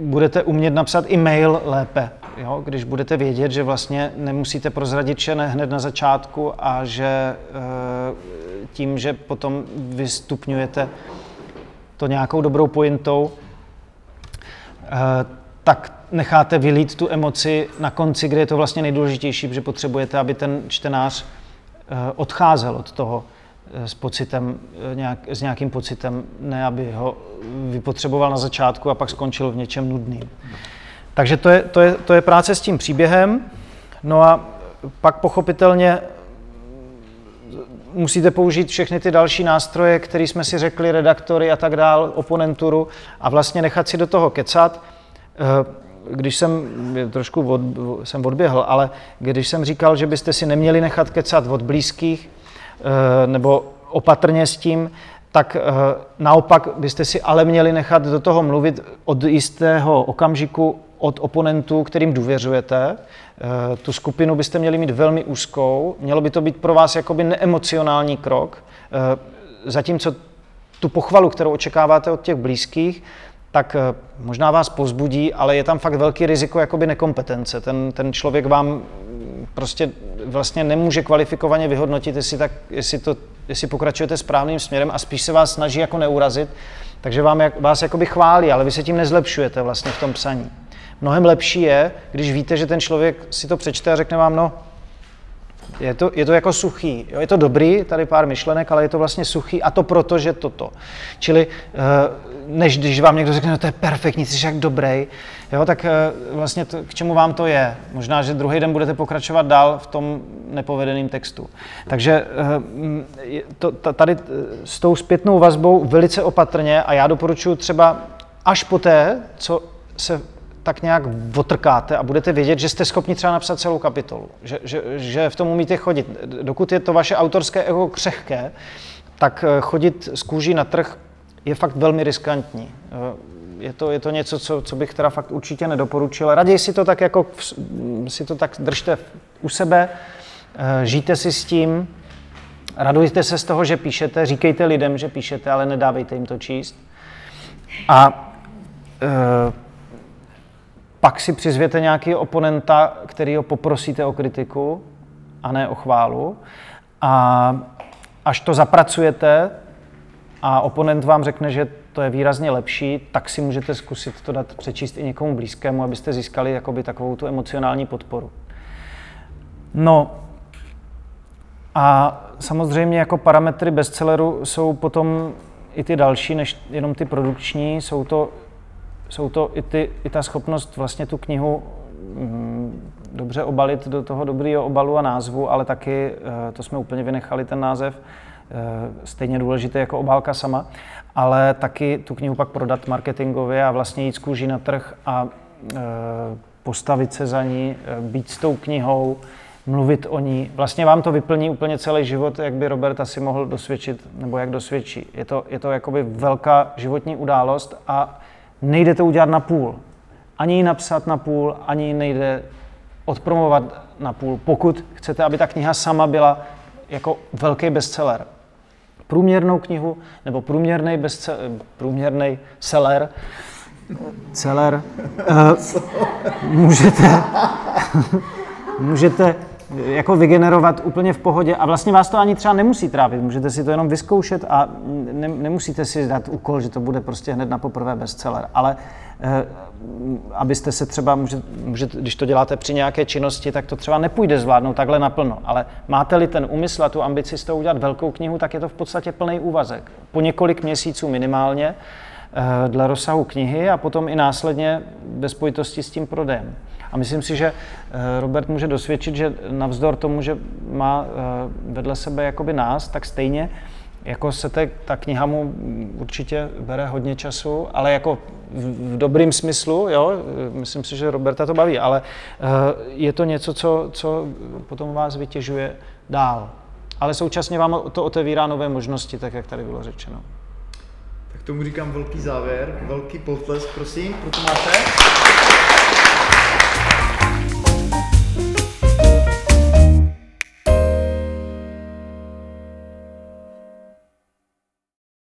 budete umět napsat e-mail lépe, jo? když budete vědět, že vlastně nemusíte prozradit vše hned na začátku a že tím, že potom vystupňujete to nějakou dobrou pointou, tak necháte vylít tu emoci na konci, kde je to vlastně nejdůležitější, protože potřebujete, aby ten čtenář eh, odcházel od toho eh, s pocitem, eh, nějak, s nějakým pocitem, ne aby ho vypotřeboval na začátku a pak skončil v něčem nudným. Takže to je, to je, to je práce s tím příběhem. No a pak pochopitelně musíte použít všechny ty další nástroje, které jsme si řekli, redaktory a tak dál, oponenturu a vlastně nechat si do toho kecat když jsem trošku od, jsem odběhl, ale když jsem říkal, že byste si neměli nechat kecat od blízkých eh, nebo opatrně s tím, tak eh, naopak byste si ale měli nechat do toho mluvit od jistého okamžiku od oponentů, kterým důvěřujete. Eh, tu skupinu byste měli mít velmi úzkou, mělo by to být pro vás jakoby neemocionální krok, zatímco tu pochvalu, kterou očekáváte od těch blízkých, tak eh, možná vás pozbudí, ale je tam fakt velký riziko jakoby nekompetence. Ten, ten člověk vám prostě vlastně nemůže kvalifikovaně vyhodnotit, jestli, tak, jestli, to, jestli pokračujete správným směrem a spíš se vás snaží jako neurazit, takže vám, vás jakoby chválí, ale vy se tím nezlepšujete vlastně v tom psaní. Mnohem lepší je, když víte, že ten člověk si to přečte a řekne vám, no, je to, je to jako suchý. Jo? Je to dobrý, tady pár myšlenek, ale je to vlastně suchý a to proto, že toto. Čili eh, než když vám někdo řekne, no to je perfektní, jsi jak dobrý, jo, tak eh, vlastně to, k čemu vám to je? Možná, že druhý den budete pokračovat dál v tom nepovedeném textu. Takže eh, to, tady s tou zpětnou vazbou velice opatrně a já doporučuji třeba až poté, co se tak nějak otrkáte a budete vědět, že jste schopni třeba napsat celou kapitolu, že, že, že v tom umíte chodit. Dokud je to vaše autorské ego křehké, tak eh, chodit z kůží na trh je fakt velmi riskantní. Eh, je to, je to něco, co, co bych teda fakt určitě nedoporučil. Raději si to tak jako, si to tak držte u sebe, eh, žijte si s tím, radujte se z toho, že píšete, říkejte lidem, že píšete, ale nedávejte jim to číst. A pak si přizvěte nějaký oponenta, který ho poprosíte o kritiku a ne o chválu. A až to zapracujete a oponent vám řekne, že to je výrazně lepší, tak si můžete zkusit to dát přečíst i někomu blízkému, abyste získali jakoby takovou tu emocionální podporu. No a samozřejmě jako parametry bestselleru jsou potom i ty další, než jenom ty produkční, jsou to jsou to i, ty, i ta schopnost vlastně tu knihu mm, dobře obalit do toho dobrého obalu a názvu, ale taky, eh, to jsme úplně vynechali ten název, stejně důležité jako obálka sama, ale taky tu knihu pak prodat marketingově a vlastně jít z na trh a eh, postavit se za ní, být s tou knihou, mluvit o ní. Vlastně vám to vyplní úplně celý život, jak by Robert asi mohl dosvědčit, nebo jak dosvědčí. Je to, je to jakoby velká životní událost a nejde to udělat na půl. Ani ji napsat na půl, ani nejde odpromovat na půl, pokud chcete, aby ta kniha sama byla jako velký bestseller. Průměrnou knihu nebo průměrný, bestseller, průměrný seller, seller, uh, můžete, můžete jako vygenerovat úplně v pohodě a vlastně vás to ani třeba nemusí trávit, můžete si to jenom vyzkoušet a ne, nemusíte si dát úkol, že to bude prostě hned na poprvé bestseller, ale eh, abyste se třeba, může, může, když to děláte při nějaké činnosti, tak to třeba nepůjde zvládnout takhle naplno, ale máte-li ten úmysl a tu ambici z toho udělat velkou knihu, tak je to v podstatě plný úvazek. Po několik měsíců minimálně, eh, dle rozsahu knihy a potom i následně ve spojitosti s tím prodejem. A myslím si, že eh, Robert může dosvědčit, že navzdor tomu, že má eh, vedle sebe jakoby nás, tak stejně jako se te, ta kniha mu určitě bere hodně času, ale jako v, v dobrým smyslu, jo, myslím si, že Roberta to baví, ale je to něco, co, co potom vás vytěžuje dál. Ale současně vám to otevírá nové možnosti, tak jak tady bylo řečeno. Tak tomu říkám velký závěr, velký potlesk, prosím, pro Tomáše.